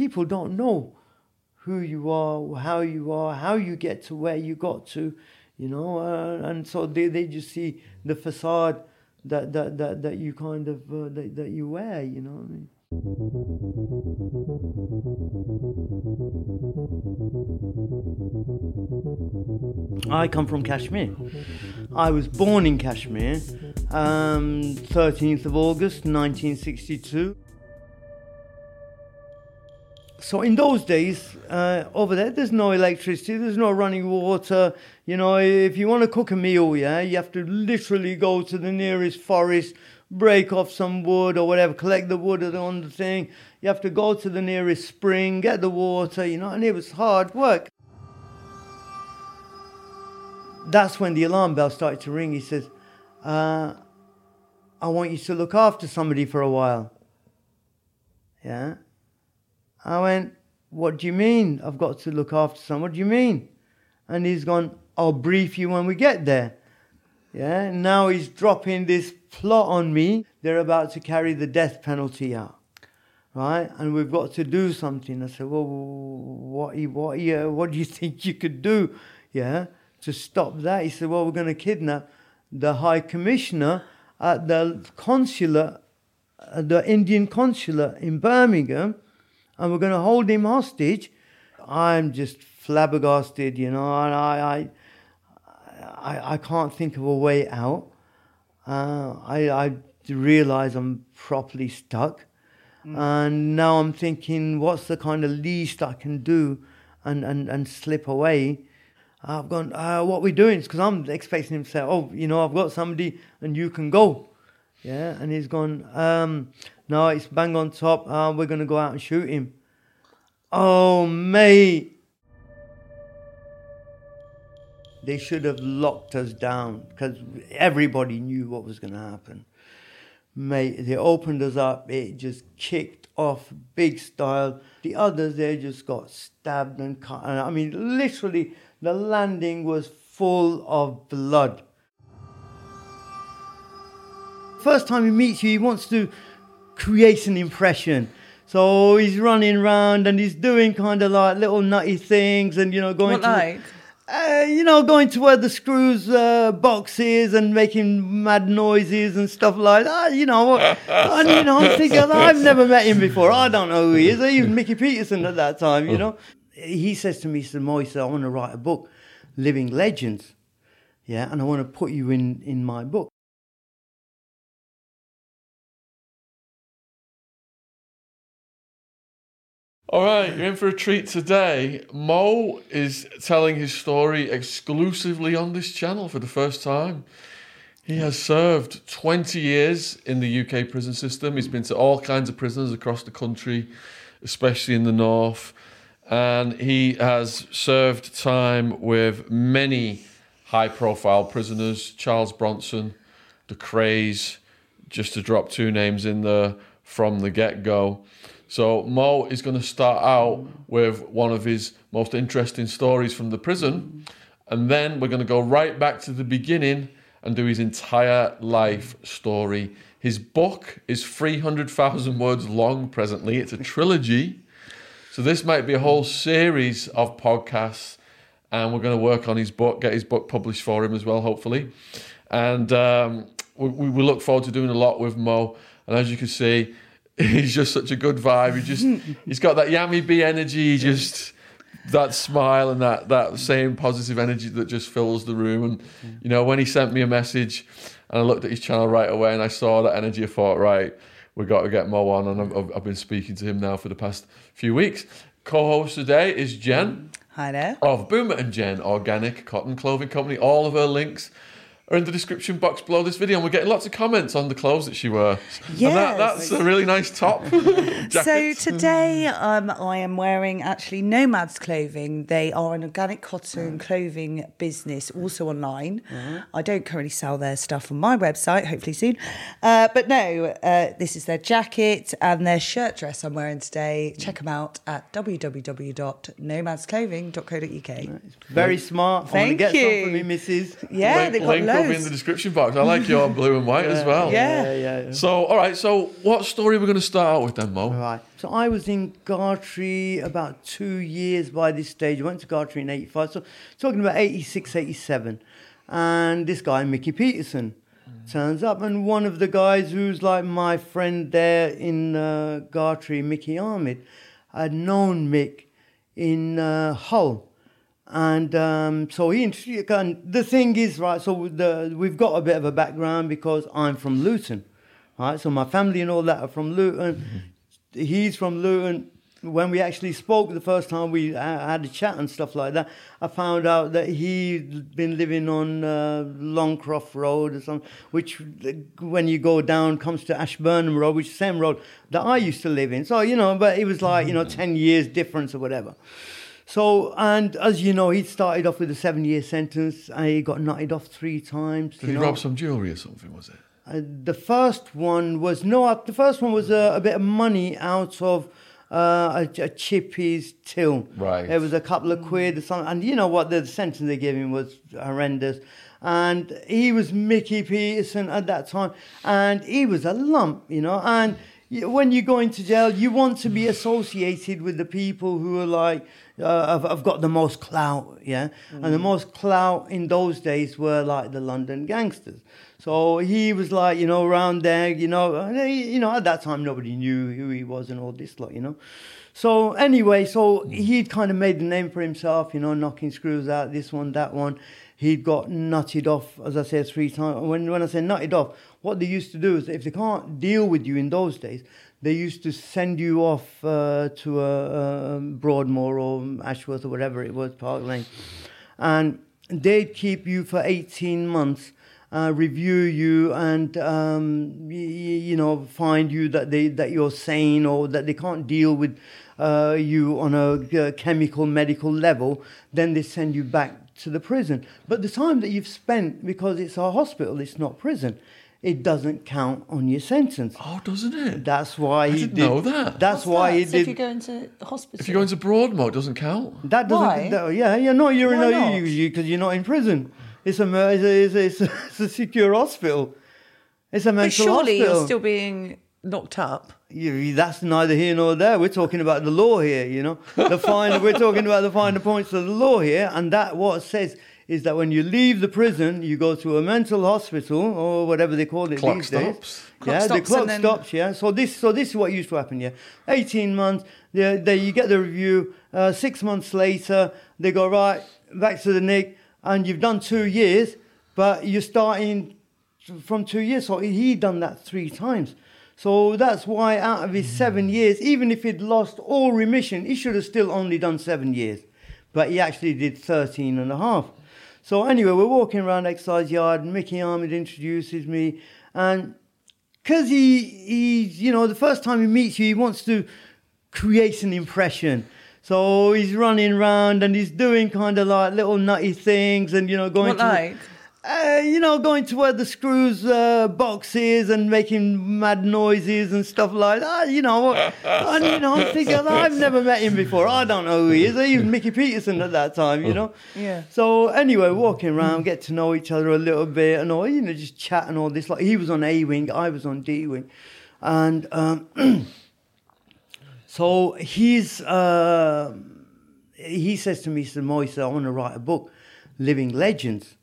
people don't know who you are, how you are, how you get to where you got to, you know, uh, and so they, they just see the facade that that that, that you kind of uh, that, that you wear, you know. What I mean? I come from Kashmir. I was born in Kashmir, um, 13th of August 1962. So in those days, uh, over there, there's no electricity, there's no running water. You know, if you want to cook a meal, yeah, you have to literally go to the nearest forest, break off some wood or whatever, collect the wood on the thing. You have to go to the nearest spring, get the water, you know, and it was hard work. That's when the alarm bell started to ring. He says, uh, I want you to look after somebody for a while. Yeah. I went, What do you mean? I've got to look after someone. What do you mean? And he's gone, I'll brief you when we get there. Yeah, now he's dropping this plot on me. They're about to carry the death penalty out, right? And we've got to do something. I said, well, what, what, yeah, what do you think you could do, yeah, to stop that? He said, well, we're going to kidnap the High Commissioner at the consulate, the Indian consulate in Birmingham, and we're going to hold him hostage. I'm just flabbergasted, you know, and I, I I, I can't think of a way out. Uh, I, I realize I'm properly stuck. Mm. And now I'm thinking, what's the kind of least I can do and, and, and slip away? I've gone, uh, what are we doing? Because I'm expecting him to say, oh, you know, I've got somebody and you can go. Yeah, and he's gone, um, no, it's bang on top. Uh, we're going to go out and shoot him. Oh, mate. They should have locked us down because everybody knew what was going to happen. Mate, they opened us up, it just kicked off big style. The others, they just got stabbed and cut. And I mean, literally, the landing was full of blood. First time he meets you, he wants to create an impression. So he's running around and he's doing kind of like little nutty things and, you know, going what to. Like? Uh, you know, going to where the screws uh, box is and making mad noises and stuff like that. You know, and you know, I'm thinking I've never met him before. I don't know who he is. Even Mickey Peterson at that time. You know, he says to me, he said, "Mo, he said, I want to write a book, Living Legends, yeah, and I want to put you in in my book." All right, you're in for a treat today. Mo is telling his story exclusively on this channel for the first time. He has served 20 years in the UK prison system. He's been to all kinds of prisons across the country, especially in the north. And he has served time with many high profile prisoners Charles Bronson, the Krays, just to drop two names in there from the get go. So Mo is going to start out with one of his most interesting stories from the prison, and then we're going to go right back to the beginning and do his entire life story. His book is 300,000 words long presently. It's a trilogy. So this might be a whole series of podcasts, and we're going to work on his book, get his book published for him as well, hopefully. And um, we, we look forward to doing a lot with Mo. And as you can see, he's just such a good vibe. He just he's got that Yami B energy. Just that smile and that that same positive energy that just fills the room. And you know, when he sent me a message, and I looked at his channel right away, and I saw that energy, I thought, right, we got to get Mo on. And I've, I've been speaking to him now for the past few weeks. Co-host today is Jen. Hi there. Of Boomer and Jen Organic Cotton Clothing Company. All of her links are in the description box below this video, and we're getting lots of comments on the clothes that she wears. Yes. That, that's a really nice top. so today um, I am wearing actually Nomads clothing. They are an organic cotton clothing business, also online. Mm-hmm. I don't currently sell their stuff on my website, hopefully soon. Uh, but no, uh, this is their jacket and their shirt dress I'm wearing today. Check them out at www.nomadsclothing.co.uk. Very smart. Thank get you. Some for me, Mrs. Yeah, link, they've got loads. Will be in the description box. I like your blue and white as well. Yeah. yeah, yeah. yeah. So, all right. So, what story are we're going to start out with then, Mo? Right. So I was in Gartree about two years by this stage. I went to Gartree in 85. So talking about 86, 87. And this guy, Mickey Peterson, turns up. And one of the guys who's like my friend there in uh, Gartree, Mickey Ahmed, had known Mick in uh, Hull. And um, so he introduced, and the thing is, right, so the, we've got a bit of a background because I'm from Luton, right? So my family and all that are from Luton. He's from Luton. When we actually spoke the first time we uh, had a chat and stuff like that, I found out that he'd been living on uh, Longcroft Road or something, which when you go down comes to Ashburnham Road, which is the same road that I used to live in. So, you know, but it was like, you know, 10 years difference or whatever. So, and as you know, he started off with a seven year sentence and he got knotted off three times. Did he know. rob some jewellery or something, was it? Uh, the first one was no. uh, The first one was a, a bit of money out of uh, a, a chippy's till. Right. It was a couple of quid or something, and you know what? The sentence they gave him was horrendous. And he was Mickey Peterson at that time, and he was a lump, you know. And when you go into jail, you want to be associated with the people who are like uh, have, have got the most clout, yeah. And the most clout in those days were like the London gangsters. So he was like, you know, around there, you know, and he- you know, at that time nobody knew who he was and all this lot, you know. So anyway, so he'd kind of made a name for himself, you know, knocking screws out, this one, that one. He'd got nutted off, as I said, three times. When when I say nutted off, what they used to do is if they can't deal with you in those days, they used to send you off uh, to a, a Broadmoor or Ashworth or whatever it was, Park Lane, and they'd keep you for 18 months, uh, review you, and um, y- y- you know find you that they that you're sane or that they can't deal with uh, you on a uh, chemical medical level. Then they send you back to the prison. But the time that you've spent because it's a hospital, it's not prison. It doesn't count on your sentence. Oh, doesn't it? That's why I he didn't did. know that. That's What's why that? he so did. if you go into hospital. If you go into Broadmoor, it doesn't count. That doesn't. Why? that- yeah, yeah. No, you're Why in not? a because you're not in prison. It's a it's a, it's a, it's a, secure hospital. It's a but mental surely hospital. you're still being knocked up. You- that's neither here nor there. We're talking about the law here. You know, the fine. we're talking about the finer points of the law here, and that what it says is that when you leave the prison, you go to a mental hospital or whatever they call it Clock these stops. days. Clock yeah, the clock then- stops. Yeah. So this, so this is what used to happen. Yeah, eighteen months. They, they, you get the review. Uh, six months later, they go right back to the nick, and you've done two years, but you're starting from two years. So he done that three times. So that's why out of his seven years, even if he'd lost all remission, he should have still only done seven years. But he actually did 13 and a half. So anyway, we're walking around Exercise Yard, and Mickey Ahmed introduces me, and because he, he's, you know, the first time he meets you, he wants to create an impression. So he's running around and he's doing kind of like little nutty things and, you know, going What to. like? Uh, you know, going to where the screws uh, box is and making mad noises and stuff like that. You know, and you know, I'm thinking I've never met him before. I don't know who he is. Even Mickey Peterson at that time. You know. Yeah. So anyway, walking around, get to know each other a little bit, and all you know, just chat and all this. Like he was on A wing, I was on D wing, and um, so he's uh, he says to me, he said, Mo, he said, I want to write a book, Living Legends.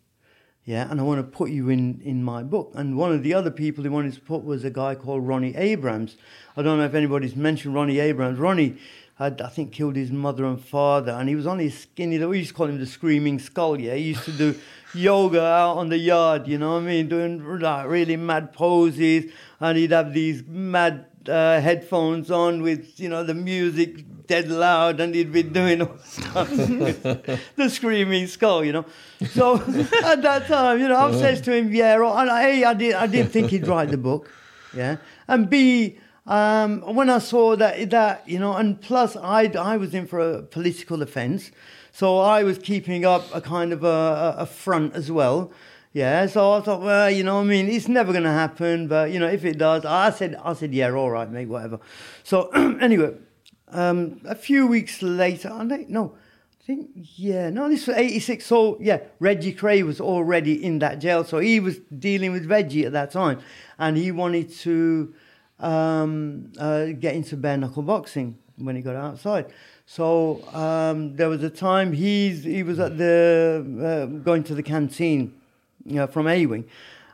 Yeah, and I want to put you in, in my book. And one of the other people he wanted to put was a guy called Ronnie Abrams. I don't know if anybody's mentioned Ronnie Abrams. Ronnie had, I think, killed his mother and father, and he was only skinny. We used to call him the Screaming Skull. Yeah, he used to do yoga out on the yard. You know what I mean, doing like really mad poses, and he'd have these mad uh, headphones on with you know the music dead loud, and he'd be doing all stuff. the Screaming Skull, you know. So at that time, you know, I says to him, yeah, and A, I did, I did think he'd write the book, yeah, and B, um, when I saw that, that you know, and plus I, I was in for a political offence, so I was keeping up a kind of a- a front as well. Yeah, so I thought, well, you know, I mean, it's never going to happen, but you know, if it does, I said, I said, yeah, all right, mate, whatever. So anyway, um, a few weeks later, I think, no, I think, yeah, no, this was 86. So, yeah, Reggie Kray was already in that jail. So he was dealing with Reggie at that time. And he wanted to um, uh, get into bare knuckle boxing when he got outside. So um, there was a time he's, he was at the, uh, going to the canteen know, from A Wing.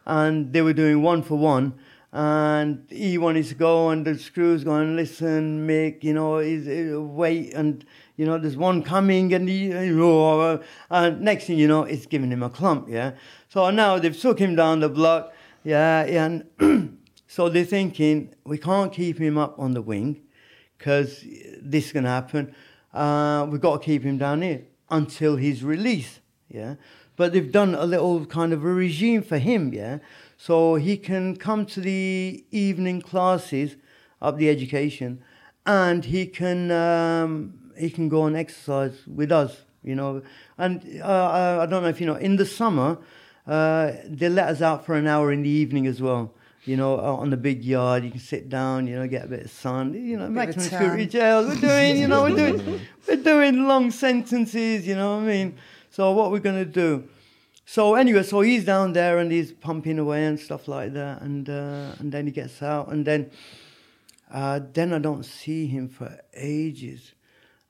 And they were doing one for one and he wanted to go, and the screw's going, listen, Mick, you know, he's, he's, wait, and you know, there's one coming, and he, and uh, uh, next thing you know, it's giving him a clump, yeah. So now they've took him down the block, yeah, and so they're thinking we can't keep him up on the wing because this is gonna happen. Uh, we've got to keep him down here until his release, yeah. But they've done a little kind of a regime for him, yeah. So he can come to the evening classes of the education, and he can um, he can go and exercise with us, you know. And uh, I don't know if you know, in the summer, uh, they let us out for an hour in the evening as well. You know, out on the big yard, you can sit down, you know, get a bit of sun. You know, maximum security jails. We're doing, you know, we're doing, we're doing long sentences. You know what I mean? So what we're gonna do? So anyway, so he's down there and he's pumping away and stuff like that, and uh, and then he gets out, and then uh, then I don't see him for ages,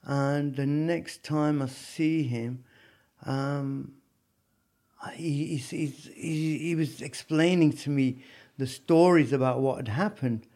and the next time I see him, um, he, he's, he's, he, he was explaining to me the stories about what had happened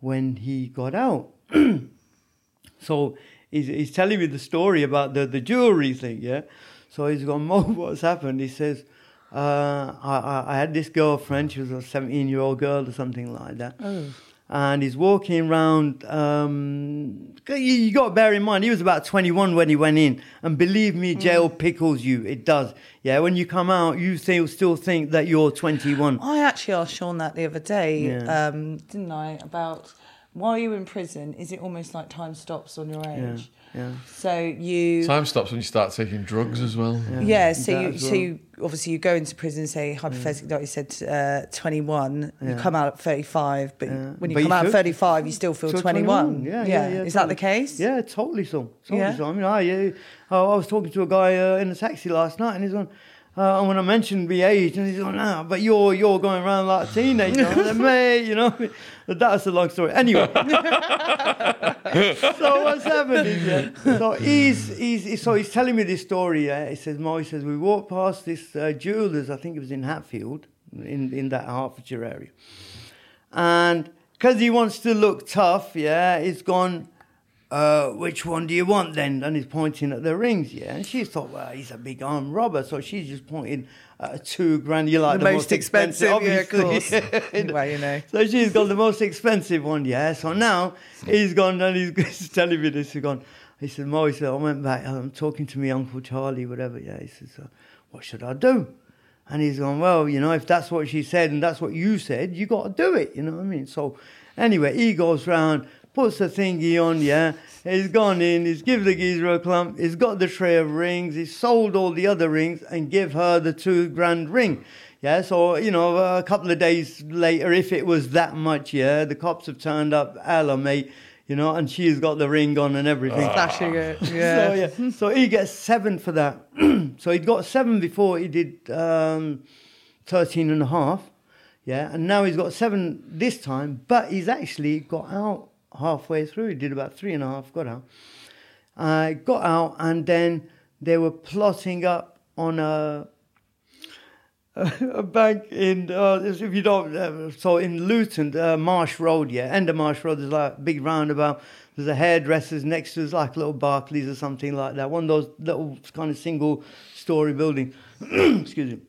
when he got out. so he's, he's telling me the story about the, the jewelry thing, yeah. So he's gone, Mo, what's happened? He says, uh, I, I, had this girlfriend, she was a 17 year old girl or something like that. Oh. And he's walking around. Um, you, you got to bear in mind, he was about 21 when he went in. And believe me, jail Mm. pickles you. It does. Yeah, when you come out, you still, still think that you're 21. I actually asked Sean that the other day, Yeah. um, didn't I? About while you're in prison, is it almost like time stops on your age? yeah. So you, Time stops when you start taking drugs as well. yeah. So you, as so you, obviously you go into prison, say hypothetically, like you said, uh, 21. You come out at 35, but Yeah. when you But come you out at 35, you still feel Till 21. Yeah, yeah, yeah. Is that the case? Yeah, totally so. Totally Yeah? so. I mean, I, I, I was talking to a guy uh, in a taxi last night, and he's on. Uh, and when I mentioned my age, and he's on, nah, but you're you're going around like a teenager, said, mate, you know. That's a long story. Anyway, so what's happened is, yeah, so he's, he's so he's telling me this story. Yeah, he says, Mo, he says we walked past this uh, jewelers, I think it was in Hatfield, in in that Hertfordshire area, and because he wants to look tough, yeah, he's gone. Uh, which one do you want then? And he's pointing at the rings, yeah. And she thought, well, he's a big arm robber, so she's just pointing at a two grand. You like The the, most expensive, yeah, of course. You know. So she's got the most expensive one, yeah. So now he's gone and he's, he's telling me this. He's gone. He said, Mo, he said, I went back. I'm talking to my uncle Charlie, whatever. Yeah. He says, uh, what should I do? And he's gone, well, you know, if that's what she said and that's what you said, you got to do it. You know what I mean? So anyway, he goes round, puts the thingy on, yeah. He's gone in, he's given the geezer a clump, he's got the tray of rings, he's sold all the other rings and give her the two grand ring. Yeah, so, you know, a couple of days later, if it was that much, yeah, the cops have turned up, hello, mate, you know, and she's got the ring on and everything. Flashing it. So, Yeah. yeah. so he gets seven for that. so he'd got seven before he did um, 13 and a half. Yeah. And now he's got seven this time, but he's actually got out halfway through. He did about three and a half, got out. I got out, and then they were plotting up on a a bank in uh, if you don't uh, so in Luton uh, Marsh Road yeah end of Marsh Road there's like a big roundabout. There's a hairdresser's next to there's like a little Barclays or something like that. One of those little kind of single story building. Excuse me.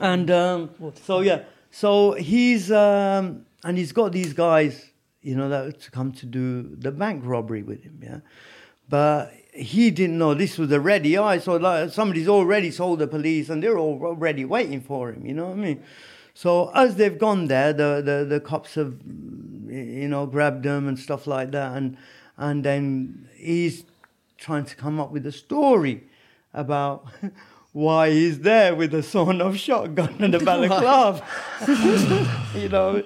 And um, so yeah. So he's um, and he's got these guys you know that to come to do the bank robbery with him yeah but he didn't know this was a ready eye. So like somebody's already told the police, and they're already waiting for him. You know what I mean? So as they've gone there, the, the, the cops have, you know, grabbed them and stuff like that, and and then he's trying to come up with a story about why he's there with a sawn-off shotgun and a balaclava. you know.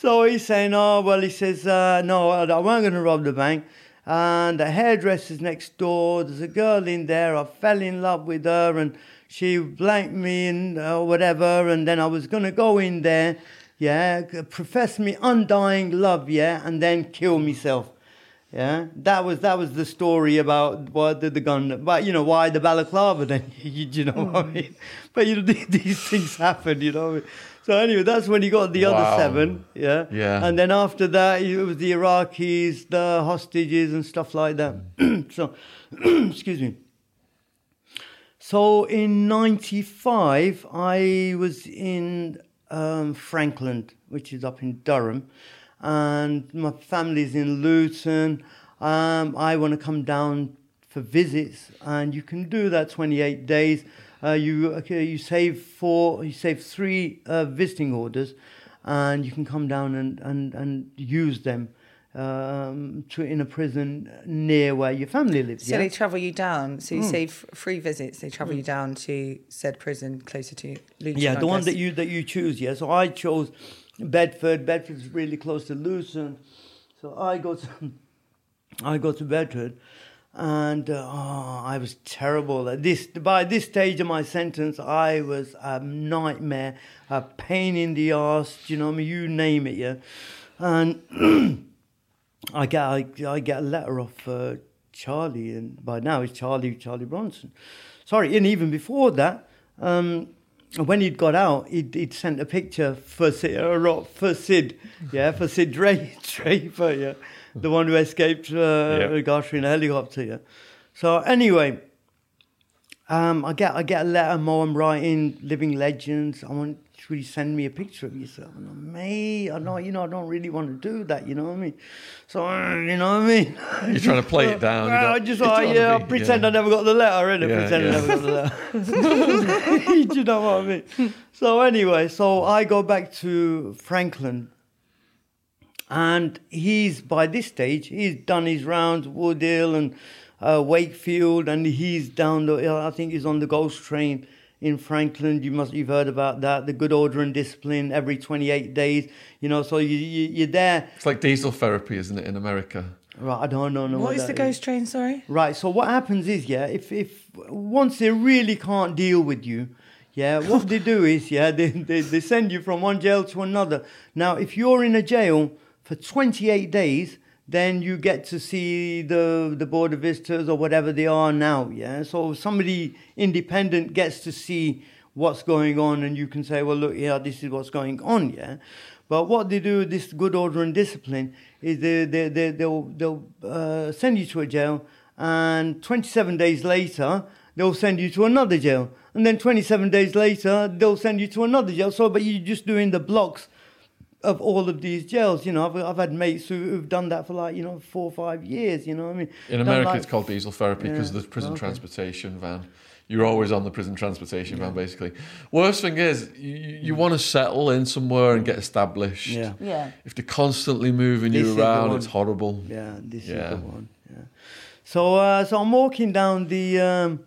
So he's saying, oh, well, he says, uh, no, I weren't going to rob the bank. and the hairdresser's next door. There's a girl in there. I fell in love with her, and she blanked me and uh, whatever. And then I was gonna go in there, yeah, profess me undying love, yeah, and then kill myself. Yeah, that was that was the story about why the, the gun, but you know why the balaclava. Then you, you know what I mean. But you know these, these things happen, you know. So anyway, that's when he got the Wow. other seven. Yeah. Yeah. And then after that, it was the Iraqis, the hostages, and stuff like that. so, excuse me. So in '95, I was in um, Frankland, which is up in Durham, and my family's in Luton. Um, I want to come down for visits, and you can do that 28 days. Uh, you okay, you save four, you save three uh, visiting orders, and you can come down and, and, and use them um, to in a prison near where your family lives. So yeah? they travel you down. So you Hmm. save free visits. They travel you down to said prison closer to Luton. Yeah, the one that you that you choose. Yeah, so I chose Bedford. Bedford's really close to Luton, so I go to I go to Bedford, and uh, oh, I was terrible. At this by this stage of my sentence, I was a nightmare, a pain in the ass. You know, I mean, you name it. Yeah, and. I get I, I get a letter off uh, Charlie, and by now it's Charlie Charlie Bronson. Sorry, and even before that, um, when he'd got out, he'd, he'd sent a picture for Sid, uh, for Sid, yeah, for Sid Dra- Draper, yeah, the one who escaped uh, Yeah. Gartree in a helicopter, yeah. So anyway, um, I get I get a letter, Mo, I'm writing Living Legends. I want you to send me a picture of yourself. And I'm, mate, I know, you know, I don't really want to do that, you know what I mean? So, uh, you know what I mean? You're trying to play it down. Well, I just, oh, yeah, I'll pretend yeah. I never got the letter, innit? Yeah, pretend yeah. I never got the letter. do you know what I mean? So anyway, so I go back to Frankland, and he's by this stage he's done his rounds, Woodhill and uh, Wakefield, and he's down the. I think he's on the Ghost Train in Frankland. You must you've heard about that. The good order and discipline every twenty eight days. You know, so you, you you're there. It's like diesel therapy, isn't it, in America? Right, I don't know. know What is the ghost train? Sorry. Right. So what happens is, yeah, if if once they really can't deal with you, yeah, what they do is, yeah, they, they they send you from one jail to another. Now, if you're in a jail for 28 days, then you get to see the the board of visitors or whatever they are now. Yeah. So somebody independent gets to see what's going on, and you can say, well, look, yeah, this is what's going on. Yeah. But what they do, with this good order and discipline, is they, they, they, they'll, they'll uh, send you to a jail, and 27 days later, they'll send you to another jail. And then 27 days later, they'll send you to another jail. So, but you're just doing the blocks of all of these jails. You know, I've, I've had mates who, who've done that for like, you know, four or five years, you know what I mean? In America, like- it's called diesel therapy because Yeah, there's prison okay. transportation van. You're always on the prison transportation van, basically. Worst thing is, you, you want to settle in somewhere and get established. Yeah. Yeah. If they're constantly moving This you around, it's horrible. Yeah, this Yeah. is the one. Yeah. So, uh, so I'm walking down the. Um,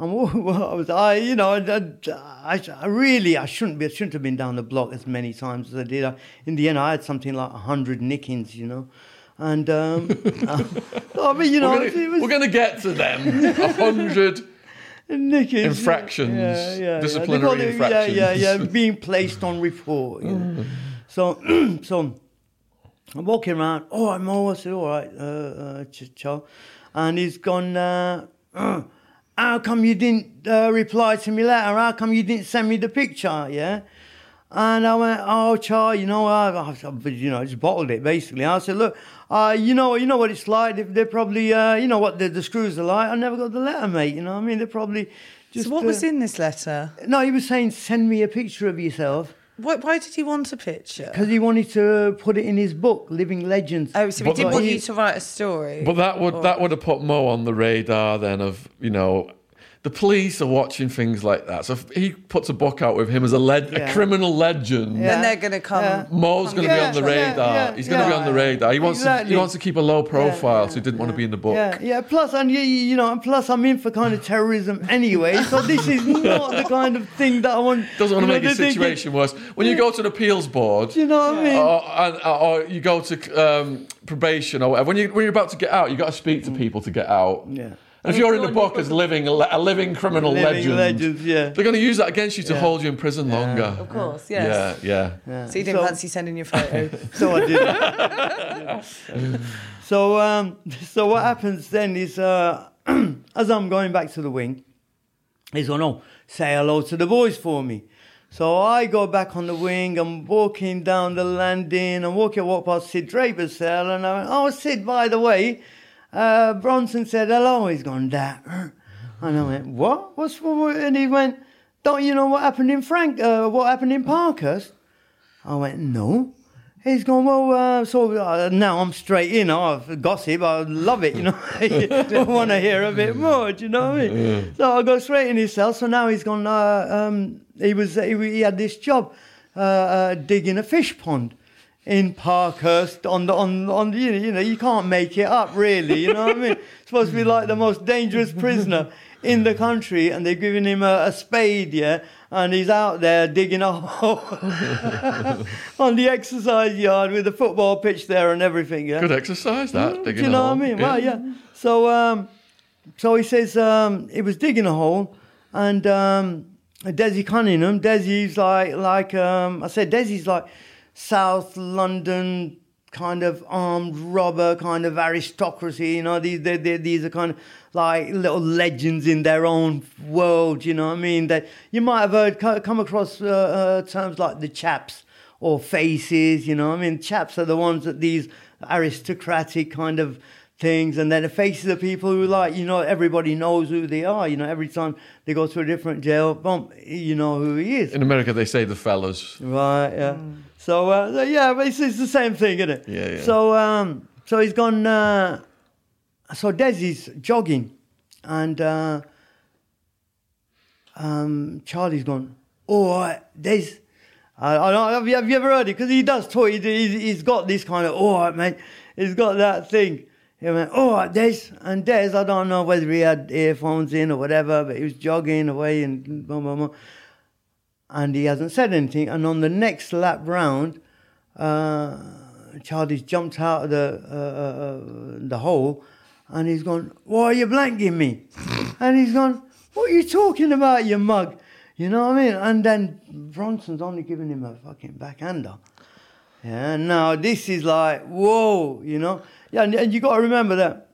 I'm. I was. I. You know. I, I, I really. I shouldn't be. I shouldn't have been down the block as many times as I did. I, in the end, I had something like hundred nickings. You know. And um, I mean, you know, we're, gonna, was we're gonna get to them. A hundred. nickings, infractions, yeah, yeah, yeah. disciplinary call it- Yeah, yeah, yeah. Being placed on report. You know. So, so I'm walking around. Oh, I'm all. I said, all right, uh, uh, Charles. And he's gone. Uh, "Uh, how come you didn't uh, reply to me letter? How come you didn't send me the picture? Yeah. And I went, oh, Char, you know, I, I, you know, I just bottled it basically. I said, look, uh, you know, you know what it's like. They- They're probably, uh, you know, what the, the screws are like. I never got the letter, mate. You know, what I mean, they're probably just. so what was uh, in this letter? No, he was saying, send me a picture of yourself Why, why did he want a picture? because he wanted to put it in his book, Living Legends. Oh, so he But didn't the- want you to write a story. But that would Or- that would have put Mo on the radar then of you know the police are watching things like that. So if he puts a book out with him as a, led, Yeah. a criminal legend. Yeah. Then they're going to come. Yeah. Mo's going to be on the radar. yeah, He's going to be on the radar. He wants to, he wants to keep a low profile, Yeah, so he didn't want to be in the book. Yeah, yeah. Plus, and you, you know, and plus, I'm in for kind of terrorism anyway. So this is not the kind of thing that I want. Doesn't want you to know, make the they- they- situation worse. When you go to the appeals board, You know what I mean? or, and, or you go to um, probation or whatever, when, you, when you're about to get out, you've got to speak to people to get out. Yeah. And if you're in the book as living a, living criminal Living legend, legends, yeah. they're going to use that against you to Yeah. hold you in prison longer. Of course, yes. Yeah, yeah. Yeah. So you didn't So- fancy sending your photo? So I did. so um, so what happens then is uh, as I'm going back to the wing, he's going, oh, say hello to the boys for me. So I go back on the wing, I'm walking down the landing, I'm walking, I walk past Sid Draper's cell, and I went, oh, Sid, by the way, uh, Bronson said hello. He's gone, that. And I went, what? What's what? And he went, don't you know what happened in Frank, uh, what happened in Parkhurst? I went, no. He's gone, well, uh, so uh, now I'm straight in. Oh, gossip, I love it, you know. I want to hear a bit more, do you know what I mean? So I go straight in his cell. So now he's gone, uh, um, he, was, he, he had this job uh, uh, digging a fish pond in Parkhurst on the, on, on the, you know, you know, you can't make it up really, you know what I mean? supposed to be like the most dangerous prisoner in the country and they're giving him a, a spade, yeah, and he's out there digging a hole on the exercise yard with the football pitch there and everything, yeah. Good exercise, that. Do digging you know what I mean? Well, yeah. So, um, so he says um, he was digging a hole, and um, Desi Cunningham, Desi's like, like um, I said, Desi's like South London kind of armed robber, kind of aristocracy. You know, these they, they, these are kind of like little legends in their own world. You know what I mean? That you might have heard come across uh, uh, terms like the chaps or faces. You know, I mean, chaps are the ones that these aristocratic kind of things, and then the faces of people who like you know everybody knows who they are. You know, every time they go to a different jail, bump, you know who he is. In America, they say the fellas. Right, yeah. So, uh, yeah, but it's, it's the same thing, isn't it? Yeah, yeah. So, um, so he's gone. Uh, so Desi's jogging, and uh, um, Charlie's gone. All right, Des. I, I don't, have, you, have you ever heard it? Because he does talk. He, he's, he's got this kind of. All right, mate. He's got that thing. He went, oh, Des. And Des, I don't know whether he had earphones in or whatever, but he was jogging away and blah, blah, blah and he hasn't said anything. And on the next lap round, uh, Charlie's jumped out of the uh, uh, the hole, and he's gone, "Why are you blanking me?" and he's gone, "What are you talking about, you mug?" You know what I mean? And then Bronson's only giving him a fucking backhander. Yeah, now this is like, whoa, you know? Yeah, and, and you got to remember that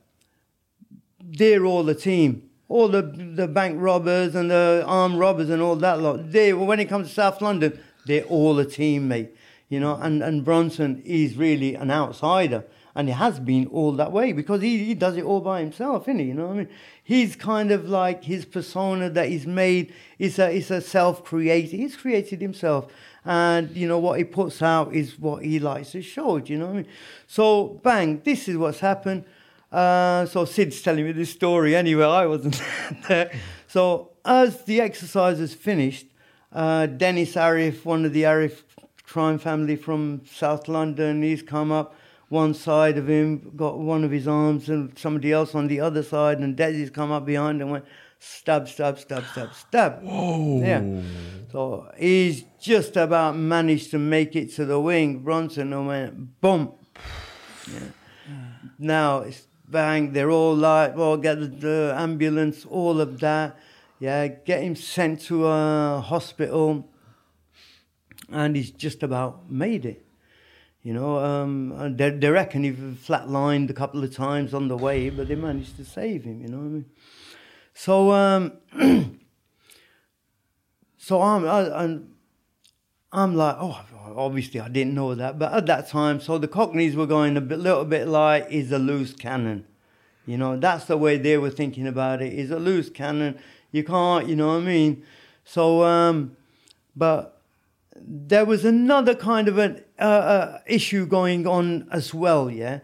they're all the team. All the the bank robbers and the armed robbers and all that lot. They when it comes to South London, they're all a team, mate. You know, and, and Bronson is really an outsider. And he has been all that way because he, he does it all by himself, isn't he? You know what I mean? He's kind of like his persona that he's made is a is a self created. He's created himself. And you know what he puts out is what he likes to show. Do you know what I mean? So bang, this is what's happened. Uh, so Sid's telling me this story anyway. I wasn't there. So as the exercises finished, uh, Dennis Arif, one of the Arif crime family from South London, he's come up. One side of him got one of his arms, and somebody else on the other side, and Desi's come up behind and went stab, stab, stab, stab, stab. Whoa. Yeah. So he's just about managed to make it to the wing. Bronson and went boom. Yeah. Now it's bang. They're all like, well, get the, the ambulance, all of that. Yeah, get him sent to a hospital, and he's just about made it. You know, um, and they, they reckon he flatlined a couple of times on the way, but they managed to save him. You know what I mean? So, um, so I'm, I, I'm, I'm like, oh, obviously I didn't know that, but at that time, so the Cockneys were going a bit, little bit like, is a loose cannon. You know, that's the way they were thinking about it. Is a loose cannon. You can't, you know what I mean? So, um, but there was another kind of an uh, uh, issue going on as well, yeah.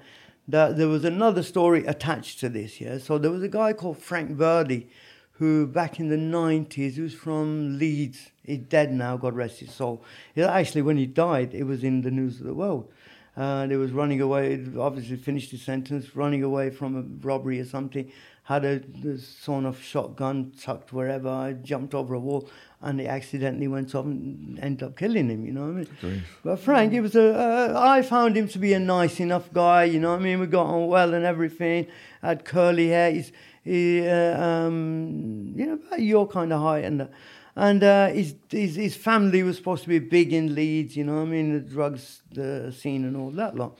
That there was another story attached to this, yeah. So there was a guy called Frank Verdi, who back in the 90s, he was from Leeds. He's dead now, God rest his soul. He- Actually, when he died, it was in the news of the world. And he was running away, obviously finished his sentence, running away from a robbery or something. Had a, a sawn off shotgun tucked wherever, I jumped over a wall, and he accidentally went off and ended up killing him, you know what I mean? But Frank, he was a. Uh, I found him to be a nice enough guy. You know what I mean? We got on well and everything. Had curly hair. He's he, uh, um, you know, about your kind of height and. And uh, his, his his family was supposed to be big in Leeds, you know. what I mean, the drugs, the scene, and all that lot.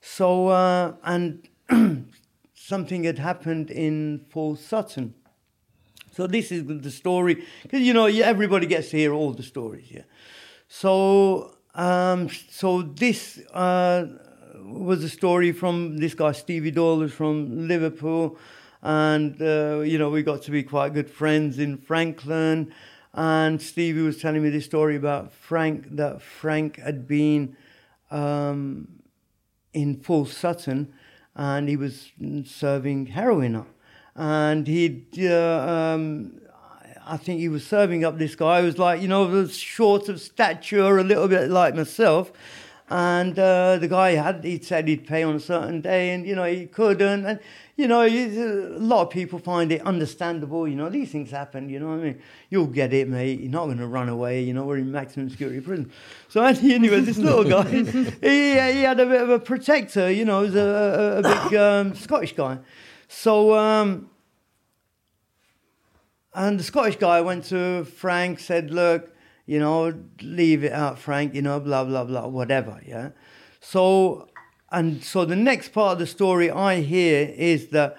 So uh, and something had happened in Full Sutton. So this is the story because you know everybody gets to hear all the stories, yeah. So, um, so this uh, was a story from this guy Stevie who's from Liverpool, and uh, you know we got to be quite good friends in Frankland. And Stevie was telling me this story about Frank that Frank had been um, in Full Sutton, and he was serving heroin up, and he'd. Uh, um, I think he was serving up this guy who was like, you know, short of stature, a little bit like myself. And uh, the guy had, he said he'd pay on a certain day, and you know he couldn't. And you know, a lot of people find it understandable. You know, these things happen. You know what I mean? You'll get it, mate. You're not going to run away. You know, we're in maximum security prison. So anyway, this little guy, he, he had a bit of a protector. You know, he was a, a, a big um, Scottish guy. So. Um, and the Scottish guy went to Frank, said, Look, you know, leave it out, Frank, you know, blah, blah, blah, whatever, yeah. So, and so the next part of the story I hear is that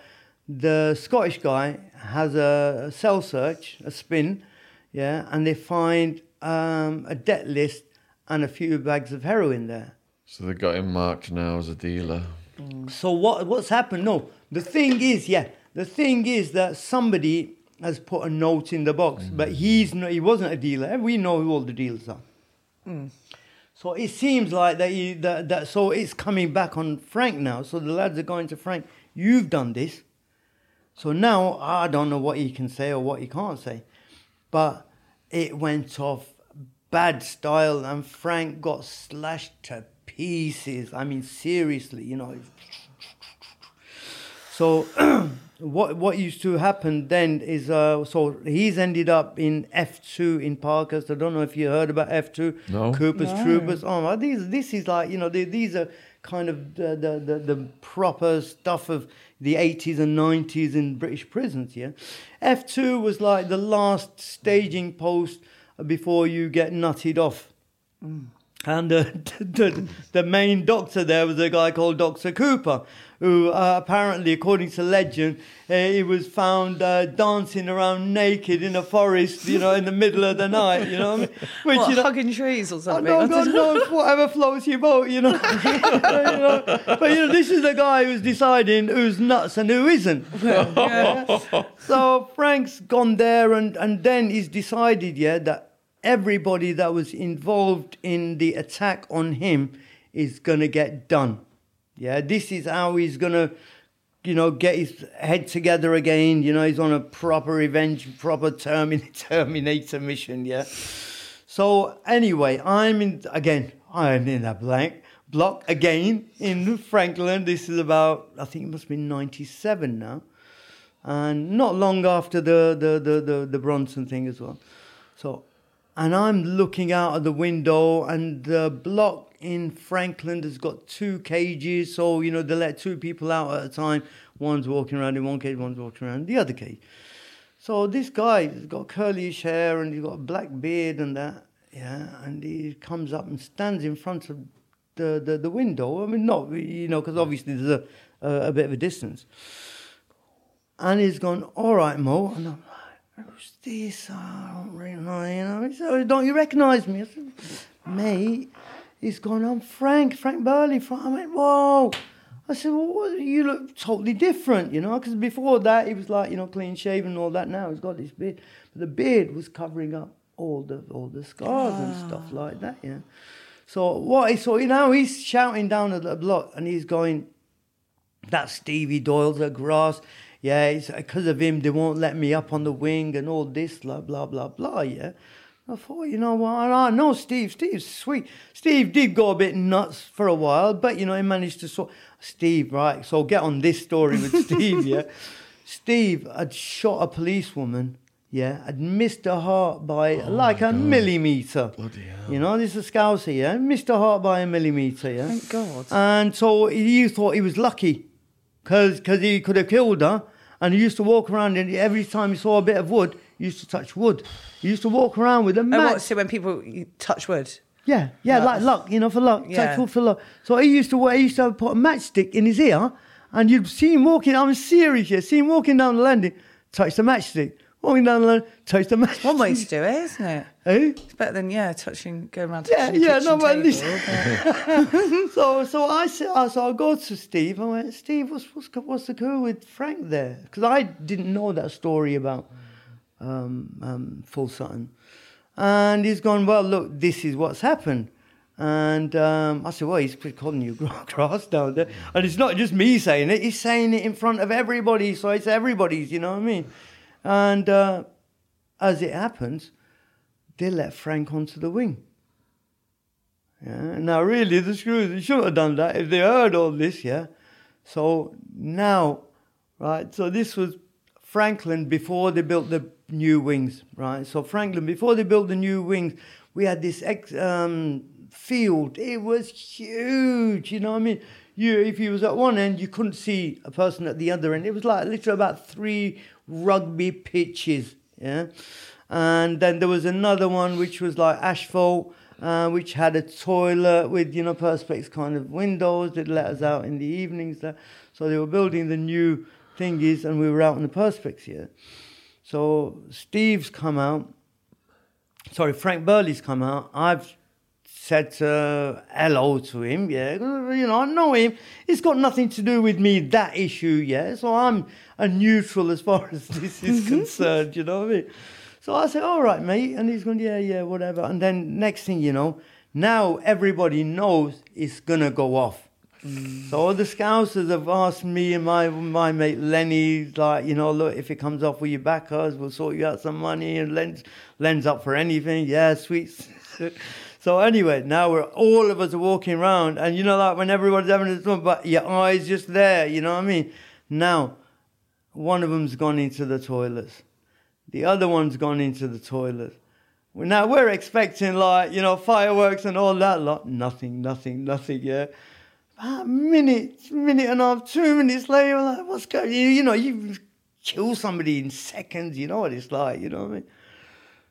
the Scottish guy has a cell search, a spin, yeah, and they find um, a debt list and a few bags of heroin there. So they got him marked now as a dealer. So what what's happened? No, the thing is, yeah, the thing is that somebody has put a note in the box, mm. but he's not. He wasn't a dealer. We know who all the dealers are. Mm. So it seems like that, he, that that so it's coming back on Frank now. So the lads are going to Frank. You've done this. So now I don't know what he can say or what he can't say, but it went off bad style, and Frank got slashed to pieces. I mean, seriously, you know. So what what used to happen then is uh, so he's ended up in F two in Parkhurst. I don't know if you heard about F two. No. Cooper's No. Troopers. Oh, these this is like you know they, these are kind of the, the the the proper stuff of the eighties and nineties in British prisons. Yeah, F two was like the last staging post before you get nutted off. And uh, the, the main doctor there was a guy called Dr. Cooper, who uh, apparently, according to legend, uh, he was found uh, dancing around naked in a forest, you know, in the middle of the night, you know I mean? Which, What, you know, hugging trees or Oh, something? no, God knows whatever floats your boat, you know. you know. But you know, this is the guy who's deciding who's nuts and who isn't. Yeah. So Frank's gone there, and and then he's decided, yeah, that everybody that was involved in the attack on him is gonna get done. Yeah, this is how he's gonna. You know, get his head together again. You know, he's on a proper revenge, proper termin- Terminator mission. Yeah. So anyway, I'm in again. I'm in a blank block again in Frankland. This is about I think it must be '97 now, and not long after the the the the, the Bronson thing as well. So, and I'm looking out of the window, and the block in Frankland has got two cages. So you know they let two people out at a time. One's walking around in one cage, one's walking around in the other cage. So this guy has got curlyish hair and he's got a black beard and that, yeah, and he comes up and stands in front of the, the, the window. I mean, not, you know, because obviously there's a, a, a bit of a distance. And he's gone, all right, Mo. And I'm like, who's this? I don't really know, you know. He said, "Oh, don't you recognise me? I said, mate. He's gone, I'm Frank, Frank Burley. Frank. I went, whoa. I said, well, what, you look totally different, you know, because before that he was like, you know, clean shaven and all that. Now he's got this beard, but the beard was covering up all the all the scars and stuff ah. like that, yeah. So what? he So you know, he's shouting down at the block and he's going, "That's Stevie Doyle's at grass." Yeah, it's because of him they won't let me up on the wing and all this, blah blah blah blah. Yeah. I thought, you know what? I know Steve. Steve's sweet. Steve did go a bit nuts for a while, but you know he managed to sort. Steve, right? So get on this story with Steve. Yeah, Steve had shot a policewoman. Yeah, had missed her heart by oh like a millimeter. Bloody hell. You know, this is a Scouser. Yeah, missed her heart by a millimeter. Yeah. Thank God. And so you thought he was lucky because because he could have killed her. And he used to walk around and every time he saw a bit of wood, he used to touch wood. He used to walk around with a Oh, match. what? So when people touch wood, Yeah, yeah, like luck, you know, for luck. Yeah. Touch wood for luck. So he used to he used to put a matchstick in his ear and you'd see him walking, I'm serious here, see him walking down the landing, touch the matchstick. Walking down the landing, touch the matchstick. one way to do it, isn't it? Eh? It's better than yeah, touching, going around Yeah, touching the yeah, kitchen no, but at least- So, so I said, so I go to Steve. I went, Steve, what's what's what's the go with Frank there? Because I didn't know that story about um, um, Full Sutton, and he's gone. Well, look, this is what's happened. And um, I said, well, he's calling you grass down there, and it's not just me saying it. He's saying it in front of everybody, so it's everybody's. You know what I mean? And uh, as it happens, they let Frank onto the wing. Yeah. Now, really, the screws they shouldn't have done that if they heard all this. Yeah. So now, right. So this was Frankland before they built the new wings, right? So Frankland before they built the new wings, we had this ex, um, field. It was huge. You know what I mean? You, if you was at one end, you couldn't see a person at the other end. It was like literally about three rugby pitches. Yeah. And then there was another one which was like asphalt, uh, which had a toilet with, you know, perspex kind of windows that let us out in the evenings. So they were building the new thingies and we were out in the perspex here. So Steve's come out. Sorry, Frank Burley's come out. I've said uh, hello to him, yeah. You know, I know him. It's got nothing to do with me, that issue, yeah. So I'm a neutral as far as this is concerned, you know what I mean? So I said, all right, mate. And he's going, yeah, yeah, whatever. And then next thing you know, now everybody knows it's going to go off. So all the scousers have asked me and my my mate Lenny, like, you know, look, if it comes off, will you back us? We'll sort you out some money and Len's, Len's up for anything. Yeah, sweet. so anyway, now we're all of us are walking around and you know like when everybody's having a fun, but your eyes just there, you know what I mean? Now, one of them's gone into the toilets. The other one's gone into the toilet. Now we're expecting like, you know, fireworks and all that lot. Nothing, nothing, nothing, yeah. About a minute, minute and a half, two minutes later, we're like, what's going you, you know, you kill somebody in seconds, you know what it's like, you know what I mean?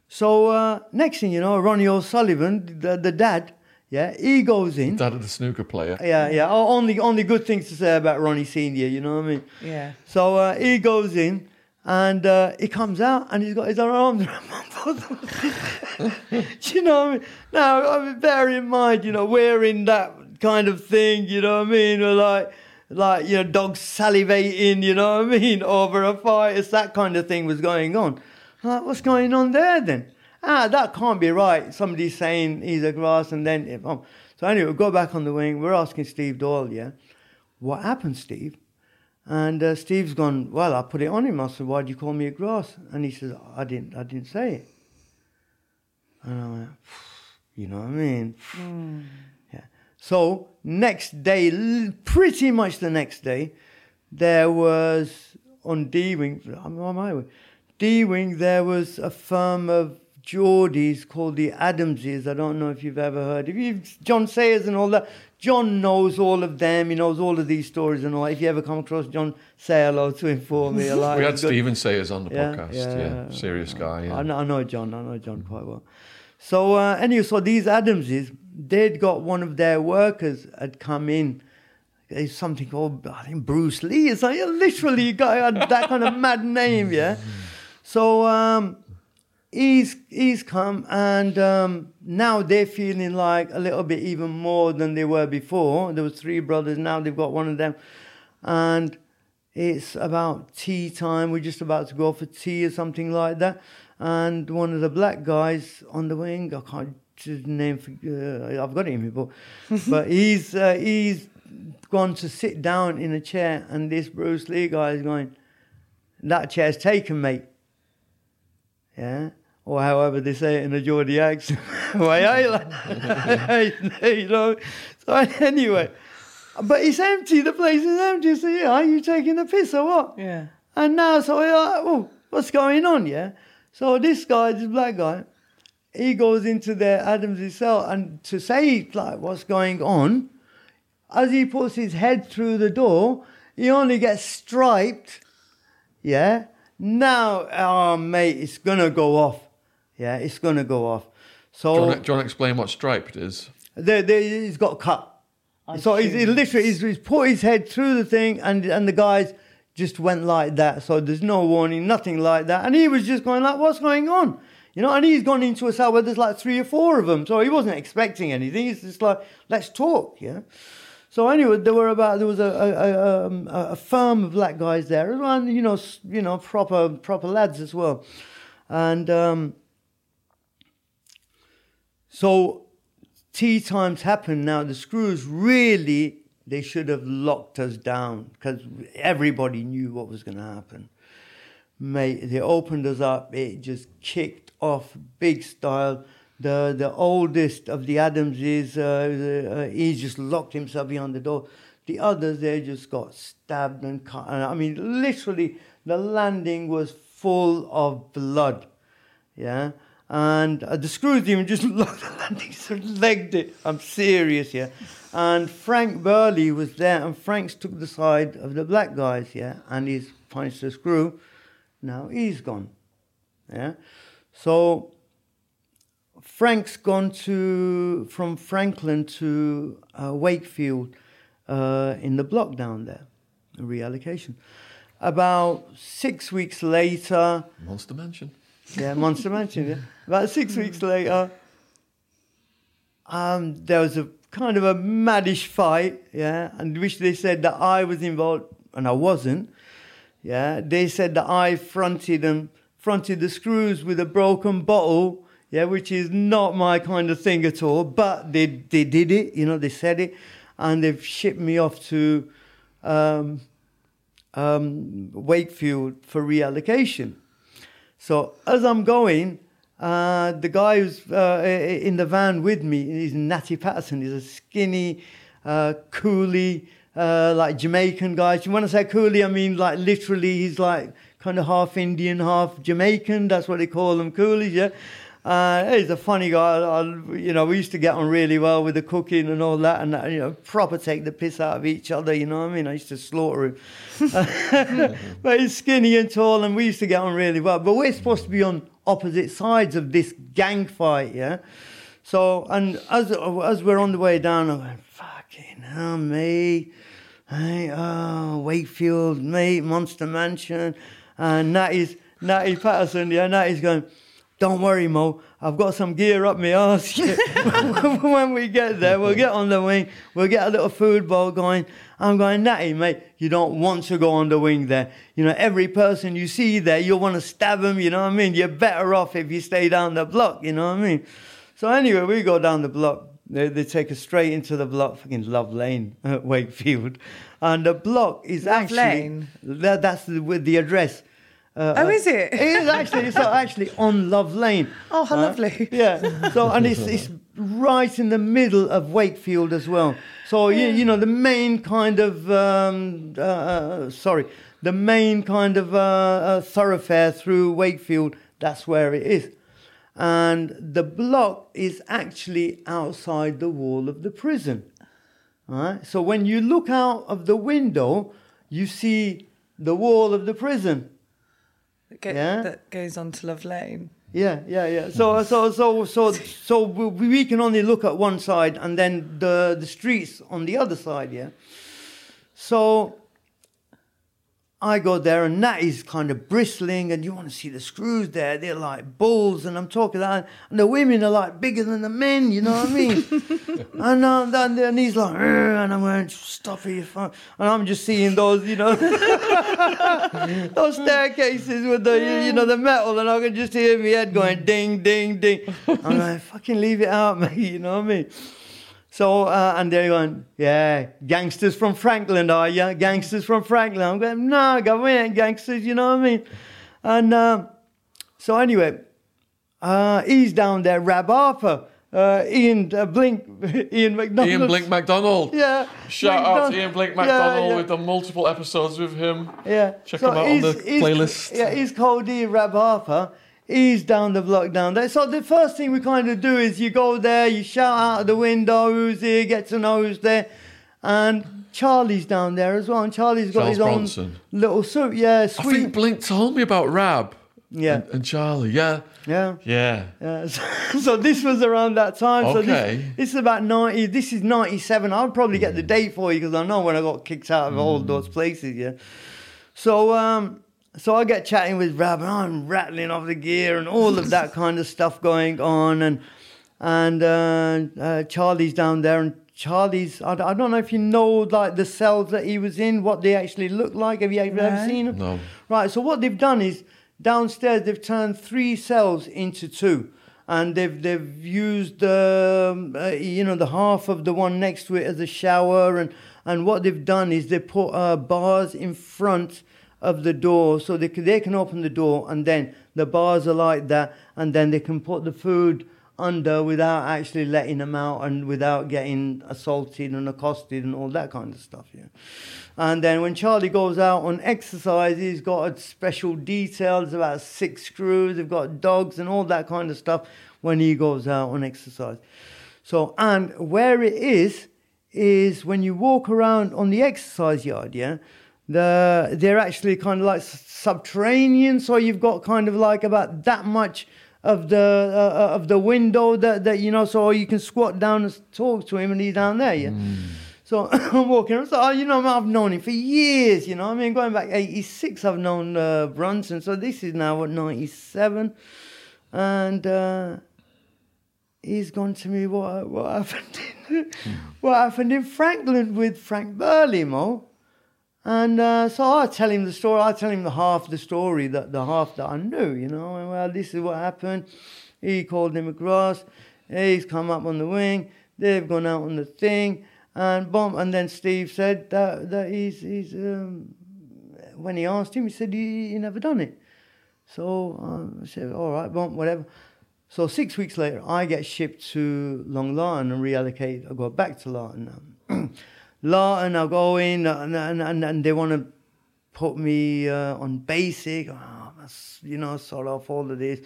So uh, next thing you know, Ronnie O'Sullivan, the, the dad, yeah, he goes in. Dad of the snooker player. Yeah, yeah. o- Only, only good things to say about Ronnie Senior. You know what I mean? Yeah. So uh, he goes in, and uh, he comes out, and he's got his arms around my Do you know what I mean? Now, I mean, bear in mind, you know, we're in that kind of thing. You know what I mean? We're like, like you know, dogs salivating. You know what I mean? Over a fight, it's that kind of thing was going on. I'm like, what's going on there then? Ah, that can't be right. Somebody's saying he's a grass, and then if um, so anyway, we go back on the wing. We're asking Steve Doyle, yeah, what happened, Steve? And uh, Steve's gone. Well, I put it on him. I said, "Why would you call me a grass?" And he says, "I didn't. I didn't say it." And I went, "You know what I mean?" Yeah. So next day, pretty much the next day, there was on D Wing. I'm on my way. D Wing. There was a firm of Geordies called the Adamses. I don't know if you've ever heard. If you John Sayers and all that, John knows all of them. He knows all of these stories and all. If you ever come across John, say hello to him for me. Like We had Stephen Sayers on the Yeah, podcast. yeah, Yeah, yeah. serious guy. Yeah. I know, I know John. I know John quite well. So uh, anyway, so these Adamses, they'd got one of their workers had come in. It's something called I think Bruce Lee. It's like literally a guy had that kind of mad name, yeah. So um, he's he's come and um, now they're feeling like a little bit even more than they were before. There was three brothers. Now they've got one of them, and it's about tea time. We're just about to go for tea or something like that. And one of the black guys on the wing, I can't name. Uh, I've got it in my book, but he's uh, he's gone to sit down in a chair, and this Bruce Lee guy is going, that chair's taken, mate. Yeah? Or however they say it in a Geordie accent. Way I like, you know. So anyway, but it's empty. The place is empty. So yeah, are you taking the piss or what? Yeah. And now, so we're like, oh, what's going on? Yeah. So this guy, this black guy, he goes into their Adams' cell and to say like what's going on, as he puts his head through the door, he only gets striped. Yeah. Now, oh mate, it's gonna go off. Yeah, it's gonna go off. Do you, So want to, do you want to explain what striped is? there, there, he's got cut. I so he's, he literally he's, he's put his head through the thing, and and the guys just went like that. So there's no warning, nothing like that. And he was just going like, "What's going on?" You know, and he's gone into a cell where there's like three or four of them. So he wasn't expecting anything. He's just like, "Let's talk," yeah. So anyway, there were about there was a a, a, um, a, firm of black guys there, and you know, you know, proper proper lads as well, and. Um, so tea times happened now. The screws really they should have locked us down because everybody knew what was going to happen. Mate, they opened us up. It just kicked off big style. The the oldest of the Adamses, uh, uh, he just locked himself behind the door. The others, they just got stabbed and cut. I mean, literally, the landing was full of blood. Yeah. And uh, the screws even just locked the landing, so legged it. I'm serious, yeah. And Frank Burley was there, and Frank's took the side of the black guys, yeah, and he's punched the screw. Now he's gone, yeah. So Frank's gone to from Frankland to uh, Wakefield uh, in the block down there, a reallocation. About six weeks later, Monster Mansion. yeah, Monster Mansion. Yeah. About six weeks later, um, there was a kind of a maddish fight, yeah, and which they said that I was involved, and I wasn't. Yeah, they said that I fronted them, fronted the screws with a broken bottle, yeah, which is not my kind of thing at all. But they they did it, you know, they said it, and they've shipped me off to um, um, Wakefield for reallocation. So as I'm going, uh, the guy who's uh, in the van with me is Natty Patterson. He's a skinny, uh, coolie, uh, like Jamaican guy. When I say coolie, I mean like literally he's like kind of half Indian, half Jamaican. That's what they call them, coolies, yeah. Uh, he's a funny guy. I, you know, we used to get on really well with the cooking and all that, and you know, proper take the piss out of each other. You know what I mean? I used to slaughter him. but he's skinny and tall, and we used to get on really well. But we're supposed to be on opposite sides of this gang fight, yeah. So, and as as we're on the way down, I went, "Fucking hell, mate! Hey, oh, Wakefield, mate, Monster Mansion, and Natty's Natty Patterson, yeah, Natty's going." Don't worry, Mo. I've got some gear up my arse. when we get there, we'll get on the wing. We'll get a little food bowl going. I'm going, Natty, mate. You don't want to go on the wing there. You know, every person you see there, you'll want to stab them. You know what I mean? You're better off if you stay down the block. You know what I mean? So anyway, we go down the block. They, they take us straight into the block, fucking Love Lane, Wakefield, and the block is Love actually Lane? That, that's the, with the address. Uh, Oh, is it? It is actually. It's actually on Love Lane. Oh, how lovely. Yeah. So and it's it's right in the middle of Wakefield as well. So you you know the main kind of um, uh, uh, sorry the main kind of uh, uh, thoroughfare through Wakefield. That's where it is, and the block is actually outside the wall of the prison. All right. So when you look out of the window, you see the wall of the prison. That, go- Yeah. that goes on to Love Lane. Yeah, yeah, yeah. So, so, so, so, so we, we can only look at one side, and then the the streets on the other side. Yeah. So I go there, and Natty's kind of bristling, and you want to see the screws there. They're like bulls, and I'm talking that, and the women are like bigger than the men. You know what I mean? and, uh, and and he's like, and I'm going, stop it. And I'm just seeing those, you know, those staircases with the, you- you know, the metal, and I can just hear my head going ding, ding, ding. I'm like, fucking leave it out, mate. You know what I mean? So, uh, and they're going, yeah, gangsters from Frankland, are you? Gangsters from Frankland. I'm going, no, go we ain't gangsters, you know what I mean? And um, so anyway, uh, he's down there, Rab Harper, uh, Ian uh, Blink, Ian McDonald. Ian Blink McDonald. Yeah. Shout out to Ian Blink McDonald. yeah. We've done multiple episodes with him. Yeah. Check him out on the playlist. Yeah, he's called Ian Rab Harper. He's down the block down there. So the first thing we kind of do is you go there, you shout out of the window who's here, get to know who's there. And Charlie's down there as well. And Charlie's got Charles his own little suit. Yeah, I think Blink told me about Rab yeah. and, and Charlie. Yeah. Yeah. Yeah. Yeah, so, so this was around that time. So Okay. this, this is about 90, this is 97. I'll probably get the date for you because I know when I got kicked out of all those places, yeah. So, um, so I get chatting with Rab and I'm rattling off the gear and all of that kind of stuff going on. And, and uh, uh, Charlie's down there and Charlie's, I, I don't know if you know like the cells that he was in, what they actually look like. Have you ever, ever seen them? No. Right, so what they've done is downstairs they've turned three cells into two. And they've they've used um, uh, you know the half of the one next to it as a shower and and what they've done is they put uh, bars in front of the door so they can, they can open the door and then the bars are like that and then they can put the food under without actually letting them out and without getting assaulted and accosted and all that kind of stuff yeah and then when Charlie goes out on exercise, he's got special details about six screws. They've got dogs and all that kind of stuff when he goes out on exercise. So, and where it is, is when you walk around on the exercise yard, yeah, the, they're actually kind of like subterranean. So you've got kind of like about that much of the uh, of the window that, that you know, so you can squat down and talk to him, and he's down there, yeah. So I'm walking around. So, oh, you know, I've known him for years, you know. I mean, going back 86, I've known uh, Bronson. So this is now, what, 97? And uh, he's gone to me, what, what happened in, what happened in Frankland with Frank Burley, Mo? And uh, so I tell him the story. I tell him the half the story, that the half that I knew, you know. Well, this is what happened. He called him across. He's come up on the wing. They've gone out on the thing. And bomb. And then Steve said that, that he's, he's um, when he asked him, he said he, he never done it. So um, I said, all right, bomb, whatever. So six weeks later, I get shipped to Long Lartin and reallocate. I go back to Lartin now. and I go in and, and, and, and they want to put me uh, on basic. Oh, you know, sort off all of this.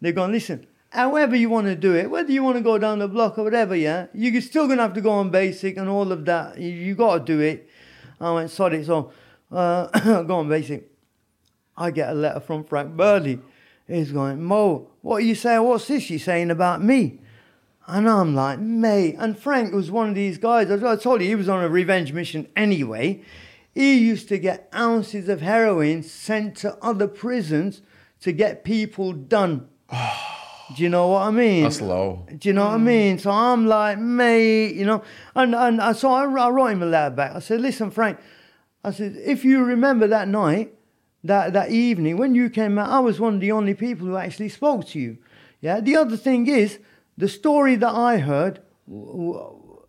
They're going, listen, however you want to do it, whether you want to go down the block or whatever, yeah, you're still going to have to go on basic and all of that. You, you got to do it. I went, sorry, so uh, go on basic. I get a letter from Frank Burley. He's going, Mo, what are you saying? What's this you're saying about me? And I'm like, mate. And Frank was one of these guys. as I told you, he was on a revenge mission anyway. He used to get ounces of heroin sent to other prisons to get people done. Do you know what I mean? That's low. Do you know what I mean? So I'm like, mate, you know, and and, and so I, I wrote him a letter back. I said, listen, Frank, I said, if you remember that night, that that evening when you came out, I was one of the only people who actually spoke to you. Yeah. The other thing is, the story that I heard,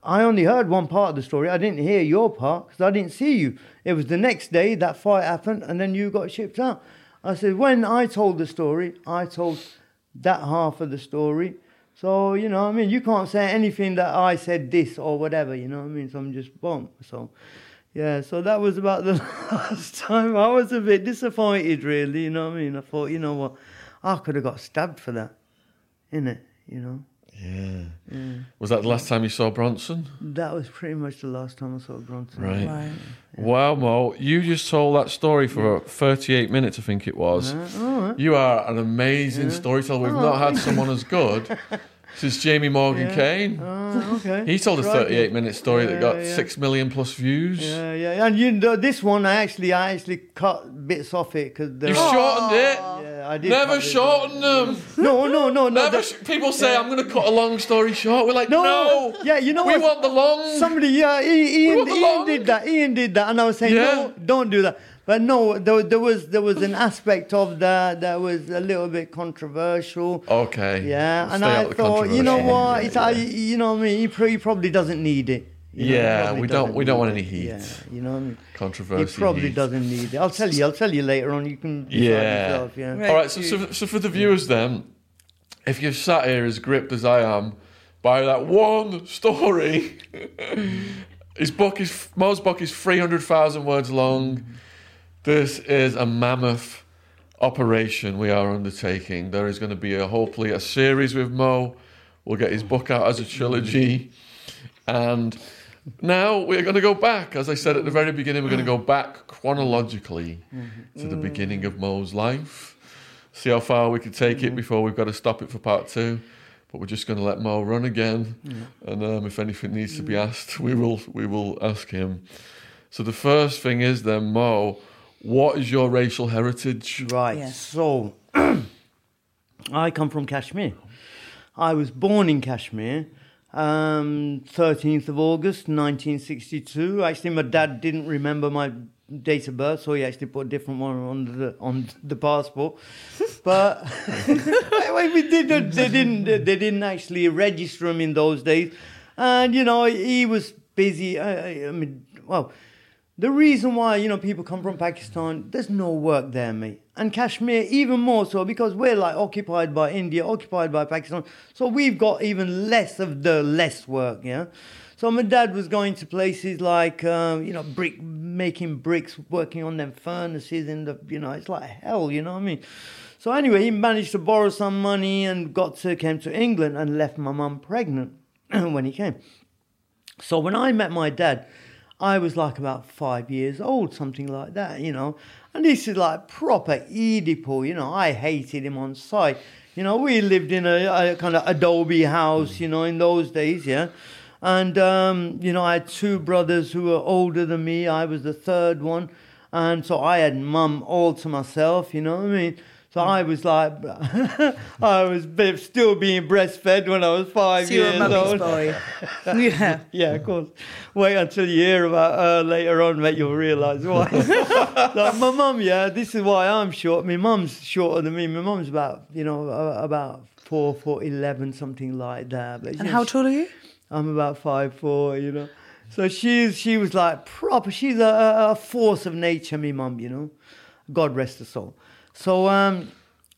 I only heard one part of the story. I didn't hear your part because I didn't see you. It was the next day that fight happened, and then you got shipped out. I said, when I told the story, I told that half of the story. So, you know I mean? You can't say anything that I said this or whatever, you know what I mean? So I'm just bomb. So, yeah, so that was about the last time. I was a bit disappointed, really, you know what I mean? I thought, you know what? I could have got stabbed for that, innit? You know? Yeah. Was that the last time you saw Bronson? That was pretty much the last time I saw Bronson. Right. Right. Wow, Mo, you just told that story for 38 minutes, I think it was. Oh, You are an amazing storyteller. We've oh, not had someone as good since Jamie Morgan Yeah. Kane. oh, okay. He told a 38 minute story that got yeah. 6 million plus views. Yeah, yeah, and you know, this one I actually, I actually cut bits off it because You shortened it. Yeah, I did. Never shorten them. No, no, no, no. Never. sh- people say I'm going to cut a long story short. We're like, No, no. yeah, you know we what? want the long. Somebody, yeah, Ian, Ian did that. Ian did that, and I was saying, Yeah. no, don't do that. But no, there, there was there was an aspect of that that was a little bit controversial. Okay. Yeah, Stay and I thought, you know what? Yeah, it's, yeah. I, you know what I mean. He, pro- he probably doesn't need it. You Yeah, probably we don't- we don't want any heat. Yeah, you know what I mean. Controversy. He probably heat. doesn't need it. I'll tell you. I'll tell you later on. You can Yeah. yourself. Yeah. Right. All right, so, so, so for the viewers then, if you've sat here as gripped as I am by that one story, his book is Mo's book is three hundred thousand words long. This is a mammoth operation we are undertaking. There is going to be a hopefully a series with Mo. We'll get his book out as a trilogy, and now we're going to go back. As I said at the very beginning, we're going to go back chronologically to the beginning of Mo's life. See how far we can take it before we've got to stop it for part two. But we're just going to let Mo run again, and um, if anything needs to be asked, we will we will ask him. So the first thing is then, Mo, what is your racial heritage? Right. Yeah. So, I come from Kashmir. I was born in Kashmir, um, 13th of August, 1962. Actually, my dad didn't remember my date of birth, so he actually put a different one on the on the passport. But we didn't. They didn't. They didn't actually register him in those days, and you know he was busy. I, I mean, well. The reason why, you know, people come from Pakistan, there's no work there, mate. And Kashmir, even more so, because we're like occupied by India, occupied by Pakistan. So we've got even less of the less work, yeah? So my dad was going to places like, um, you know, brick, making bricks, working on them furnaces in the, you know, it's like hell, you know what I mean? So anyway, he managed to borrow some money and got to, came to England and left my mum pregnant when he came. So when I met my dad, I was like about five years old, something like that, you know. And this is like proper Oedipal, you know. I hated him on sight. You know, we lived in a, a kind of adobe house, you know, in those days, yeah. And, um, you know, I had two brothers who were older than me. I was the third one. And so I had mum all to myself, you know what I mean? So I was like, I was still being breastfed when I was five So years old. boy. yeah. Yeah, of course. Wait until you hear about her later on, mate. You'll realise why. like my mum, yeah. This is why I'm short. My mum's shorter than me. My mum's about, you know, about four foot eleven, something like that. But And how tall are you? I'm about five four, you know. So she's she was like proper. She's a, a force of nature, me mum. You know, God rest her soul. So um,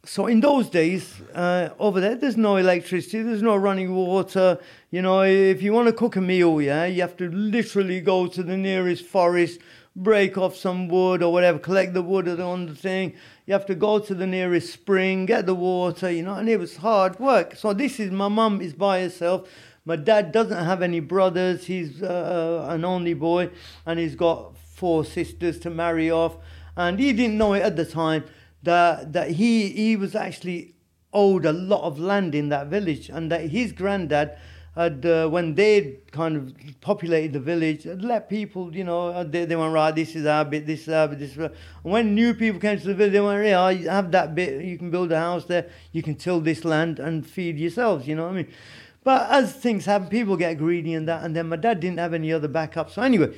so in those days uh, over there, there's no electricity, there's no running water. You know, if you want to cook a meal, yeah, you have to literally go to the nearest forest, break off some wood or whatever, collect the wood on the thing. You have to go to the nearest spring, get the water, you know, and it was hard work. So this is my mum is by herself. My dad doesn't have any brothers. He's uh, an only boy, and he's got four sisters to marry off. And he didn't know it at the time that that he he was actually owed a lot of land in that village, and that his granddad had uh, when they kind of populated the village, let people, you know, uh, they, they went right. This is our bit. This is our bit. This is our. And when new people came to the village, they went, yeah, you have that bit. You can build a house there. You can till this land and feed yourselves. You know what I mean? But as things happen, people get greedy and that. And then my dad didn't have any other backup. So anyway,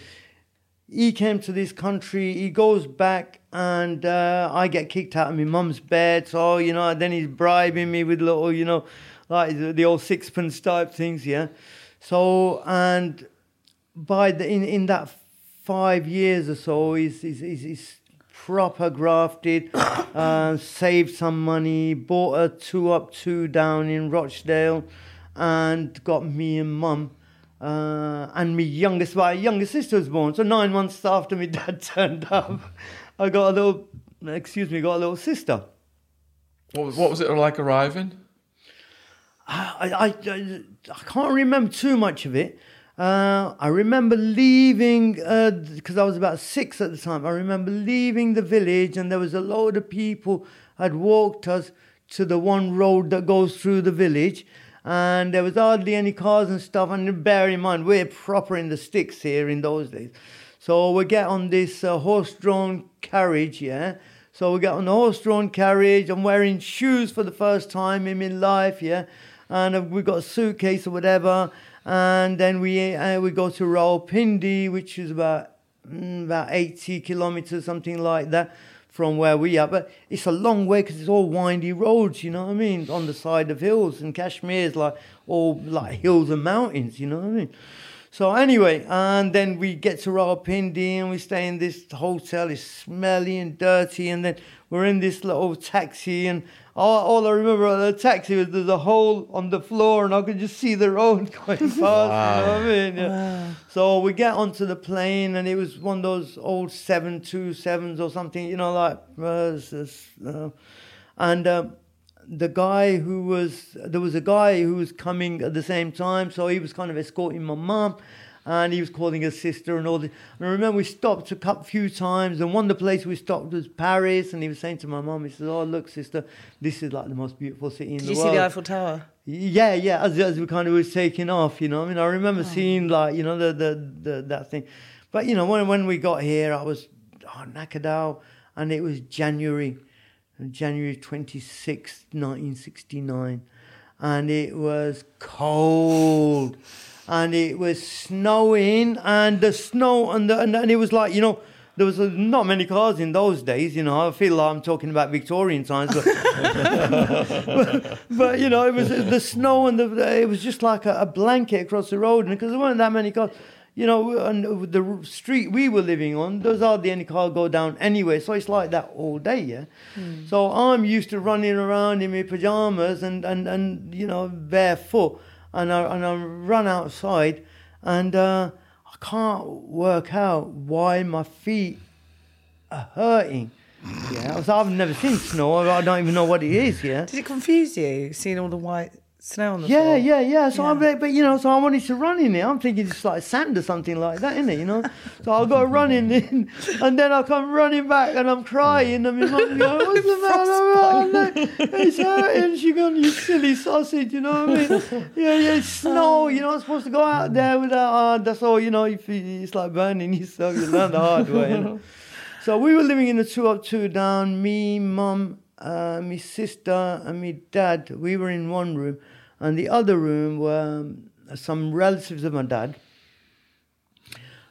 he came to this country. He goes back, and uh, I get kicked out of my mum's bed. So you know, then he's bribing me with little, you know, like the, the old sixpence type things. Yeah. So and by the in in that five years or so, he's he's, he's, proper grafted, uh, saved some money, bought a two up, two down in Rochdale, and got me and mum. Uh, and my youngest, my youngest sister was born. So nine months after my dad turned up, I got a little, excuse me, got a little sister. What was, what was it like arriving? I, I, I, I can't remember too much of it. Uh, I remember leaving because I was about six at the time. I remember leaving the village, and there was a load of people had walked us to the one road that goes through the village, and there was hardly any cars and stuff. And bear in mind, we're proper in the sticks here in those days. So we get on this uh, horse-drawn carriage, yeah. So we get on the horse-drawn carriage. I'm wearing shoes for the first time in my life, yeah. And we got a suitcase or whatever. And then we uh, we go to Rawalpindi, which is about mm, about 80 kilometers, something like that, from where we are. But it's a long way because it's all windy roads, you know what I mean, on the side of hills. And Kashmir is like all like hills and mountains, you know what I mean. So anyway, and then we get to Rawalpindi and we stay in this hotel. It's smelly and dirty, and then we're in this little taxi, and all, all I remember of the taxi was there's a hole on the floor, and I could just see the road going past. You know what I mean? Yeah. So we get onto the plane, and it was one of those old seven two sevens or something, you know, like, uh, uh, and. Um, the guy who was there was a guy who was coming at the same time, so he was kind of escorting my mum, and he was calling his sister and all this. And I remember we stopped a couple few times, and one of the places we stopped was Paris, and he was saying to my mum, he says, "Oh look, sister, this is like the most beautiful city in Did the you see the Eiffel Tower? Yeah, yeah. As, as we kind of was taking off, you know. I mean, I remember oh. seeing like you know the, the the that thing, but you know when when we got here, I was oh, knackered out, and it was January, January twenty sixth, nineteen sixty nine, and it was cold, and it was snowing, and the snow and the and, and it was like you know. There was uh, not many cars in those days, you know. I feel like I'm talking about Victorian times, but but you know, it was uh, the snow and the uh, it was just like a, a blanket across the road, and because there weren't that many cars, you know, and the street we were living on, those hardly any car go down anyway, so it's like that all day, yeah. Hmm. So I'm used to running around in my pajamas and and and you know barefoot, and I and I run outside, and uh, I can't work out why my feet are hurting. Yeah, so I've never seen snow. I don't even know what it is. Yeah. Did it confuse you seeing all the white snow on the Yeah, floor? yeah, yeah. So I'm like, but you know, so I wanted to run in it. I'm thinking it's like sand or something like that, isn't it? You know. So I'll go running in, and then I come running back, and I'm crying. And my mum goes, "What's the matter?" I'm like, "It's hurting." She goes, "You silly sausage," you know what I mean? Yeah, yeah. It's snow. You're not supposed to go out there without. Uh, that's all. You know, if you, it's like burning yourself. You learn the hard way. You know? So we were living in a two up, two down. Me, mum, uh, my sister, and my dad. We were in one room, and the other room were um, some relatives of my dad.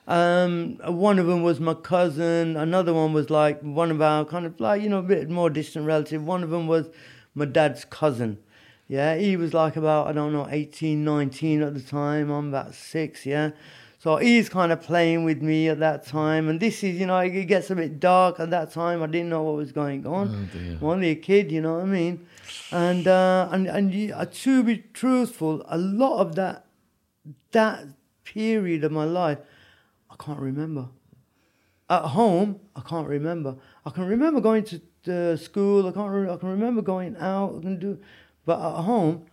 Um, one of them was my cousin. Another one was like one of our kind of like you know a bit more distant relative. One of them was my dad's cousin. Yeah, he was like about I don't know 18, 19 at the time. I'm about six. Yeah. So he's kind of playing with me at that time, and this is, you know, it gets a bit dark at that time. I didn't know what was going on. Oh. I'm only a kid, you know what I mean? And uh, and and uh, to be truthful, a lot of that that period of my life, I can't remember. At home, I can't remember. I can remember going to uh, school. I can't. Re- I can remember going out. Can do, but at home,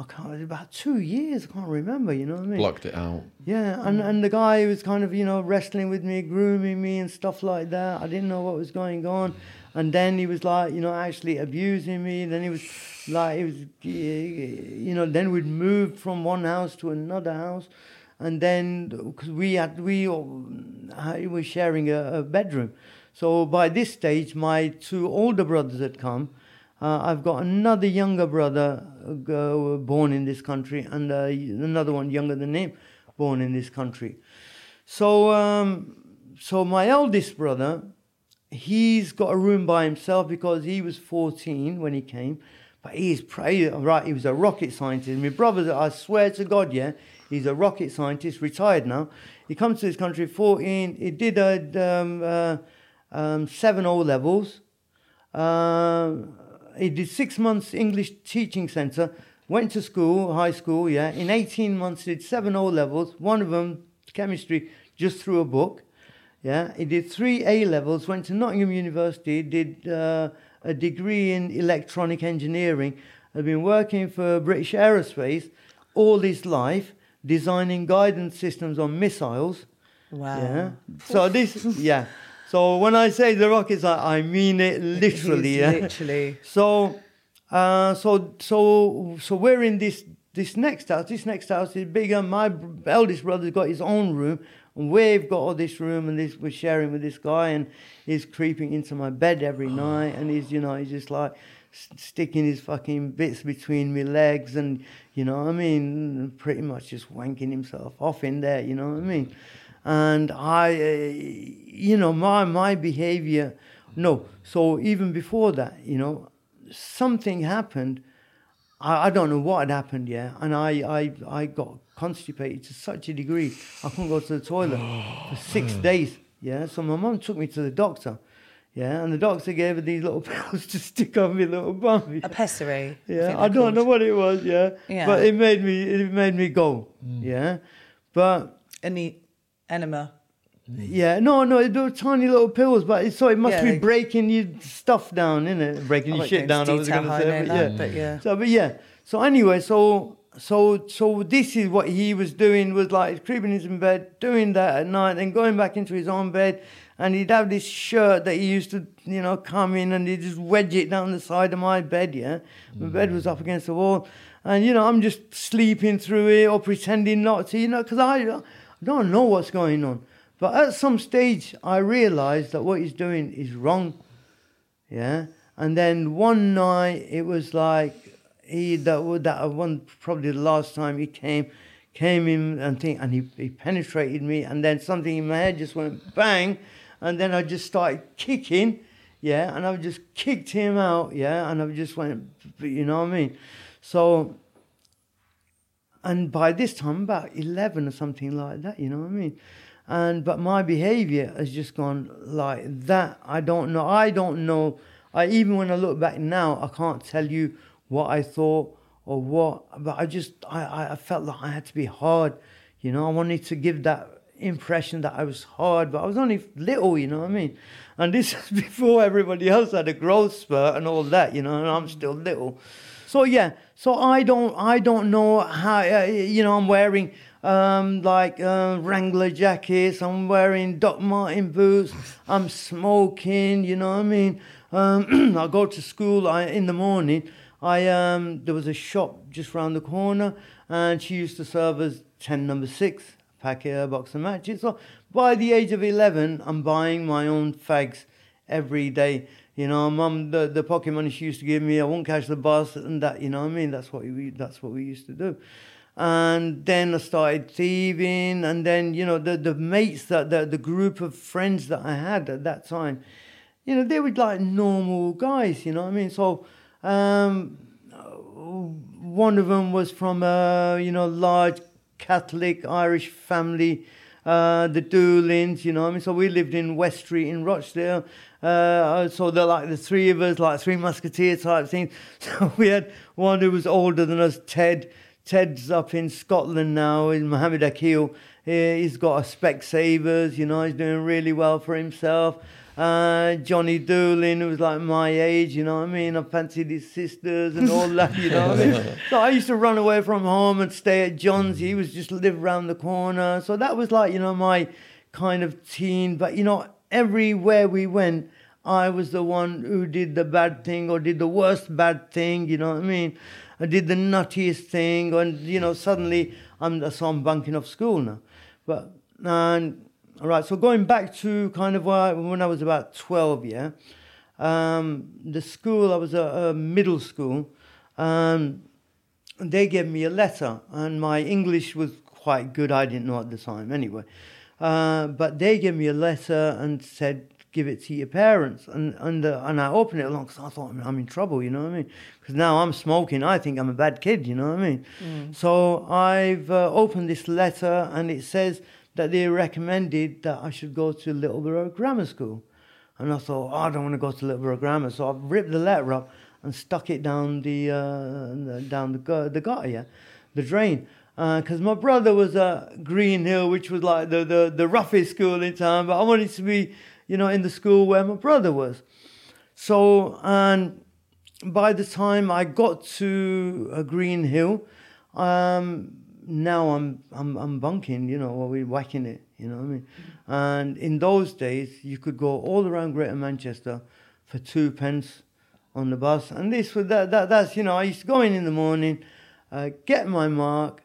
I can't. About two years, I can't remember. You know what I mean? Blocked it out. Yeah, and, and the guy was kind of, you know, wrestling with me, grooming me and stuff like that. I didn't know what was going on. And then he was like, you know, actually abusing me. Then he was like, he was, you know, then we'd move from one house to another house. And then, because we had, we was sharing a, a bedroom. So by this stage, my two older brothers had come. Uh, I've got another younger brother uh, born in this country, and uh, another one younger than him, born in this country. So, um, so my eldest brother, he's got a room by himself because he was 14 when he came, but he's pray right. He was a rocket scientist. My brother, I swear to God, yeah, he's a rocket scientist, retired now. He comes to this country 14. He did a um, uh, um, seven O levels. Um, he did six months English teaching center, went to school, high school, yeah. In 18 months, did seven O levels, one of them chemistry, just through a book, yeah. He did three A levels, went to Nottingham University, did uh, a degree in electronic engineering, had been working for British Aerospace all his life, designing guidance systems on missiles. Wow. Yeah. So this, yeah. So when I say the rockets, I, I mean it literally. Yeah. Literally. So, uh, so, so, so we're in this this next house. This next house is bigger. My eldest brother's got his own room, and we've got all this room, and this we're sharing with this guy, and he's creeping into my bed every night, and he's, you know, he's just like sticking his fucking bits between my legs, and you know what I mean, pretty much just wanking himself off in there. You know what I mean? And I, uh, you know, my my behavior. No, so even before that, you know, something happened. I, I don't know what had happened, yeah, and I, I I got constipated to such a degree I couldn't go to the toilet for six days. Yeah, so my mum took me to the doctor. Yeah, and the doctor gave her these little pills to stick on me little bum. A pessary. Yeah, I don't know what it was. Yeah, Yeah. but it made me it made me go. Yeah, but Any enema. yeah, no, no, they were tiny little pills, but it, so it must Yeah, be they- breaking your stuff down, isn't it? Breaking your shit down. I was gonna say, but that, yeah. but yeah. So, but yeah. So anyway, so so so this is what he was doing was like creeping into bed, doing that at night, and going back into his own bed, and he'd have this shirt that he used to, you know, come in and he'd just wedge it down the side of my bed. Yeah, my mm. bed was up against the wall, and you know I'm just sleeping through it or pretending not to, you know, because I, Don't know what's going on. But at some stage, I realized that what he's doing is wrong. Yeah. And then one night, it was like he that that one probably the last time he came, came in and think, and he, he penetrated me, and then something in my head just went bang, and then I just started kicking, yeah, and I just kicked him out, yeah, and I just went, you know what I mean? So and by this time about 11 or something like that you know what i mean? And but my behavior has just gone like that. I don't know i don't know. I even when i look back now i can't tell you what i thought or what but i just i i felt like i had to be hard you know? I wanted to give that impression that i was hard but i was only little you know what i mean? And this is before everybody else had a growth spurt and all that you know and i'm still little. So yeah, so I don't I don't know how uh, you know I'm wearing um, like uh, Wrangler jackets. I'm wearing Doc Martin boots. I'm smoking. You know what I mean? Um, I go to school I, in the morning. I um, there was a shop just round the corner, and she used to serve us ten number six packet of box of matches. So by the age of eleven, I'm buying my own fags every day. You know, mum, the, the pocket money she used to give me, I won't catch the bus and that, you know what I mean? That's what we, that's what we used to do. And then I started thieving, and then, you know, the, the mates, that the, the group of friends that I had at that time, you know, they were like normal guys, you know what I mean? So, um, one of them was from a, you know, large Catholic Irish family, uh, the Doolins, you know I mean? So we lived in West Street in Rochdale. Uh, so they're like the three of us, like three musketeer type thing. So we had one who was older than us, Ted. Ted's up in Scotland now, in Mohammed Akil. He- He's got a Specsavers, you know, he's doing really well for himself. Uh, Johnny Doolin, who was like my age, you know what I mean? I fancied his sisters and all that, you know what I mean? So I used to run away from home and stay at John's. He was just live around the corner. So that was like, you know, my kind of teen. But, you know, everywhere we went, I was the one who did the bad thing or did the worst bad thing, you know what I mean? I did the nuttiest thing, and, you know, suddenly I'm, so I'm bunking off school now. But, and, all right, so going back to kind of when I was about 12, yeah, um, the school, I was a, a middle school, um, they gave me a letter, and my English was quite good. I didn't know at the time anyway. Uh, but they gave me a letter and said, give it to your parents. And and, uh, and I opened it along because I thought, I'm in trouble, you know what I mean? Because now I'm smoking. I think I'm a bad kid, you know what I mean? So I've uh, opened this letter, and it says that they recommended that I should go to Littleborough Grammar School. And I thought, oh, I don't want to go to Littleborough Grammar. So I've ripped the letter up and stuck it down the, uh, down the, the gutter, yeah, the drain. Because my brother was at Green Hill, which was like the, the, the roughest school in town, but I wanted to be, you know, in the school where my brother was. So, and by the time I got to uh, Green Hill, um, now I'm, I'm I'm bunking, you know, or we're whacking it, you know what I mean? And in those days, you could go all around Greater Manchester for two pence on the bus, and this was that, that that's you know I used to go in in the morning, uh, get my mark,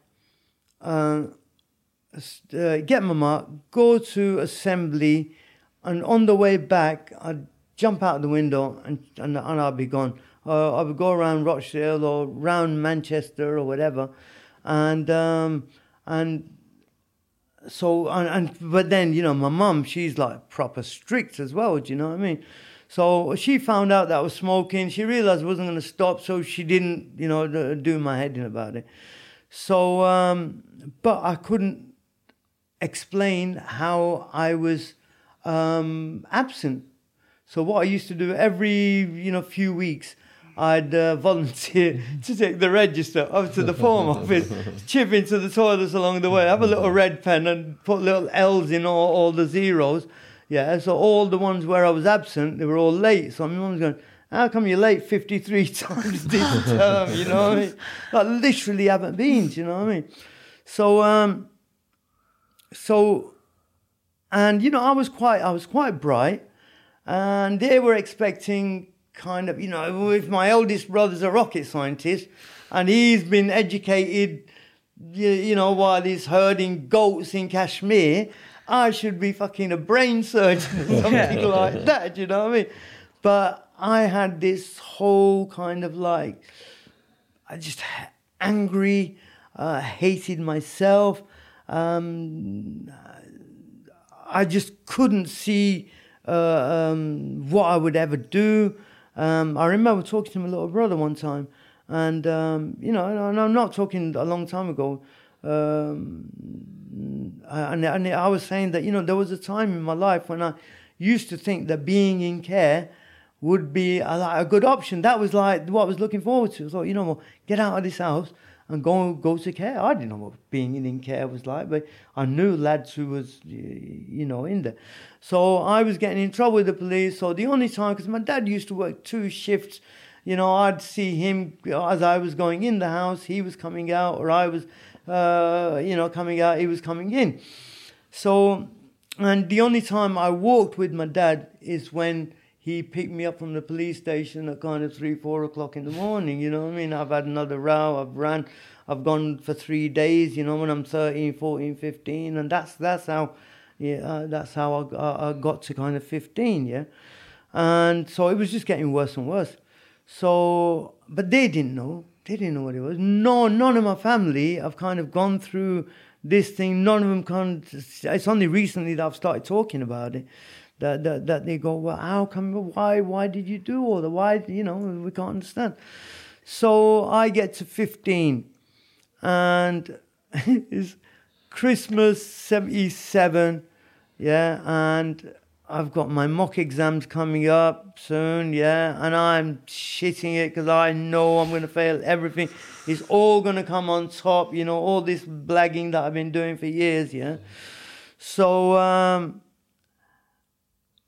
uh, get my mark, go to assembly, and on the way back, I'd jump out the window and, and, and I'd be gone. Uh, I would go around Rochdale or round Manchester or whatever, and um, and so and, and but then you know my mum she's like proper strict as well do you know what i mean? So she found out that i was smoking. She realized i wasn't going to stop so she didn't you know do my head in about it so um but i couldn't explain how i was um absent so what i used to do every you know few weeks I'd uh, volunteer to take the register up to the form office, chip into the toilets along the way, have a little red pen and put little L's in all, all the zeros. Yeah, so all the ones where I was absent, they were all late. So my mum's going, how come you're late 53 times this term, you know what I mean? Like literally haven't been, do you know what I mean? So, um, so, and you know, I was quite, I was quite bright and they were expecting kind of, you know, if my eldest brother's a rocket scientist and he's been educated, you, know, while he's herding goats in Kashmir, I should be fucking a brain surgeon or something like that, you know what I mean? But I had this whole kind of like, I just angry, uh, hated myself. Um, I just couldn't see uh, um, what I would ever do. Um, I remember talking to my little brother one time, and um, you know, and I'm not talking a long time ago. Um, and, and I was saying that you know there was a time in my life when I used to think that being in care would be a, a good option. That was like what I was looking forward to. I thought, you know, get out of this house and go go to care. I didn't know what being in care was like, but I knew lads who was you know in there. So I was getting in trouble with the police. So the only time, because my dad used to work two shifts, you know, I'd see him as I was going in the house, he was coming out, or I was, uh, you know, coming out, he was coming in. So, and the only time I walked with my dad is when he picked me up from the police station at kind of three, four o'clock in the morning. You know what I mean? I've had another row. I've ran. I've gone for three days. You know, when I'm 13, 14, 15, and that's that's how, yeah, uh, that's how I, I, I got to kind of 15. Yeah, and so it was just getting worse and worse. So, but they didn't know. They didn't know what it was. No, none of my family have kind of gone through this thing. None of them can. It's only recently that I've started talking about it that, that, that they go, well, how come, why, why did you do all the, Why, you know, we can't understand. So I get to 15 and it's Christmas 77, yeah, and I've got my mock exams coming up soon, yeah, and I'm shitting it because I know I'm going to fail everything. It's all going to come on top, you know, all this blagging that I've been doing for years, yeah. So, um,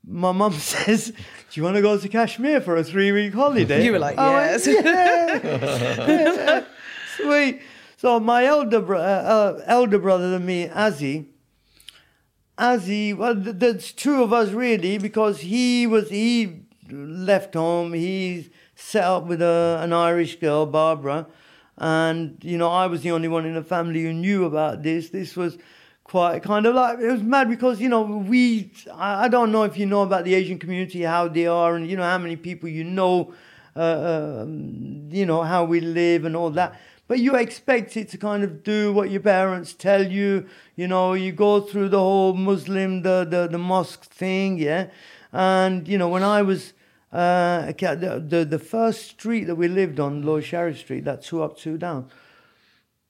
my mum says, "Do you want to go to Kashmir for a three-week holiday?" You were like, went, "Yes." "Yeah." Sweet. So my elder bro- uh, uh, elder brother than me, Azzy. Azzy, well, th- there's two of us really because he was he left home. He set up with a, an Irish girl, Barbara, and you know I was the only one in the family who knew about this. This was quite kind of like it was mad because you know we I, don't know if you know about the Asian community how they are and you know how many people you know uh, um, you know how we live and all that. But you expect it to kind of do what your parents tell you. You know you go through the whole Muslim the the, the mosque thing yeah? And you know when I was uh, the, the the first street that we lived on Lord Sharif Street that two up two down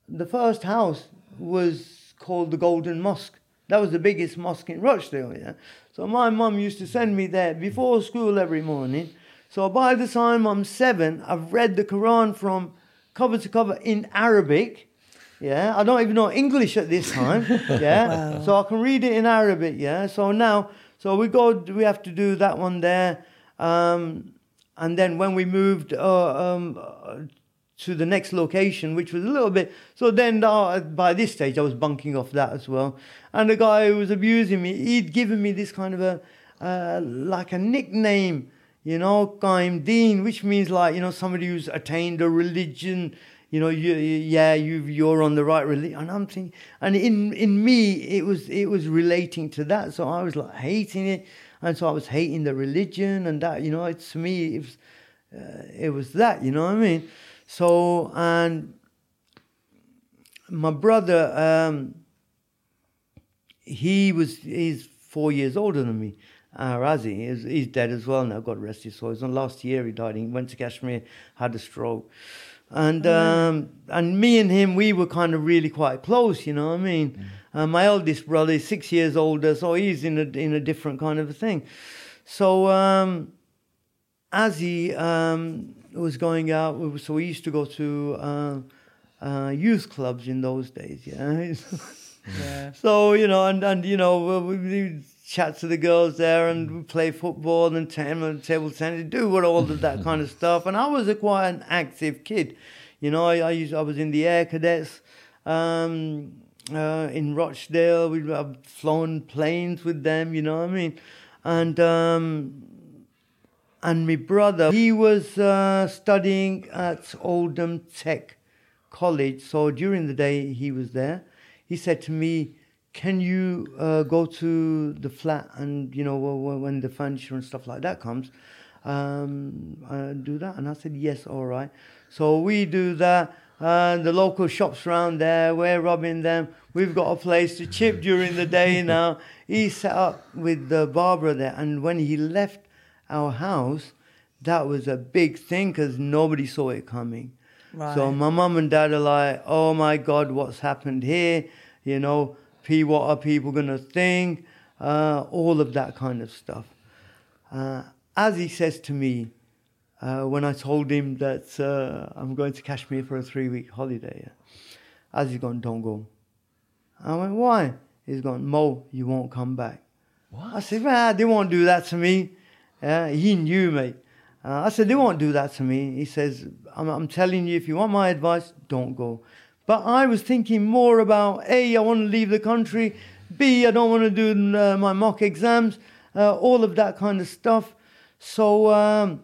the first house was called the Golden Mosque. That was the biggest mosque in Rochdale, yeah. So my mum used to send me there before school every morning. So by the time I'm seven, I've read the Quran from cover to cover in Arabic. Yeah, I don't even know English at this time. Yeah, Wow. so I can read it in Arabic. Yeah, so now, so we go, we have to do that one there, um, and then when we moved uh, um, to the next location, which was a little bit. So then, uh, by this stage, I was bunking off that as well. And the guy who was abusing me, he'd given me this kind of a uh, like a nickname, you know, Qaim Deen, which means like you know somebody who's attained a religion. You know, you- yeah, you you're on the right religion. And I'm thinking, and in in me, it was it was relating to that. So I was like hating it, and so I was hating the religion and that. You know, it's to me, it was uh, it was that. You know what I mean? So and my brother, um, he was he's four years older than me. Uh, Razi is he's dead as well now. God rest his soul. It was last year he died. He went to Kashmir, had a stroke, and um, and me and him we were kind of really quite close. You know what I mean? Uh, my eldest brother is six years older, so he's in a in a different kind of a thing. So um, as he um, was going out, so we used to go to uh, uh, youth clubs in those days. Yeah. Yeah. So you know, and and you know, we, we chat to the girls there, and we play football and ten, table tennis, do what all of that kind of stuff. And I was a quite an active kid, you know. I I, used, I was in the air cadets um, uh, in Rochdale. We have flown planes with them, you know what I mean, and. Um, and my brother, he was uh, studying at Oldham Tech College. So during the day he was there. He said to me, "Can you uh, go to the flat and you know wh- wh- when the furniture and stuff like that comes, um, uh, do that?" And I said, "Yes, all right." So we do that. Uh, the local shops around there, we're robbing them. We've got a place to chip during the day now. He set up with the Barbara there, and when he left our house, that was a big thing because nobody saw it coming. So my mum and dad are like, "Oh my God, what's happened here?" You know, P, what are people gonna think? Uh, all of that kind of stuff. Uh, as he says to me, uh, when I told him that uh, I'm going to Kashmir for a three-week holiday, yeah, as he's gone, "Don't go." I went, "Why?" He's gone, "Mo, you won't come back." What? I said, "Man, they won't do that to me." Yeah, he knew, me. Uh, I said, they won't do that to me. He says, I'm, I'm telling you, if you want my advice, don't go. But I was thinking more about A, I want to leave the country. B, I don't want to do uh, my mock exams, uh, all of that kind of stuff. So, um,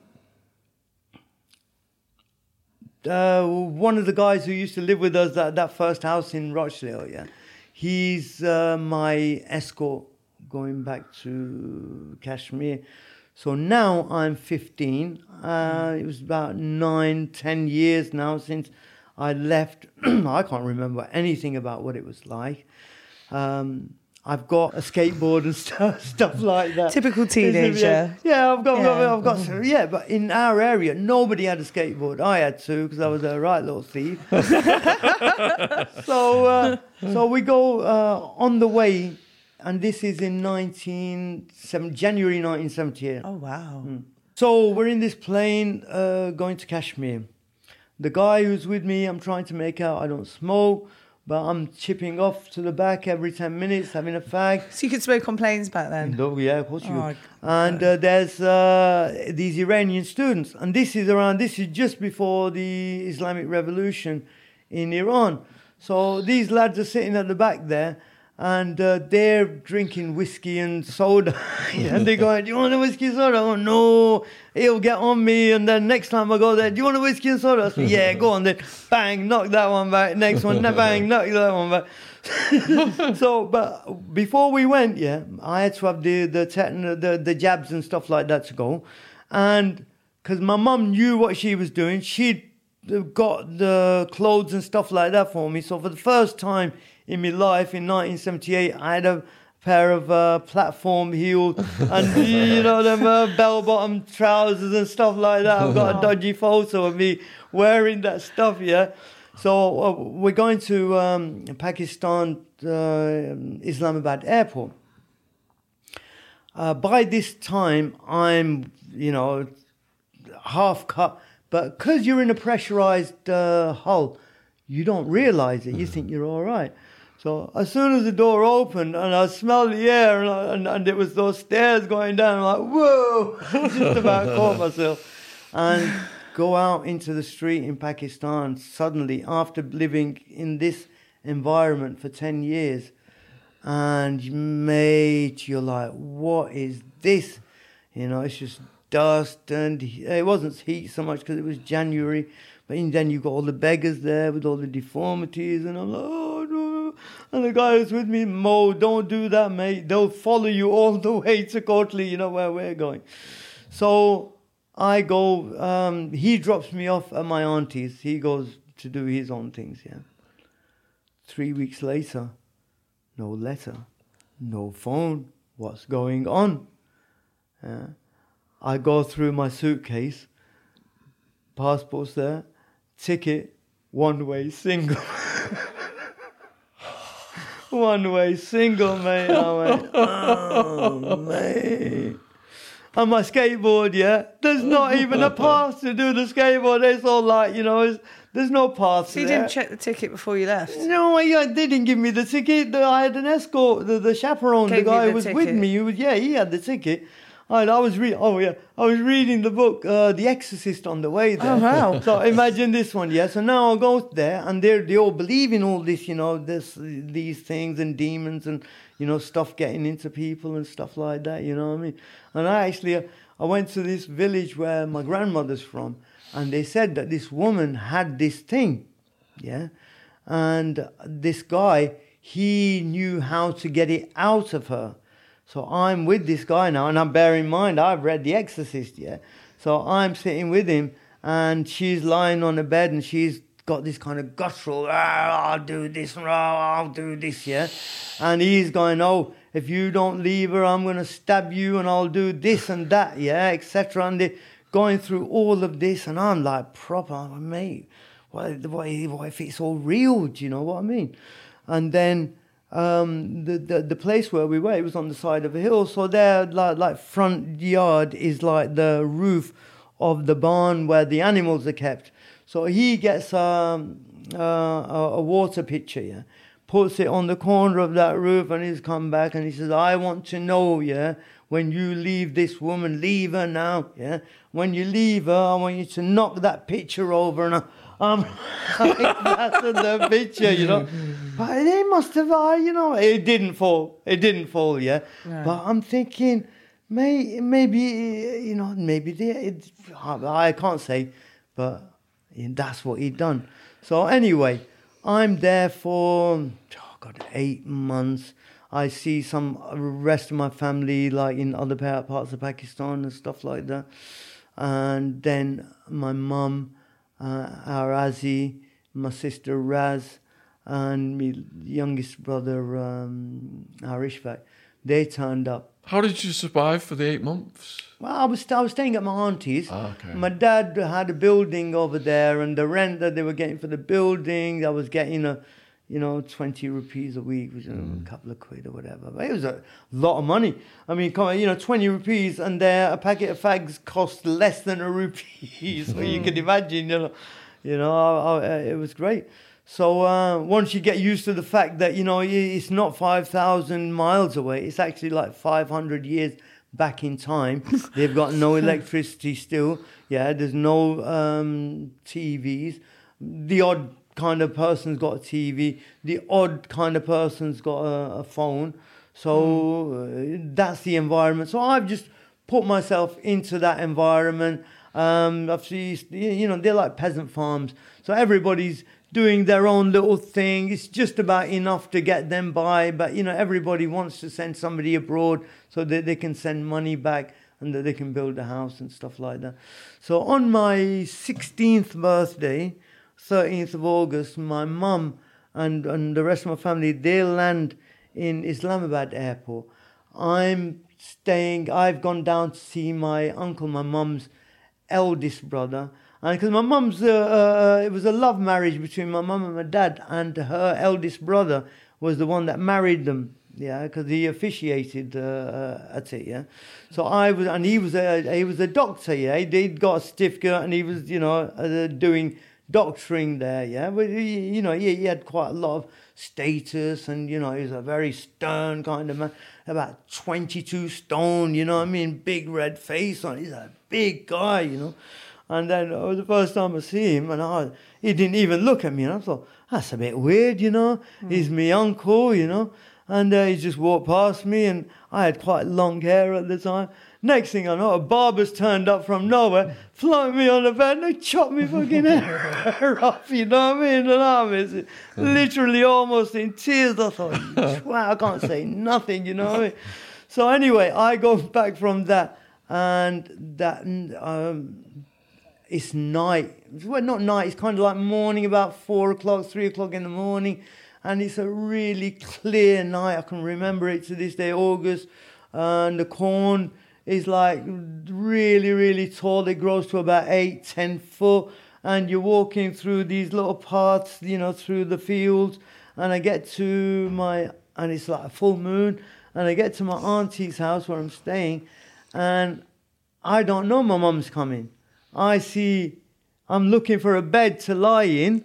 uh, one of the guys who used to live with us at that first house in Rochdale, yeah, he's uh, my escort going back to Kashmir. So now I'm 15. Uh, it was about nine, ten years now since I left. I can't remember anything about what it was like. Um, I've got a skateboard and stuff, stuff like that. Typical teenager. Yeah, I've got, Yeah. I've got, some- yeah, but in our area, nobody had a skateboard. I had to because I was a right little thief. so, uh, so we go uh, on the way, and this is in 19, January 1978. Oh wow. So we're in this plane uh, going to Kashmir. The guy who's with me, I'm trying to make out I don't smoke, but I'm chipping off to the back every 10 minutes, having a fag. So you could smoke on planes back then. No, yeah, of course you Oh, would. And uh, there's uh, these Iranian students, and this is around. This is just before the Islamic Revolution in Iran. So these lads are sitting at the back there, and uh, they're drinking whiskey and soda, and they're going, "Do you want a whiskey and soda?" Oh no, he'll get on me. And then next time I go there, "Do you want a whiskey and soda?" I say, "Yeah, go on." Then bang, knock that one back. Next one, bang, knock that one back. so, but before we went, yeah, I had to have the the techn- the, the jabs and stuff like that to go, and because my mum knew what she was doing, she'd got the clothes and stuff like that for me. So for the first time in my life, in 1978, I had a pair of uh, platform heels and you know them uh, bell bottom trousers and stuff like that. I've got a dodgy photo of me wearing that stuff. Yeah. So uh, we're going to um, Pakistan, uh, Islamabad airport. Uh, by this time, I'm, you know, half cut, but because you're in a pressurized uh, hull, you don't realize it. You think you're all right. So as soon as the door opened and I smelled the air and, I, and, and it was those stairs going down, I'm like, whoa, I just about caught myself. And go out into the street in Pakistan suddenly after living in this environment for 10 years. And mate, you're like, what is this? You know, it's just dust and it wasn't heat so much because it was January. But then you've got all the beggars there with all the deformities, and I'm like, oh And the guy who's with me, Mo, don't do that, mate. They'll follow you all the way to Courtly, you know where we're going. So I go, um, he drops me off at my auntie's. He goes to do his own things, yeah. Three weeks later, no letter, no phone. What's going on? Yeah. I go through my suitcase, passport's there, ticket, one way single. one way single, mate. I went, oh, mate. And my skateboard, yeah, there's not even a pass to do the skateboard. It's all like, you know, it's, there's no pass. So you there. didn't check the ticket before you left? No, I, uh, they didn't give me the ticket. I had an escort. The, the chaperone, Gave the guy who was with me. He was, yeah, he had the ticket. And I was reading. Oh yeah, I was reading the book, uh, The Exorcist, on the way there. Oh, wow. So imagine this one, yeah. So now I go there, and they they all believe in all this, you know, this these things and demons and you know stuff getting into people and stuff like that. You know what I mean? And I actually, uh, I went to this village where my grandmother's from, and they said that this woman had this thing, yeah, and this guy he knew how to get it out of her. So I'm with this guy now, and I'm bearing in mind I've read The Exorcist, yeah. So I'm sitting with him, and she's lying on the bed, and she's got this kind of guttural, ah, I'll do this, ah, I'll do this, yeah. And he's going, oh, if you don't leave her, I'm going to stab you, and I'll do this and that, yeah, etc. And they're going through all of this, and I'm like, proper, I'm like, mate, what, what, what if it's all real? Do you know what I mean? And then um, the, the the place where we were, it was on the side of a hill. So there, like like front yard is like the roof of the barn where the animals are kept. So he gets um, uh, a, a water pitcher, yeah, puts it on the corner of that roof, and he's come back and he says, "I want to know, yeah." When you leave this woman, leave her now, yeah. When you leave her, I want you to knock that pitcher over, and I, I'm like, that's the picture, you know. But they must have, uh, you know, it didn't fall. It didn't fall, yeah. But I'm thinking, may, maybe, you know, maybe they, it, I can't say, but that's what he'd done. So anyway, I'm there for, oh God, eight months. I see some rest of my family, like in other parts of Pakistan and stuff like that. And then my mum, uh, our Azzy, my sister Raz, and my youngest brother, um, our Ishfaq, they turned up. How did you survive for the eight months? Well, I was I was staying at my auntie's. Ah, okay. My dad had a building over there, and the rent that they were getting for the building, I was getting a, you know, twenty rupees a week, which is Mm. a couple of quid or whatever. But it was a lot of money. I mean, come on, you know, twenty rupees, and there a packet of fags cost less than a rupee, so you Mm. can imagine, you know, you know, I, I, it was great. So uh, once you get used to the fact that you know it's not five thousand miles away, it's actually like five hundred years back in time. They've got no electricity still. Yeah, there's no um, TVs. The odd kind of person's got a TV. The odd kind of person's got a, a phone. So uh, that's the environment. So I've just put myself into that environment. Um, I've seen, you know, they're like peasant farms. So everybody's doing their own little thing. It's just about enough to get them by. But, you know, everybody wants to send somebody abroad so that they can send money back and that they can build a house and stuff like that. So on my 16th birthday, 13th of August, my mum and, and the rest of my family, they land in Islamabad airport. I'm staying, I've gone down to see my uncle, my mum's eldest brother. And because my mum's, uh, uh, it was a love marriage between my mum and my dad, and her eldest brother was the one that married them. Yeah, because he officiated uh, uh, at it. Yeah, so I was, and he was a he was a doctor. Yeah, he'd, he'd got a stiff certificate, and he was, you know, uh, doing doctoring there. Yeah, but he, you know, he, he had quite a lot of status, and you know, he was a very stern kind of man, about twenty two stone. You know, what I mean, big red face on. He's a big guy. You know. And then it was the first time I see him, and I, he didn't even look at me. And I thought, that's a bit weird, you know. He's my uncle, you know. And uh, he just walked past me, and I had quite long hair at the time. Next thing I know, a barber's turned up from nowhere, flung me on the bed, and they chopped me fucking hair off, you know what I mean? And I was literally almost in tears. I thought, wow, I can't say nothing, you know what I mean? So anyway, I go back from that, and that um, it's night. Well, not night. It's kind of like morning, about four o'clock, three o'clock in the morning, and it's a really clear night. I can remember it to this day, August, and the corn is like really, really tall. It grows to about eight, ten foot, and you're walking through these little paths, you know, through the fields. And I get to my, and it's like a full moon, and I get to my auntie's house where I'm staying, and I don't know my mum's coming. I see I'm looking for a bed to lie in,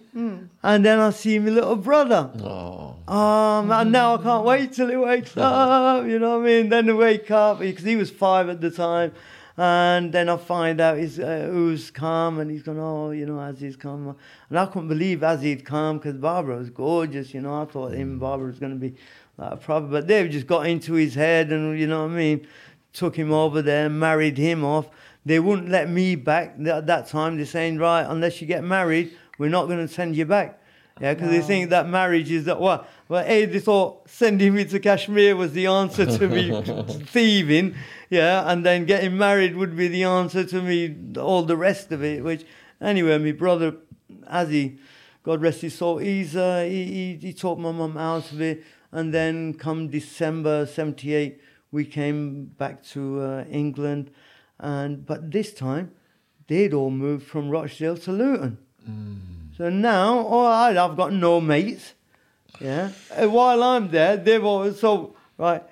and then I see my little brother. Oh. Um, and now I can't wait till he wakes up, you know what I mean? Then he wake up, because he was five at the time, and then I find out he's, uh, who's come, and he's gone, oh, you know, as he's come. And I couldn't believe Azzy'd come, because Barbara was gorgeous, you know, I thought him and Barbara was going to be like a problem, but they've just got into his head, and you know what I mean? Took him over there, married him off. They wouldn't let me back at that time. They're saying, right, unless you get married, we're not going to send you back. Yeah, because they think that marriage is that what? Well, A, they thought sending me to Kashmir was the answer to me thieving, yeah, and then getting married would be the answer to me all the rest of it. Which, anyway, my brother, he, God rest his soul, he's uh, he, he he taught my mum out of it, and then come December '78, we came back to uh, England, and but this time, they'd all moved from Rochdale to Luton. Mm. So now, all right, I've got no mates. Yeah. And while I'm there, they've all so right.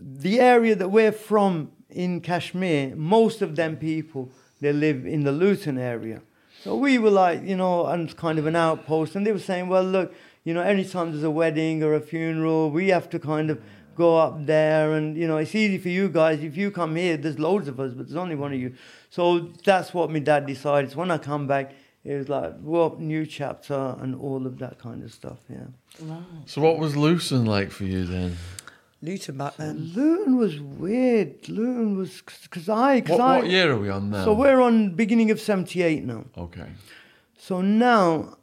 The area that we're from in Kashmir, most of them people they live in the Luton area. So we were like, you know, and kind of an outpost, and they were saying, well, look, you know, anytime there's a wedding or a funeral, we have to kind of go up there, and you know, it's easy for you guys. If you come here, there's loads of us, but there's only one of you. So that's what my dad decided. So when I come back, it was like, well, new chapter and all of that kind of stuff. Yeah. right. So what was Lucen like for you then? Luton back then. Luton was weird. Luton was because I, cause What, I. what year are we on now? So we're on beginning of '78 now. Okay. So now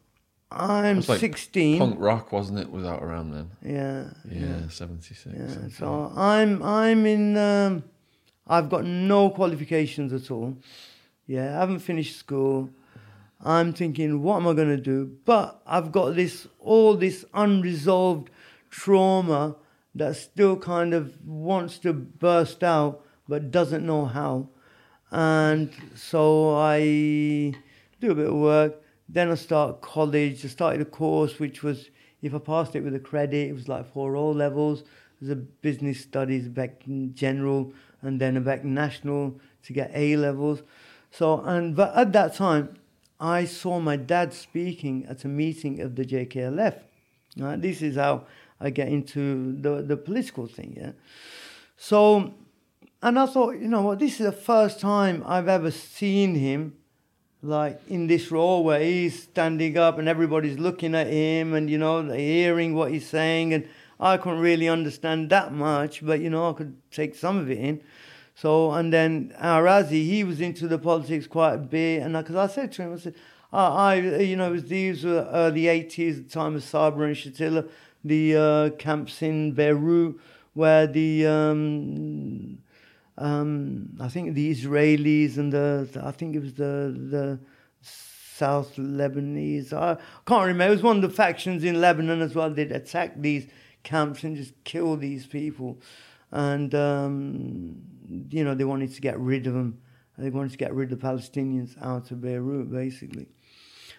I'm like 16. Punk rock, wasn't it? Was out around then. Yeah. Yeah, 76. Yeah. So I'm I'm in. Um, I've got no qualifications at all. Yeah, I haven't finished school. I'm thinking, what am I going to do? But I've got this all this unresolved trauma that still kind of wants to burst out, but doesn't know how. And so I do a bit of work. Then I start college. I started a course which was, if I passed it with a credit, it was like four O levels. There's a business studies back general, and then a back national to get A levels. So, and but at that time, I saw my dad speaking at a meeting of the JKLF. Right? This is how I get into the the political thing. Yeah. So, and I thought, you know what, this is the first time I've ever seen him like in this role where he's standing up and everybody's looking at him and you know hearing what he's saying and I couldn't really understand that much, but you know I could take some of it in. So and then Arazi, he was into the politics quite a bit, and because I said to him, I said, I, I you know, was these were the eighties, the time of Sabra and Shatila, the uh, camps in Beirut where the um, um, I think the Israelis and the, I think it was the the South Lebanese. I can't remember. It was one of the factions in Lebanon as well. They'd attack these camps and just kill these people, and um, you know they wanted to get rid of them. They wanted to get rid of the Palestinians out of Beirut, basically.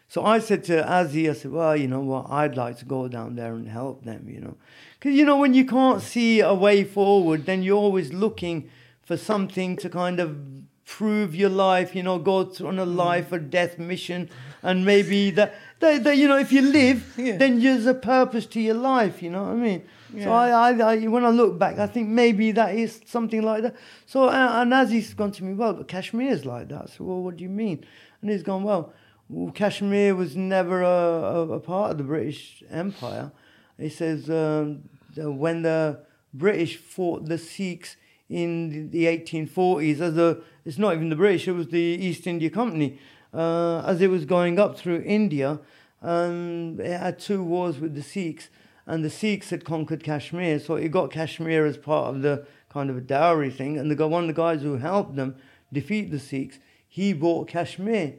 So I said to Azzy, I said, well, you know what, I'd like to go down there and help them, you know. Because, you know, when you can't see a way forward, then you're always looking for something to kind of prove your life, you know, go on a life or death mission. And maybe that, that, that you know, if you live, Yeah. then there's a purpose to your life, you know what I mean? So I, I, I, when I look back, I think maybe that is something like that. So, uh, and as he's gone to me, well, but Kashmir's like that. So, well, what do you mean? And he's gone, well, well Kashmir was never a, a, a part of the British Empire. He says um, when the British fought the Sikhs in the 1840s, as a, it's not even the British, it was the East India Company, uh, as it was going up through India, um, it had two wars with the Sikhs and the Sikhs had conquered Kashmir, so it got Kashmir as part of the kind of a dowry thing. And the one of the guys who helped them defeat the Sikhs, he bought Kashmir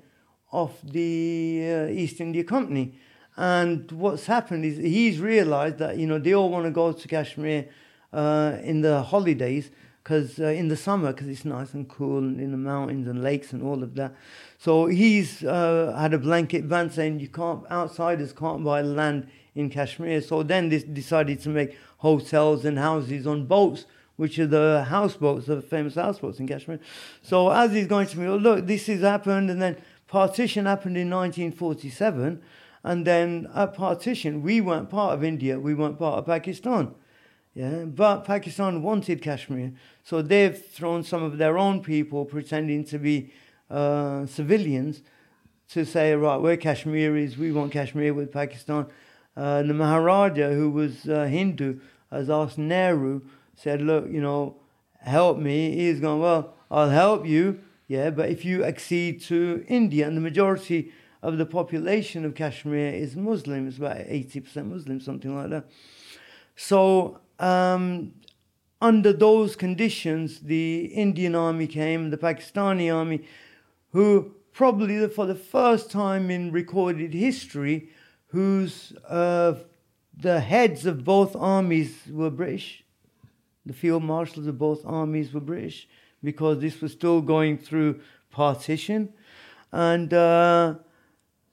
off the uh, East India Company, And what's happened is he's realized that, you know, they all want to go to Kashmir uh, in the holidays because uh, in the summer because it's nice and cool and in the mountains and lakes and all of that. So he's uh, had a blanket ban saying you can't outsiders can't buy land in Kashmir. So then they decided to make hotels and houses on boats, which are the houseboats, the famous houseboats in Kashmir. So as he's going to me, oh, look, this has happened, and then partition happened in 1947. And then at partition, we weren't part of India, we weren't part of Pakistan. Yeah, but Pakistan wanted Kashmir, so they've thrown some of their own people pretending to be uh, civilians to say, right, we're Kashmiris, we want Kashmir with Pakistan. Uh, the Maharaja, who was uh, Hindu, has asked Nehru, said, look, you know, help me. He's gone, well, I'll help you, yeah, but if you accede to India, and the majority of the population of Kashmir is Muslim. It's about 80% Muslim, something like that. So, um, under those conditions, the Indian army came, the Pakistani army, who probably for the first time in recorded history, whose uh, the heads of both armies were British. The field marshals of both armies were British because this was still going through partition. And uh,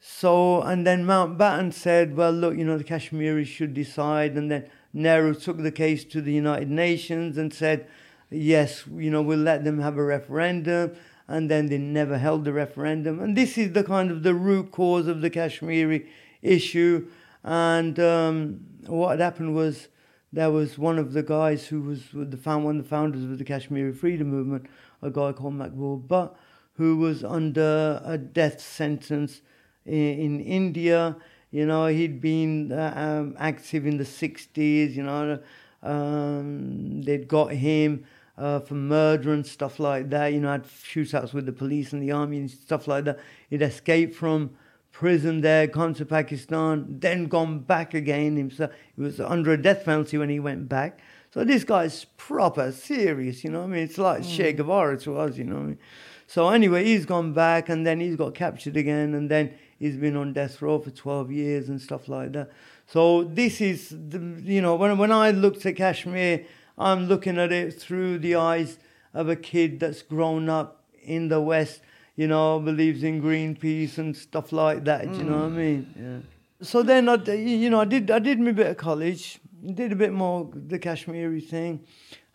so, and then Mountbatten said, well, look, you know, the Kashmiris should decide. And then Nehru took the case to the United Nations and said, yes, you know, we'll let them have a referendum. And then they never held the referendum. And this is the kind of the root cause of the Kashmiri issue. And um, what had happened was there was one of the guys who was the found, one of the founders of the Kashmiri freedom movement, a guy called Makbul Butt, who was under a death sentence in, in India. You know, he'd been uh, um, active in the 60s, you know, um, they'd got him uh, for murder and stuff like that, you know, had shootouts with the police and the army and stuff like that. He'd escaped from prison there, gone to Pakistan, then gone back again himself. He was under a death penalty when he went back. So this guy's proper serious, you know I mean? It's like mm. Che Guevara to us, you know I mean? So anyway, he's gone back and then he's got captured again and then He's been on death row for 12 years and stuff like that. So this is, the, you know, when, when I looked at Kashmir, I'm looking at it through the eyes of a kid that's grown up in the West, you know, believes in Greenpeace and stuff like that. Mm. You know what I mm. mean? Yeah. So then, I, you know, I did I did my bit of college, did a bit more the Kashmiri thing.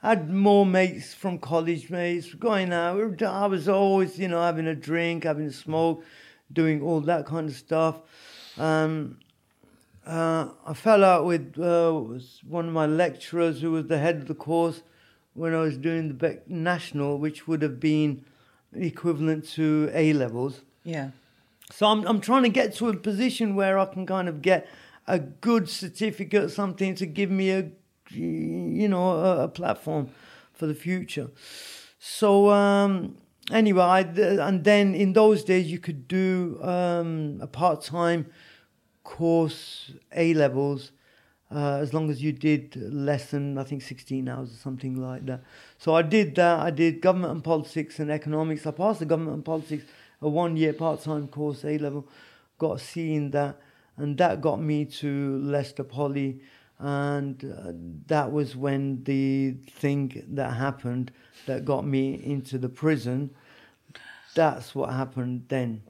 had more mates from college mates going out. I was always, you know, having a drink, having a smoke doing all that kind of stuff. Um, uh, I fell out with uh, one of my lecturers who was the head of the course when I was doing the Beck National, which would have been equivalent to A levels. Yeah. So I'm I'm trying to get to a position where I can kind of get a good certificate, something to give me a you know a, a platform for the future. So um, anyway, I, and then in those days you could do um, a part time course, A levels, uh, as long as you did less than I think 16 hours or something like that. So I did that. I did government and politics and economics. I passed the government and politics, a one year part time course, A level, got a C in that, and that got me to Leicester Poly. And uh, that was when the thing that happened that got me into the prison that's what happened then,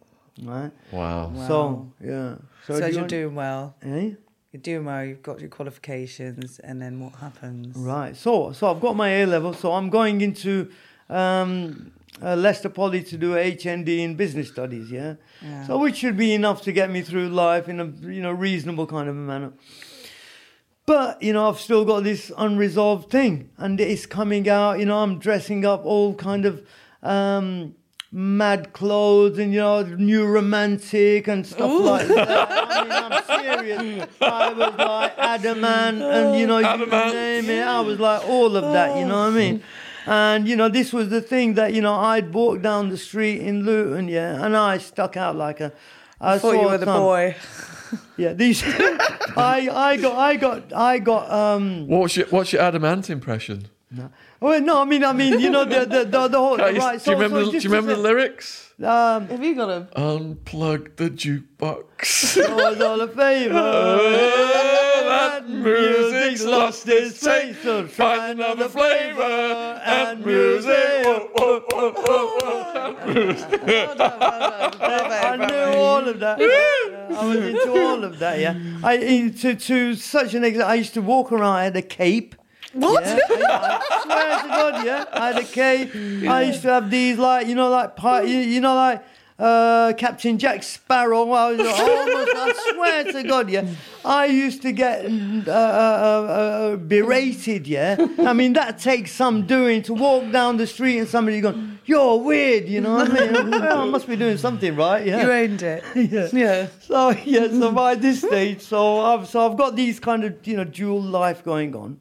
right? Wow. wow. So yeah. So, so you are doing well. Eh? You're doing well. You've got your qualifications, and then what happens? Right. So so I've got my A level. So I'm going into um, uh, Leicester Poly to do HND in business studies. Yeah? yeah. So which should be enough to get me through life in a you know reasonable kind of a manner. But you know, I've still got this unresolved thing, and it's coming out. You know, I'm dressing up all kind of um, mad clothes and you know new romantic and stuff Ooh. like that. I mean, I'm serious. I was like adamant and you know adamant. you name it. I was like all of that. You know what I mean? And you know this was the thing that you know I'd walk down the street in Luton, yeah, and I stuck out like a. I, I thought you were the boy. Yeah, these. I I got I got I got um. What's your What's your adamant impression? No. Oh, no, I mean, I mean, you know, the the the, the whole Can you- right. do you remember, so the, do you remember the lyrics? Um, Have you got them? Unplug the jukebox. was all a favour. Oh, that music's lost its taste. So Find another flavour and music. I knew all of that. I was into all of that. Yeah, I to to such an extent. I used to walk around. I had a cape. What? Yeah, I, I swear to God, yeah. I had a cape. I used to have these like you know like you, know like uh, Captain Jack Sparrow. I was almost. I swear to God, yeah. I used to get uh, uh, uh, uh, berated. Yeah. I mean that takes some doing to walk down the street and somebody going, "You're weird," you know what I mean? well, I must be doing something right. Yeah. You owned it. Yeah. Yeah. So yeah, so by this stage, so I've so I've got these kind of you know dual life going on,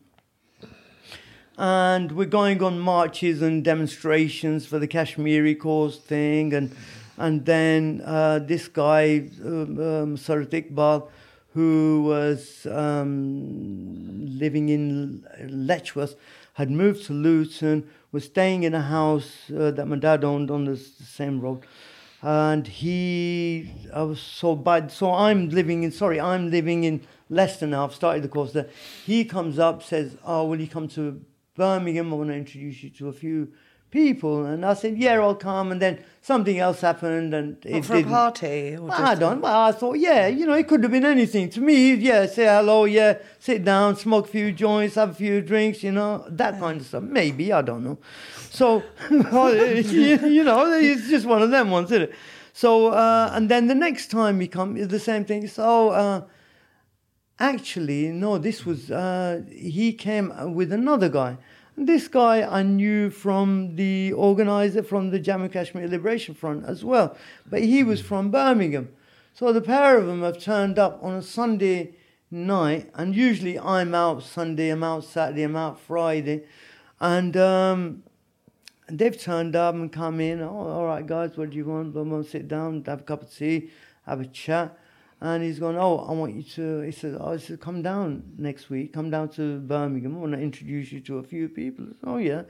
and we're going on marches and demonstrations for the Kashmiri cause thing, and and then uh, this guy um, um, Sarat Iqbal, who was um, living in Letchworth, had moved to Luton, was staying in a house uh, that my dad owned on the same road. And he I was so bad. So I'm living in sorry I'm living in Leicester now. I've started the course there. He comes up says oh will you come to Birmingham I want to introduce you to a few people and I said yeah I'll come and then something else happened and it for a didn't party? Or I just- don't. Well, I thought, yeah, you know, it could have been anything. To me, yeah, say hello, yeah, sit down, smoke a few joints, have a few drinks, you know, that kind of stuff. Maybe, I don't know. So, you, you know, it's just one of them ones, isn't it? So, uh, and then the next time you come, it's the same thing. So, uh, actually, no, this was, uh, he came with another guy. This guy I knew from the organizer from the Jammu Kashmir Liberation Front as well, but he was from Birmingham. So the pair of them have turned up on a Sunday night, and usually I'm out Sunday, I'm out Saturday, I'm out Friday, and um, they've turned up and come in. Oh, all right, guys, what do you want? Blah, blah, sit down, have a cup of tea, have a chat. And he's going, oh, I want you to, he said, oh, he said, come down next week, come down to Birmingham. I want to introduce you to a few people. Said, oh, yeah,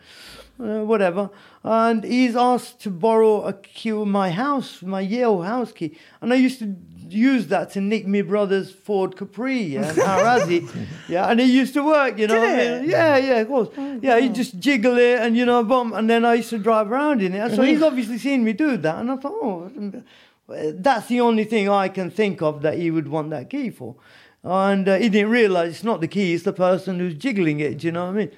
uh, whatever. And he's asked to borrow a key of my house, my Yale house key. And I used to use that to nick my brother's Ford Capri, yeah, and Harazi. yeah, and it used to work, you know. I mean? Yeah, yeah, of course. yeah, he just jiggle it and, you know, boom. And then I used to drive around in it. And so he's obviously seen me do that. And I thought, oh, that's the only thing I can think of that he would want that key for. And uh, he didn't realize it's not the key, it's the person who's jiggling it. Do you know what I mean?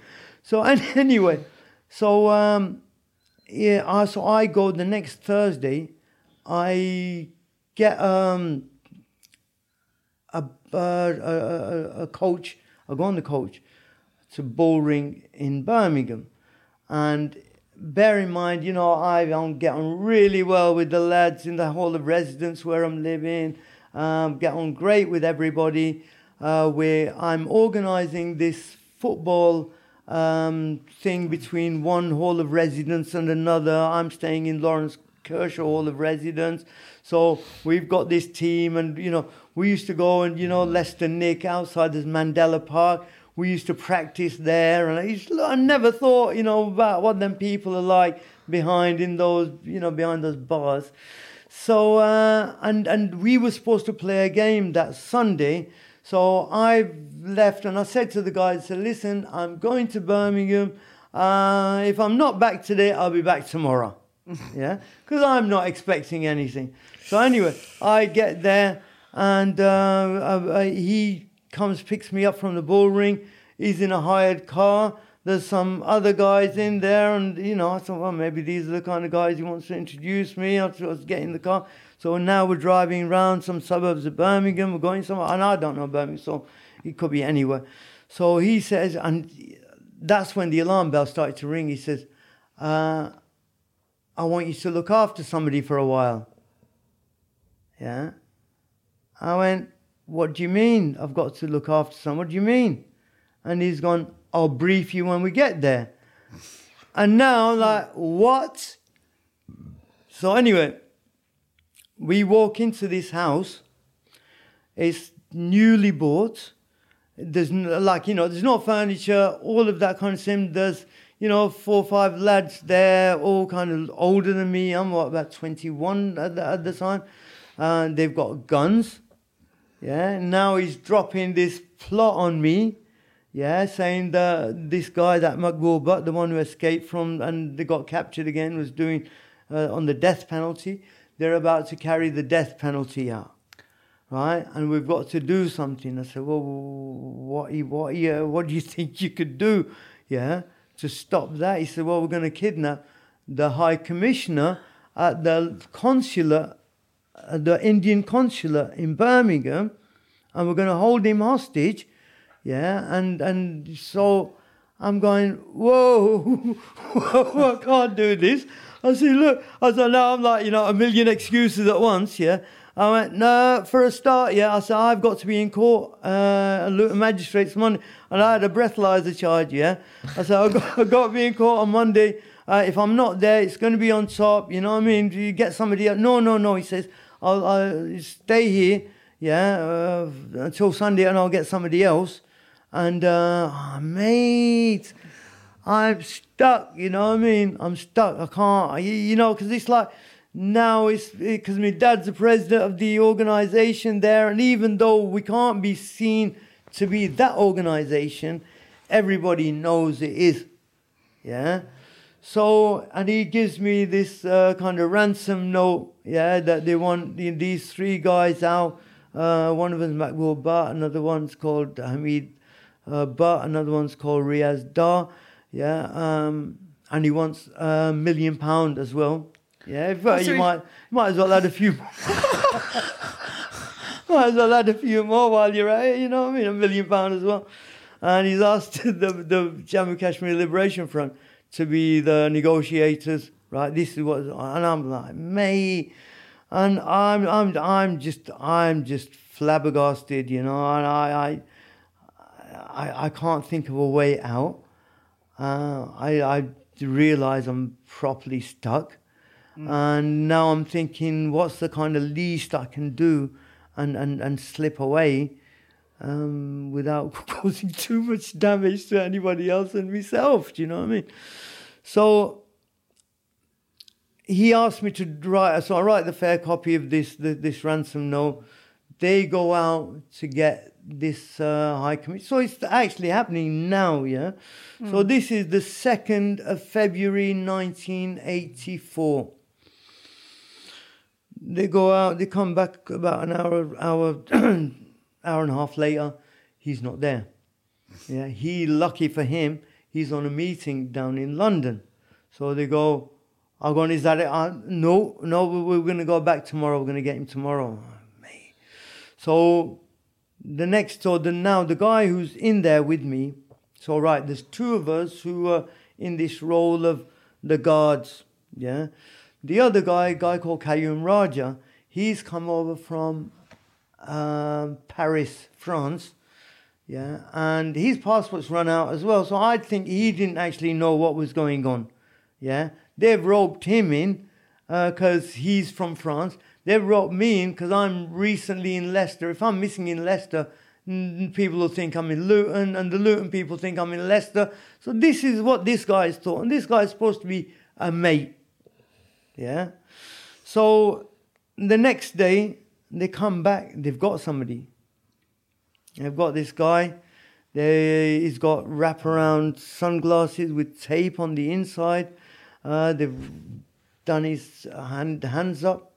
So, and anyway, so um, yeah, I, so I go the next Thursday. I get um, a, uh, a, a, coach. I go on the coach to Bullring in Birmingham, and bear in mind, you know, I don't get really well with the lads in the hall of residence where I'm living. Um, get on great with everybody. Uh, where I'm organising this football um, thing between one hall of residence and another. I'm staying in Lawrence Kershaw Hall of Residence. So we've got this team, and you know, we used to go and you know, Leicester Nick outside this Mandela Park. We used to practice there, and I, used to, I never thought, you know, about what them people are like behind in those, you know, behind those bars. So uh, and and we were supposed to play a game that Sunday. So I left and I said to the guys, I said, listen, I'm going to Birmingham. Uh, if I'm not back today, I'll be back tomorrow. yeah, because I'm not expecting anything. So anyway, I get there and uh, uh, he comes, picks me up from the bull ring. He's in a hired car. There's some other guys in there, and you know, I thought, well, maybe these are the kind of guys he wants to introduce me. I was getting in the car. So now we're driving around some suburbs of Birmingham. We're going somewhere, and I don't know Birmingham, so it could be anywhere. So he says, and that's when the alarm bell started to ring. He says, uh, I want you to look after somebody for a while. Yeah. I went, What do you mean? I've got to look after someone. What do you mean? And he's gone, I'll brief you when we get there. And now like, What? So, anyway, we walk into this house. It's newly bought. there's like you know there's no furniture, all of that kind of thing. There's you know four or five lads there, all kind of older than me. I'm what about 21 at the, at the time, and they've got guns. Yeah, now he's dropping this plot on me. Yeah, saying that this guy, that Makbul Butt, the one who escaped from and got captured again, was doing uh, on the death penalty. They're about to carry the death penalty out, right? And we've got to do something. I said, well, what, what, yeah, what do you think you could do, yeah, to stop that? He said, well, we're going to kidnap the High Commissioner at the consulate, at the Indian consulate in Birmingham, and we're going to hold him hostage yeah, and and so I'm going, whoa, I can't do this. I said, look, I said, now I'm like, you know, a million excuses at once, yeah. I went, no, for a start, yeah. I said, I've got to be in court, uh, Magistrates Monday, and I had a breathalyzer charge, yeah. I said, I've got, I've got to be in court on Monday. Uh, if I'm not there, it's going to be on top, you know what I mean? Do you get somebody else? No, no, no. He says, I'll, I'll stay here, yeah, uh, until Sunday, and I'll get somebody else. And, uh, oh, mate, I'm stuck, you know what I mean? I'm stuck. I can't, you, you know, because it's like, now it's because my dad's the president of the organization there, and even though we can't be seen to be that organization, everybody knows it is. Yeah. So, and he gives me this uh, kind of ransom note, yeah, that they want these three guys out. Uh, one of them's Makbul Butt, another one's called Hamid uh, Butt, another one's called Riaz Dar, yeah, um, and he wants a million pound as well. Yeah, uh, you sorry. might might as well add a few. might as well add a few more while you're at it. You know what I mean? A million pound as well. And he's asked the the Jammu Kashmir Liberation Front to be the negotiators. Right? This is what, and I'm like, mate, and I'm I'm I'm just I'm just flabbergasted. You know, and I I I, I can't think of a way out. Uh, I I realize I'm properly stuck. And now I'm thinking, what's the kind of least I can do and, and, and slip away um, without causing too much damage to anybody else and myself? Do you know what I mean? So he asked me to write, so I write the fair copy of this, this, this ransom note. They go out to get this uh, high committee. So it's actually happening now, yeah? So this is the 2nd of February 1984 they go out, they come back about an hour, hour, hour and a half later. He's not there. Yeah, he lucky for him, he's on a meeting down in London. So they go, I'm going, is that it? Uh, no, no, we- we're going to go back tomorrow. We're going to get him tomorrow. Mate. So the next, so the, now the guy who's in there with me, so right, there's two of us who are in this role of the guards, yeah. The other guy, guy called Kayum Raja, he's come over from um, Paris, France, yeah, and his passport's run out as well. So I think he didn't actually know what was going on, yeah. They've roped him in because he's from France. They've roped me in because I'm recently in Leicester. If I'm missing in Leicester, people will think I'm in Luton, and the Luton people think I'm in Leicester. So this is what this guy is thought, and this guy is supposed to be a mate. Yeah. So the next day they come back. They've got somebody. They've got this guy. They, he's got wraparound sunglasses with tape on the inside. Uh, they've done his hand, hands up.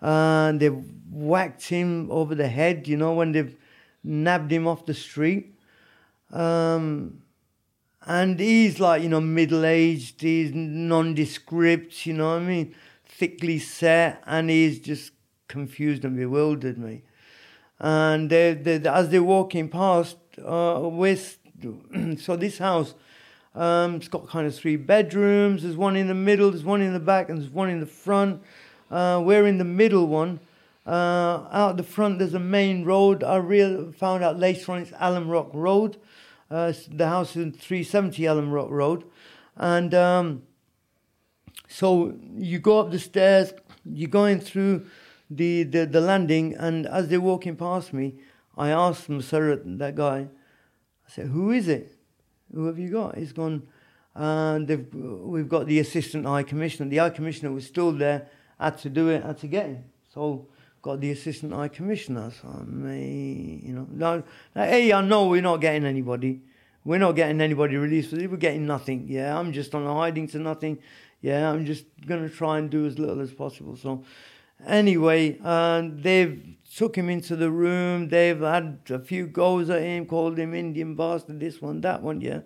And they've whacked him over the head, you know, when they've nabbed him off the street. Um, and he's like, you know, middle aged, he's nondescript, you know what I mean? Thickly set, and he's just confused and bewildered me. And they, they, as they're walking past, uh, with, so this house, um, it's got kind of three bedrooms. There's one in the middle, there's one in the back, and there's one in the front. Uh, we're in the middle one. Uh, out the front, there's a main road. I real found out later on it's Alum Rock Road. Uh, the house is 370 Alum Rock Road. And um, so you go up the stairs, you're going through the, the, the landing, and as they're walking past me, I asked Musarat, that guy, I said, who is it? Who have you got? He's gone, and we've got the assistant high commissioner. The high commissioner was still there, had to do it, had to get him. So got the assistant high commissioner. So me, you know, no, now, hey, I know we're not getting anybody. We're not getting anybody released. We're getting nothing. Yeah, I'm just on a hiding to nothing. Yeah, I'm just gonna try and do as little as possible. So anyway, uh, they've took him into the room. They've had a few goes at him, called him Indian bastard, this one, that one, yeah.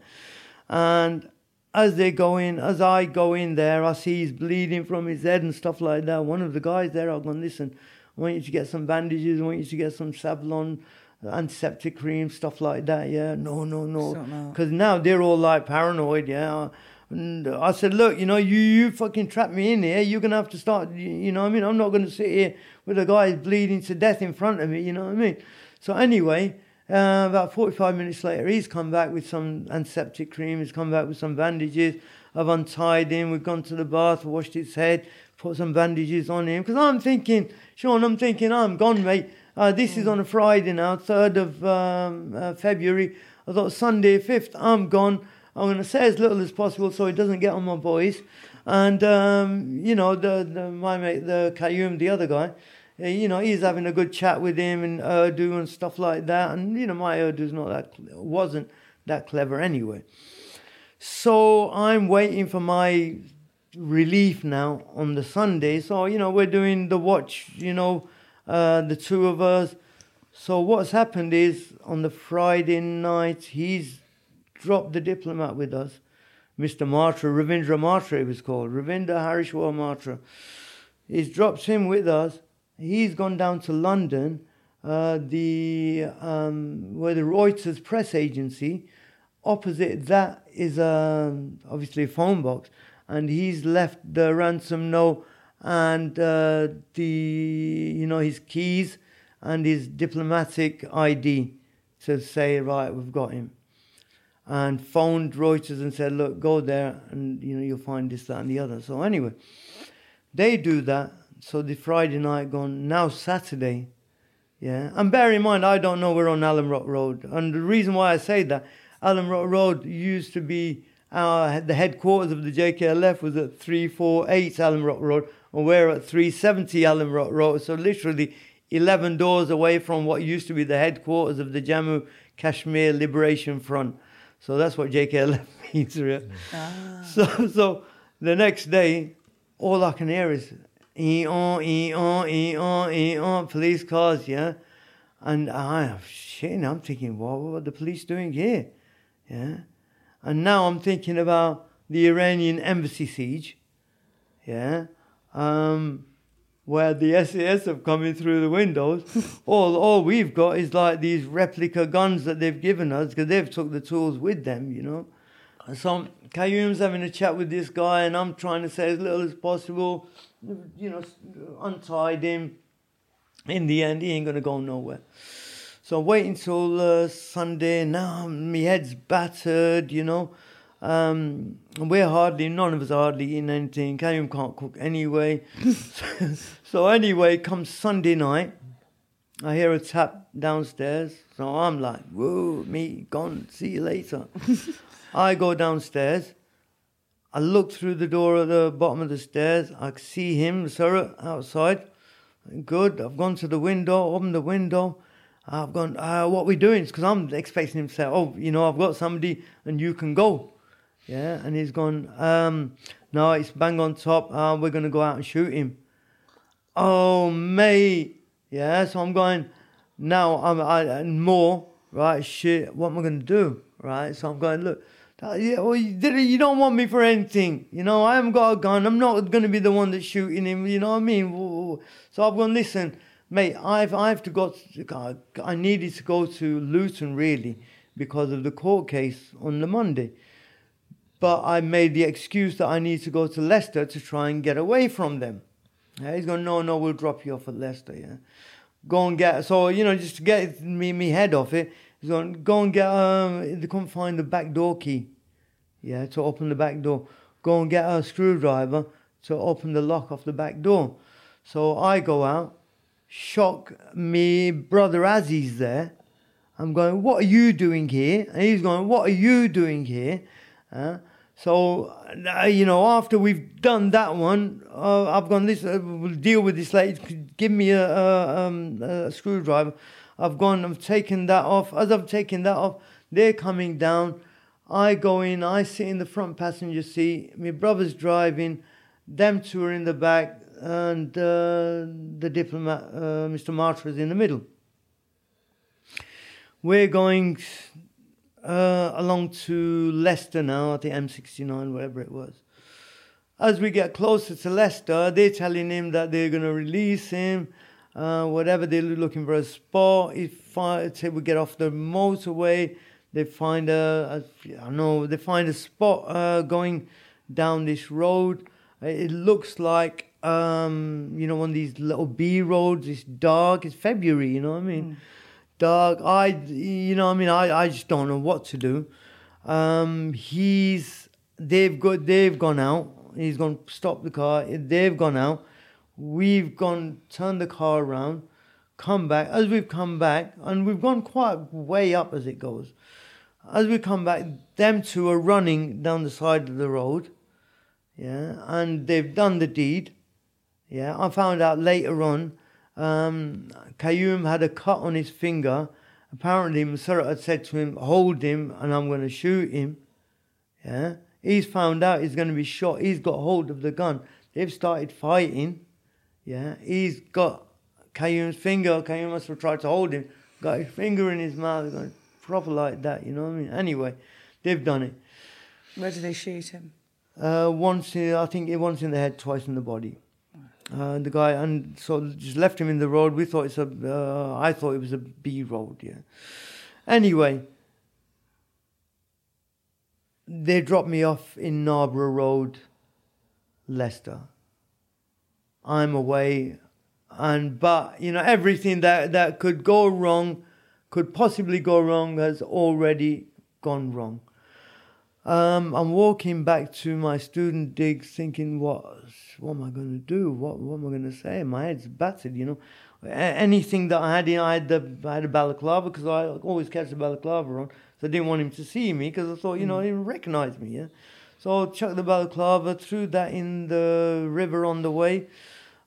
And as they go in, as I go in there, I see he's bleeding from his head and stuff like that. One of the guys there, I've gone, listen, I want you to get some bandages, I want you to get some Savlon, antiseptic cream, stuff like that, yeah. No, no, no. Sort 'em out. Because now they're all like paranoid, yeah. And I said, look, you know, you, you fucking trapped me in here. You're going to have to start, you, you know what I mean? I'm not going to sit here with a guy bleeding to death in front of me, you know what I mean? So anyway, uh, about 45 minutes later, he's come back with some antiseptic cream. He's come back with some bandages. I've untied him. We've gone to the bath, washed his head, put some bandages on him. Because I'm thinking, Sean, I'm thinking, I'm gone, mate. Uh, this is on a Friday now, 3rd of um, uh, February. I thought Sunday, 5th, I'm gone. I'm going to say as little as possible so he doesn't get on my voice. And, um, you know, the, the, my mate, the Qayyum, the other guy, uh, you know, he's having a good chat with him in Urdu and stuff like that. And, you know, my Urdu's not that, wasn't that clever anyway. So I'm waiting for my relief now on the Sunday. So, you know, we're doing the watch, you know, uh, the two of us. So what's happened is on the Friday night, he's dropped the diplomat with us, Mr. Mhatre, Ravindra Mhatre it was called, Ravindra Harishwar Mhatre. He's dropped him with us. He's gone down to London, uh, the um, where the Reuters press agency. Opposite that is um, obviously a phone box, and he's left the ransom note and uh, the you know his keys and his diplomatic ID to say right we've got him and phoned Reuters and said, look, go there and you know you'll find this, that, and the other. So anyway, they do that. So the Friday night gone. Now Saturday, yeah. And bear in mind, I don't know we're on Alum Rock Road, and the reason why I say that, Alum Rock Road used to be our the headquarters of the JKLF was at three four eight Alum Rock Road, and we're at three seventy Alum Rock Road. So literally. 11 doors away from what used to be the headquarters of the Jammu Kashmir Liberation Front. So that's what JKLF means, really. So, so the next day, all I can hear is e-on, e-on, e-on, e-on, police cars, yeah. And I, shit, I'm thinking, what, what are the police doing here? Yeah. And now I'm thinking about the Iranian embassy siege, yeah. Um, where the SAS have come in through the windows. all, all we've got is like these replica guns that they've given us because they've took the tools with them, you know. So Qayyum's having a chat with this guy, and I'm trying to say as little as possible, you know, untied him. In the end, he ain't gonna go nowhere. So I'm waiting till uh, Sunday. Now my head's battered, you know. Um, we're hardly, none of us are hardly eating anything. Karim can't cook anyway. so anyway, comes Sunday night, I hear a tap downstairs. So I'm like, whoa, me gone. See you later. I go downstairs. I look through the door at the bottom of the stairs. I see him, sir, outside. Good. I've gone to the window, opened the window. I've gone, uh, what we doing? Because I'm expecting him to say, oh, you know, I've got somebody and you can go. Yeah, and he's gone, um, no, it's bang on top. Uh, we're going to go out and shoot him. Oh, mate. Yeah, so I'm going, now I'm I, more, right? Shit, what am I to do? Right? So I'm going, look, yeah, well, you, you don't want me for anything. You know, I haven't got a gun. I'm not going to be the one that's shooting him. You know what I mean? So I've gone, listen, mate, I've, I've to go, to, I needed to go to Luton really because of the court case on the Monday. But I made the excuse that I need to go to Leicester to try and get away from them. Yeah, he's going, no, no, we'll drop you off at Leicester, yeah. Go and get, so, you know, just to get me, me head off it, he's going, go and get, um, they couldn't find the back door key, yeah, to open the back door. Go and get a screwdriver to open the lock off the back door. So I go out, shock me brother he's there. I'm going, what are you doing here? And he's going, what are you doing here? Uh, so, uh, you know, after we've done that one, uh, I've gone, this, uh, we'll deal with this later. Give me a, a, um, a screwdriver. I've gone, I've taken that off. As I've taken that off, they're coming down. I go in, I sit in the front passenger seat. My brother's driving. Them two are in the back, and uh, the diplomat, uh, Mr. Martra, is in the middle. We're going uh, along to Leicester now, at the M69, wherever it was. As we get closer to Leicester, they're telling him that they're going to release him, uh, whatever, they're looking for a spot. If I say we get off the motorway, they find a, a I know, they find a spot uh, going down this road. It looks like, um, you know, one of these little B roads. It's dark. It's February, you know what I mean? Mm dog. I, you know, I mean, I, I just don't know what to do. Um, he's, they've got, they've gone out. He's gone stop the car. They've gone out. We've gone turn the car around, come back. As we've come back, and we've gone quite way up as it goes. As we come back, them two are running down the side of the road. Yeah, and they've done the deed. Yeah, I found out later on um, Qayyum had a cut on his finger. Apparently, Musarat had said to him, Hold him and I'm going to shoot him. Yeah. He's found out he's going to be shot. He's got hold of the gun. They've started fighting. Yeah. He's got Qayyum's finger. Qayyum must have tried to hold him. Got his finger in his mouth. Going proper like that, you know what I mean? Anyway, they've done it. Where did they shoot him? Uh, once, in, I think it once in the head, twice in the body. Uh, the guy and so just left him in the road. We thought it's a. Uh, I thought it was a B road. Yeah. Anyway, they dropped me off in Narborough Road, Leicester. I'm away, and but you know everything that that could go wrong, could possibly go wrong, has already gone wrong. Um, I'm walking back to my student digs thinking, what, what am I going to do? What, what am I going to say? My head's battered, you know. A- anything that I had, you know, I had, the, I had a balaclava because I always catch the balaclava on. So I didn't want him to see me because I thought, you know, he didn't recognize me, yeah. So I chucked the balaclava, threw that in the river on the way.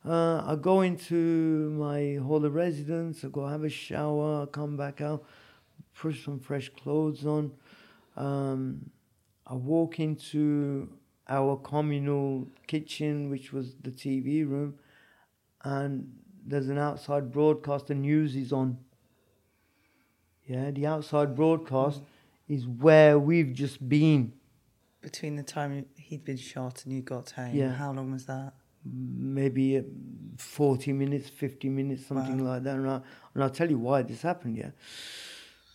Uh, I go into my hall of residence, I go have a shower, I come back out, put some fresh clothes on. Um, I walk into our communal kitchen, which was the TV room, and there's an outside broadcast, the news is on. Yeah, the outside broadcast is where we've just been. Between the time he'd been shot and you got home, Yeah. how long was that? Maybe uh, 40 minutes, 50 minutes, something like that. And, I, and I'll tell you why this happened, yeah.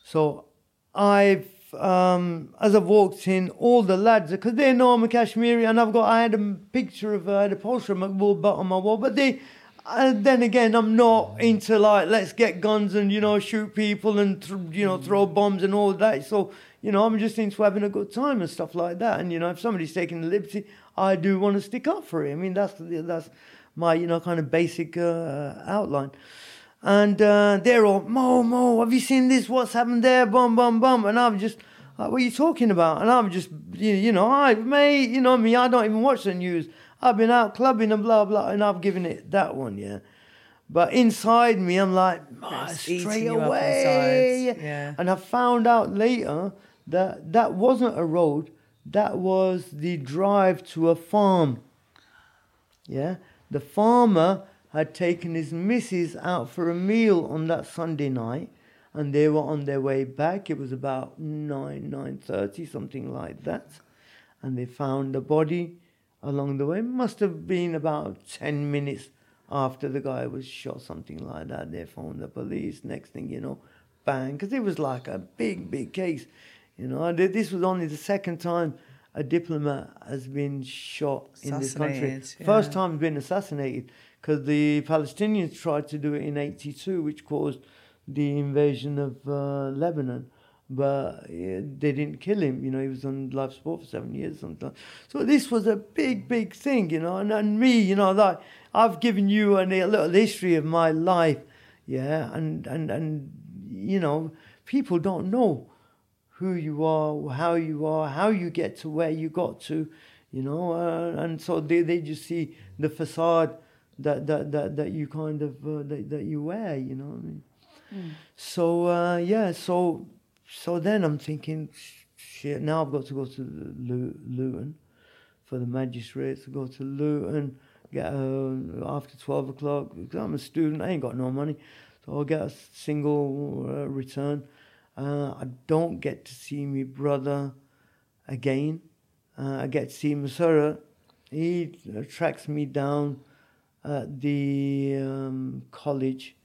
So I've um, as I've walked in, all the lads, because they know I'm a Kashmiri, and I've got, I had a picture of, I had a poster of Maqbul on my wall, but they, uh, then again, I'm not into like, let's get guns and, you know, shoot people and, th- you know, throw bombs and all that. So, you know, I'm just into having a good time and stuff like that. And, you know, if somebody's taking the liberty, I do want to stick up for it. I mean, that's, that's my, you know, kind of basic uh, outline. And uh, they're all, Mo, Mo, have you seen this? What's happened there? Bum, bum, bum. And I'm just, like, what are you talking about? And I'm just, you, you know, I, mate, you know me, I don't even watch the news. I've been out clubbing and blah, blah, and I've given it that one, yeah. But inside me, I'm like, "Ah, straight away. yeah. And I found out later that that wasn't a road, that was the drive to a farm. Yeah. The farmer had taken his missus out for a meal on that Sunday night and they were on their way back. It was about nine, nine thirty, something like that. And they found the body along the way. It Must have been about ten minutes after the guy was shot, something like that. They phoned the police. Next thing you know, bang, because it was like a big, big case. You know, and this was only the second time a diplomat has been shot in this country. Assassinated, First time he's been assassinated because the Palestinians tried to do it in '82, which caused the invasion of uh, Lebanon. but they didn't kill him. You know, he was on life support for seven years. Something. So this was a big, big thing. You know, and, and me, you know, like I've given you a, a little history of my life. Yeah, and and and you know, people don't know who you are, how you are, how you get to where you got to, you know, uh, and so they, they just see the facade that that that, that you kind of uh, that, that you wear, you know. What I mean? So uh, yeah, so so then I'm thinking, shit. Now I've got to go to Lu- Luton for the magistrates. Go to Luton, get uh, after twelve o'clock. Because I'm a student, I ain't got no money, so I'll get a single uh, return. Uh, I don't get to see my brother again. Uh, I get to see Masura. He tracks me down at the um, college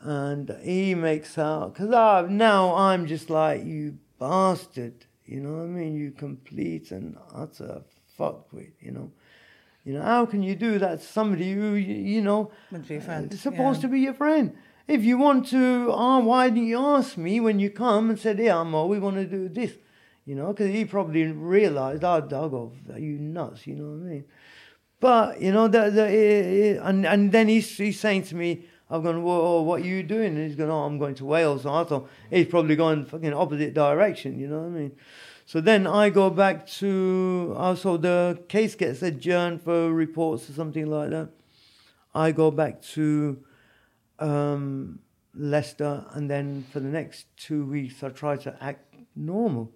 and he makes out because I now I'm just like you bastard, you know what I mean? You complete and utter fuckwit, you know. You know how can you do that to somebody who you, you know Would be friend, is supposed yeah. to be your friend? If you want to, oh, why didn't you ask me when you come and said, "Yeah, Mo, we want to do this," you know? Because he probably realised, "Oh, dog, are you nuts?" You know what I mean? But you know, the, the, eh, eh, and and then he's he's saying to me, "I'm going, oh, what are you doing?" And he's going, "Oh, I'm going to Wales." So I thought he's probably going fucking opposite direction. You know what I mean? So then I go back to also the case gets adjourned for reports or something like that. I go back to um, Leicester, and then for the next two weeks, I try to act normal,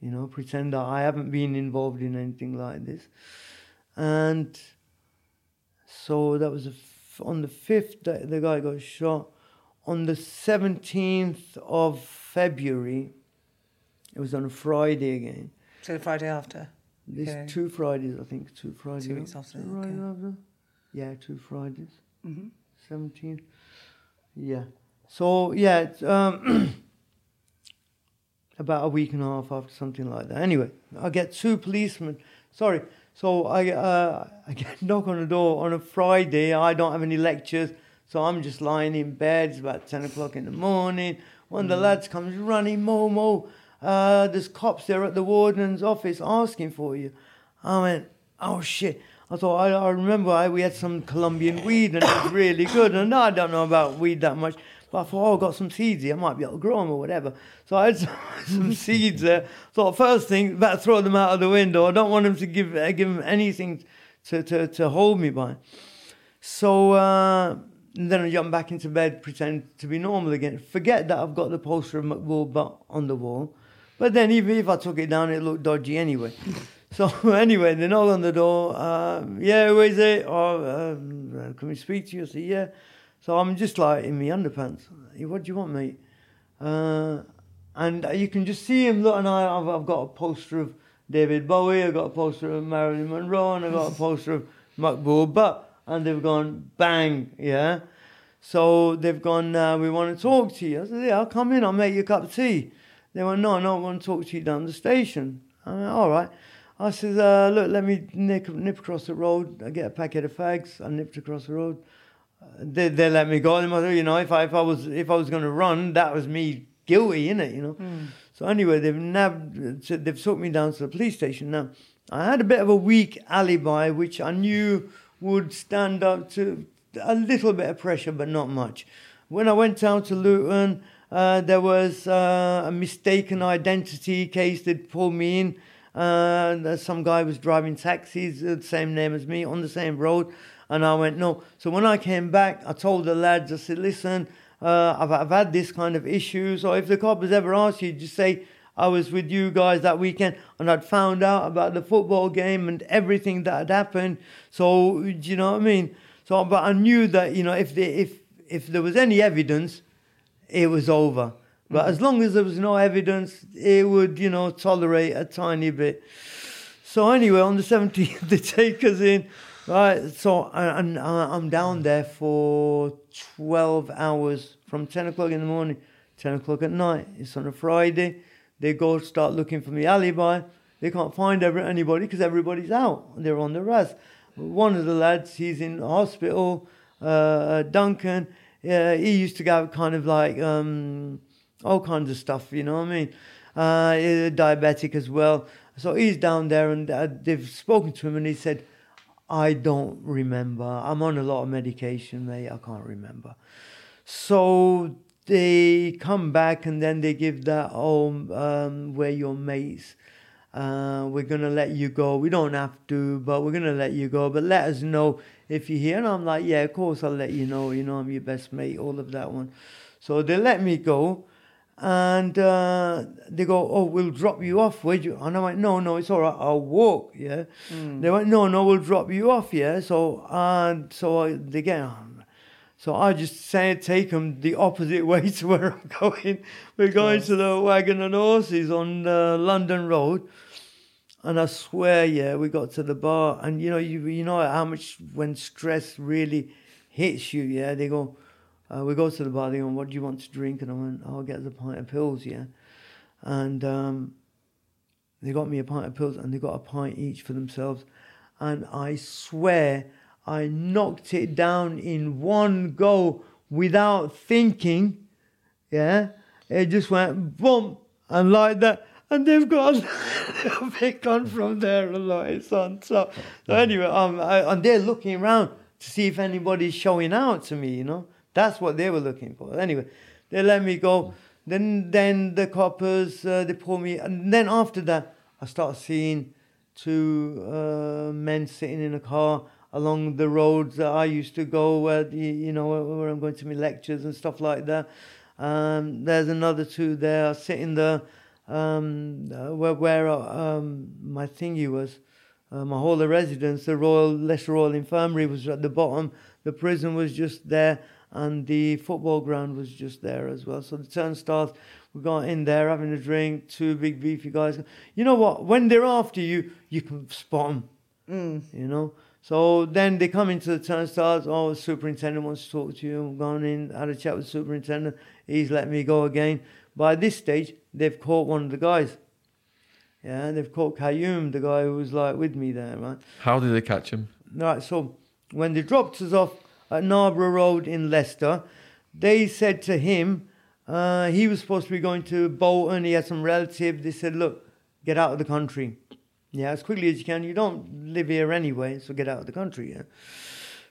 you know, pretend that I haven't been involved in anything like this. And so that was f- on the 5th that the guy got shot. On the 17th of February, it was on a Friday again. So the Friday after. There's Okay. two Fridays, I think, two Fridays. Two weeks after, Right okay. after? Yeah, two Fridays. hmm 17. Yeah. So, yeah, it's, um, about a week and a half after something like that. Anyway, I get two policemen. Sorry. So I, uh, I get a knock on the door on a Friday. I don't have any lectures. So I'm just lying in bed. It's about 10 o'clock in the morning. One of the lads comes running, Momo. Uh, there's cops there at the warden's office asking for you. I went, oh shit. I thought, I, I remember I, we had some Colombian weed and it was really good. And I don't know about weed that much. But I thought, oh, I've got some seeds here. I might be able to grow them or whatever. So I had some, some seeds there. Thought, first thing, about throw them out of the window. I don't want them to give, uh, give them anything to, to, to hold me by. So uh, then I jump back into bed, pretend to be normal again. Forget that I've got the poster of Makbul Butt on the wall. But then even if I took it down, it looked dodgy anyway. So anyway, they knock on the door. Um, yeah, who is it? Oh, um, can we speak to you? I say, yeah. So I'm just like in my underpants. What do you want, mate? Uh, and you can just see him look, and I, I've, I've got a poster of David Bowie, I've got a poster of Marilyn Monroe, and I've got a poster of Makbul Butt, and they've gone bang, yeah. So they've gone, uh, we want to talk to you. I said, yeah, I'll come in, I'll make you a cup of tea. They went, no, no, I want to talk to you down the station. I went, all right. I said, uh, look, let me nip, nip across the road. I get a packet of fags. I nipped across the road. They, they let me go. You know, if I, if I was if I was going to run, that was me guilty, innit? You know. So anyway, they've nabbed, they've took me down to the police station. Now, I had a bit of a weak alibi, which I knew would stand up to a little bit of pressure, but not much. When I went down to Luton, uh, there was uh, a mistaken identity case that pulled me in. Uh, some guy was driving taxis, uh, the same name as me, on the same road. And I went, no. So when I came back, I told the lads, I said, listen, uh, I've, I've had this kind of issue. So if the cop has ever asked you, just say, I was with you guys that weekend and I'd found out about the football game and everything that had happened. So, do you know what I mean? So, but I knew that, you know, if, they, if, if there was any evidence, it was over. But as long as there was no evidence, it would, you know, tolerate a tiny bit. So anyway, on the 17th, they take us in. Right, so and I'm down there for 12 hours from 10 o'clock in the morning, 10 o'clock at night. It's on a Friday. They go start looking for the alibi. They can't find anybody because everybody's out. They're on the ras. One of the lads, he's in hospital. Uh, Duncan, uh, he used to have kind of like um, all kinds of stuff. You know what I mean? Uh, diabetic as well. So he's down there, and uh, they've spoken to him, and he said, "I don't remember. I'm on a lot of medication, mate. I can't remember." So they come back, and then they give that, "Oh, um, we're your mates." Uh, we're gonna let you go. We don't have to, but we're gonna let you go. But let us know if you're here. And I'm like, yeah, of course I'll let you know. You know, I'm your best mate. All of that one. So they let me go, and uh, they go, oh, we'll drop you off. Where you? And I went, no, no, it's all right. I'll walk. Yeah. They went, no, no, we'll drop you off. Yeah. So and so I, they get on. So I just say take them the opposite way to where I'm going. We're going to the wagon and horses on uh, London Road. And I swear, yeah, we got to the bar, and you know, you you know how much when stress really hits you, yeah. They go, uh, we go to the bar. They go, what do you want to drink? And I went, I'll get the pint of Pils, yeah. And um, they got me a pint of Pils, and they got a pint each for themselves. And I swear, I knocked it down in one go without thinking. Yeah, it just went boom and like that, and they've a big on from there a lot. It's on top. So anyway, um, I, and they're looking around to see if anybody's showing out to me. You know, that's what they were looking for. Anyway, they let me go. Then, then the coppers uh, they pull me, and then after that, I start seeing two uh, men sitting in a car along the roads that I used to go where you, you know where I'm going to my lectures and stuff like that. Um, there's another two there sitting there um, uh, where where um, my thingy was. Uh, my hall of residence, the Royal Leicester Royal Infirmary was at the bottom. The prison was just there, and the football ground was just there as well. So the turnstiles, we got in there having a drink. Two big beefy guys. You know what? When they're after you, you can spot them. Mm. You know. So then they come into the turnstiles. Oh, the superintendent wants to talk to you. I've gone in, had a chat with the superintendent. He's let me go again. By this stage, they've caught one of the guys. Yeah, they've caught Qayyum, the guy who was like with me there, right? How did they catch him? Right, so when they dropped us off at Narborough Road in Leicester, they said to him, uh, he was supposed to be going to Bolton, he had some relatives. They said, Look, get out of the country. Yeah, as quickly as you can. You don't live here anyway, so get out of the country. Yeah.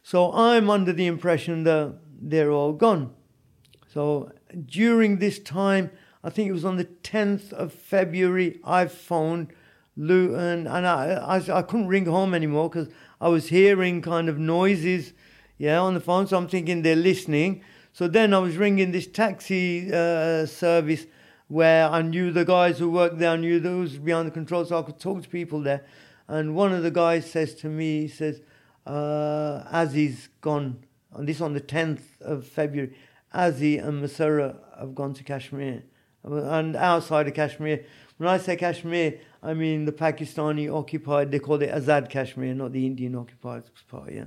So I'm under the impression that they're all gone. So during this time, I think it was on the 10th of February, I phoned Luton and I, I, I couldn't ring home anymore because I was hearing kind of noises, yeah, on the phone. So I'm thinking they're listening. So then I was ringing this taxi uh, service where I knew the guys who worked there, I knew those behind the controls, so I could talk to people there. And one of the guys says to me, he says, uh, Azzy's gone, and this on the 10th of February, Azzy and Masura have gone to Kashmir. And outside of Kashmir, when I say Kashmir, I mean the Pakistani occupied, they call it Azad Kashmir, not the Indian occupied part, yeah.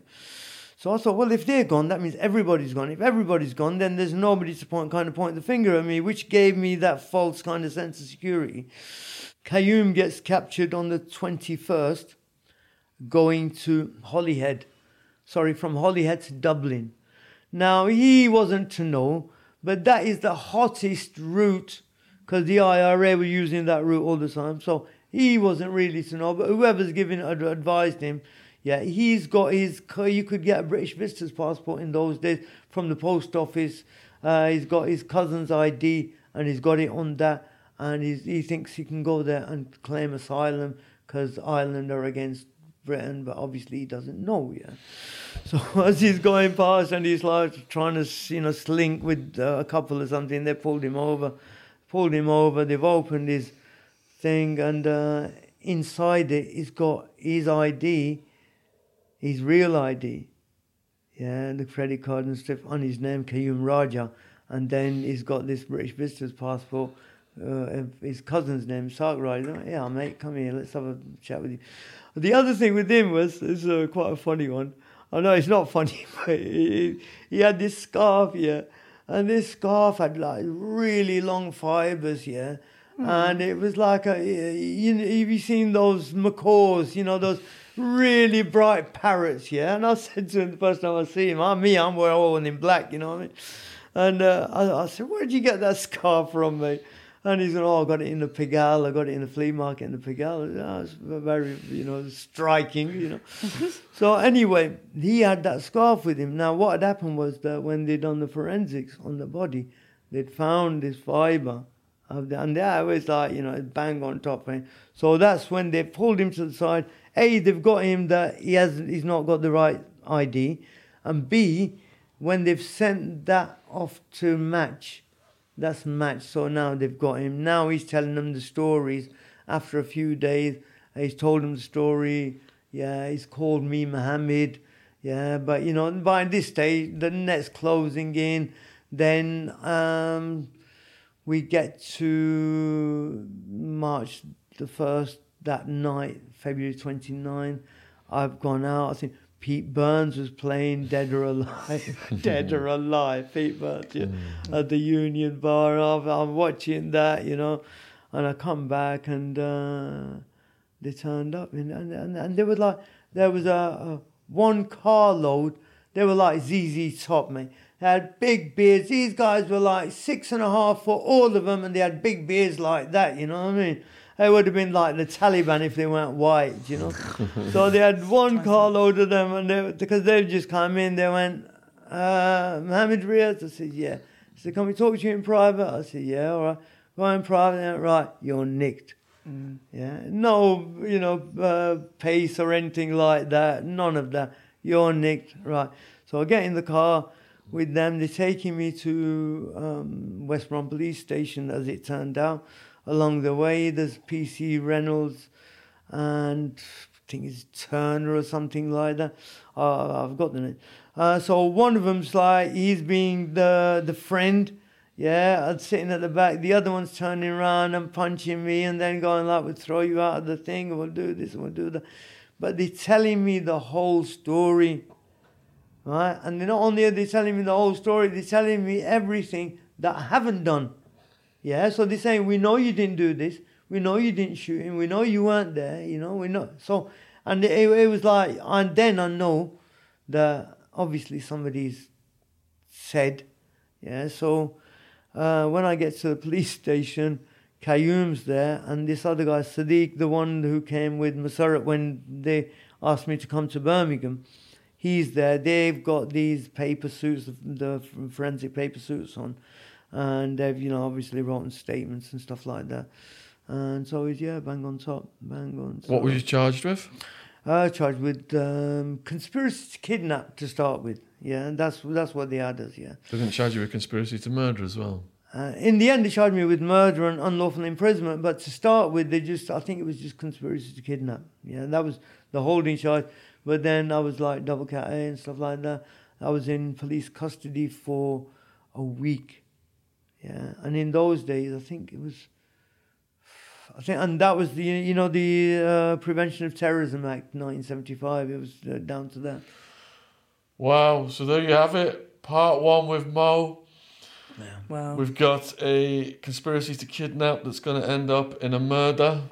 So I thought, well, if they're gone, that means everybody's gone. If everybody's gone, then there's nobody to point, kind of point the finger at me, which gave me that false kind of sense of security. Qayyum gets captured on the 21st, going to Holyhead. Sorry, from Holyhead to Dublin. Now, he wasn't to know, but that is the hottest route because the IRA were using that route all the time. So he wasn't really to know, but whoever's giving advised him, yeah, he's got his. You could get a British visitor's passport in those days from the post office. Uh, he's got his cousin's ID and he's got it on that, and he thinks he can go there and claim asylum because Ireland are against Britain, but obviously he doesn't know. Yeah. So as he's going past and he's like trying to you know slink with uh, a couple or something, they pulled him over, pulled him over. They've opened his thing and uh, inside it, he's got his ID his real ID, yeah, the credit card and stuff on his name, Qayyum Raja, and then he's got this British visitor's passport. Uh, his cousin's name, Sark Raja. Yeah, mate, come here, let's have a chat with you. The other thing with him was, this is uh, quite a funny one. I know it's not funny, but he, he had this scarf, yeah, and this scarf had like really long fibers, yeah. Mm. And it was like a, you know, have you seen those macaws, you know, those really bright parrots, yeah. And I said to him the first time I see him, I'm me, I'm wearing all in black, you know what I mean? And uh, I, I said, "Where'd you get that scarf from, mate?" And he's going, "Oh, I got it in the Pigalle. I got it in the flea market in the Pigalle." Oh, it's very, you know, striking, you know. so anyway, he had that scarf with him. Now, what had happened was that when they'd done the forensics on the body, they'd found this fibre of the, and that was like, you know, bang on top. Eh? So that's when they pulled him to the side. A, they've got him that he has, he's not got the right ID, and B, when they've sent that off to match, that's match. So now they've got him. Now he's telling them the stories. After a few days, he's told them the story. Yeah, he's called me Mohammed. Yeah, but you know, by this stage, the net's closing in. Then um, we get to March the 1st, that night, February 29. I've gone out. I think Pete Burns was playing Dead or Alive. Dead or Alive, Pete Burns, yeah, at the Union Bar. I'm, I'm watching that, you know, and I come back and uh, they turned up and, and, and, and there was like, there was a, a one carload. They were like ZZ Top, mate. They had big beards. These guys were like six and a half foot, all of them, and they had big beards like that, you know what I mean? They would have been like the Taliban if they weren't white, you know? so they had one carload of them, and they, because they've just come in, they went, uh, Mohammed Riaz? I said, yeah. He said, can we talk to you in private? I said, yeah, all right. Go in private. They went, right, you're nicked. Yeah, no, you know, uh, pace or anything like that. None of that. You're nicked, right? So I get in the car with them. They're taking me to um, West Brom Police Station, as it turned out. Along the way, there's PC Reynolds and I think it's Turner or something like that. Uh, I've got the name. Uh, so one of them's like he's being the the friend. Yeah, I'm sitting at the back. The other one's turning around and punching me, and then going like, "We'll throw you out of the thing, and we'll do this, and we'll do that." But they're telling me the whole story, right? And they're not only are they telling me the whole story, they're telling me everything that I haven't done. Yeah, so they're saying, "We know you didn't do this. We know you didn't shoot him. We know you weren't there. You know, we know." So, and it, it was like, and then I know that obviously somebody's said, yeah. So uh, when I get to the police station, Qayyum's there, and this other guy, Sadiq, the one who came with Masarat when they asked me to come to Birmingham, he's there. They've got these paper suits, the forensic paper suits on, and they've, you know, obviously written statements and stuff like that. And so he's, yeah, bang on top, bang on top. What were you charged with? Uh, charged with um, conspiracy to kidnap to start with. Yeah, and that's that's what they had us. Yeah. They didn't charge you with conspiracy to murder as well. Uh, in the end, they charged me with murder and unlawful imprisonment. But to start with, they just I think it was just conspiracy to kidnap. Yeah, that was the holding charge. But then I was like double cat A and stuff like that. I was in police custody for a week. Yeah, and in those days, I think it was. I think, and that was the you know the uh, Prevention of Terrorism Act, 1975. It was uh, down to that. Wow. So there you have it. Part one with Mo. Yeah. Wow. We've got a conspiracy to kidnap that's going to end up in a murder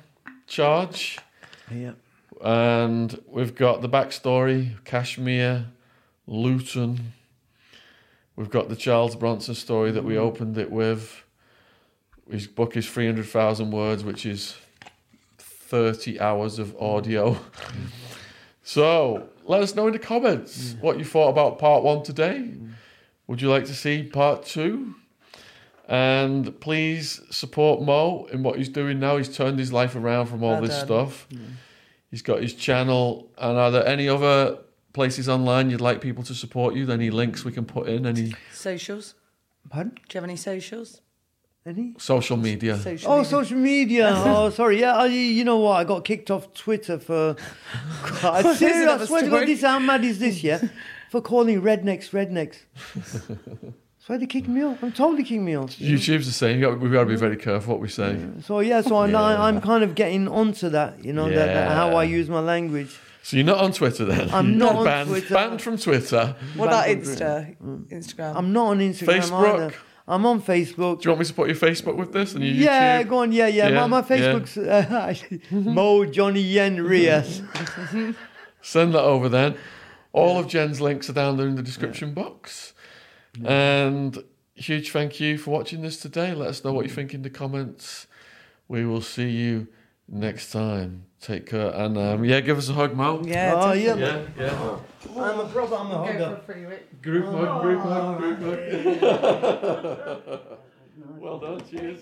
charge. Yeah. And we've got the backstory Kashmir, Luton. We've got the Charles Bronson story that we mm. opened it with. His book is 300,000 words, which is 30 hours of audio. Mm. so let us know in the comments mm. what you thought about part one today. Would you like to see part two? And please support Mo in what he's doing now. He's turned his life around from all Well this done. stuff. He's got his channel. And are there any other places online you'd like people to support you? Any links we can put in? Any Socials? Pardon? Do you have any socials? Any? social media? Social Oh, media. social media. oh, sorry. Yeah, I, you know what? I got kicked off Twitter for. I, There's seriously, I another swear to. God, this how mad is this? Yeah, for calling rednecks rednecks. so they kicked me off. I'm totally kicking me off. YouTube's the same. Got, we've got to be very careful what we say. So yeah, so I, Yeah. I'm kind of getting onto that. You know that, that how I use my language. So you're not on Twitter then? I'm not on banned, Twitter. Banned from Twitter. What about Banned Insta? Instagram? I'm not on Instagram Facebook? either. I'm on Facebook. Do you want me to put your Facebook with this and your Yeah, YouTube? go on. Yeah, yeah. Yeah, my, my yeah. Facebook's uh, Mo Johnny Yen Riaz. Send that over then. All of Jen's links are down there in the description box. And huge thank you for watching this today. Let us know what you think in the comments. We will see you next time. Take care and um, yeah, give us a hug, Mo. Yeah. Oh, definitely. yeah. yeah, yeah. I'm a proper, I'm a hugger. Group hug, group hug, group hug. well done. Cheers.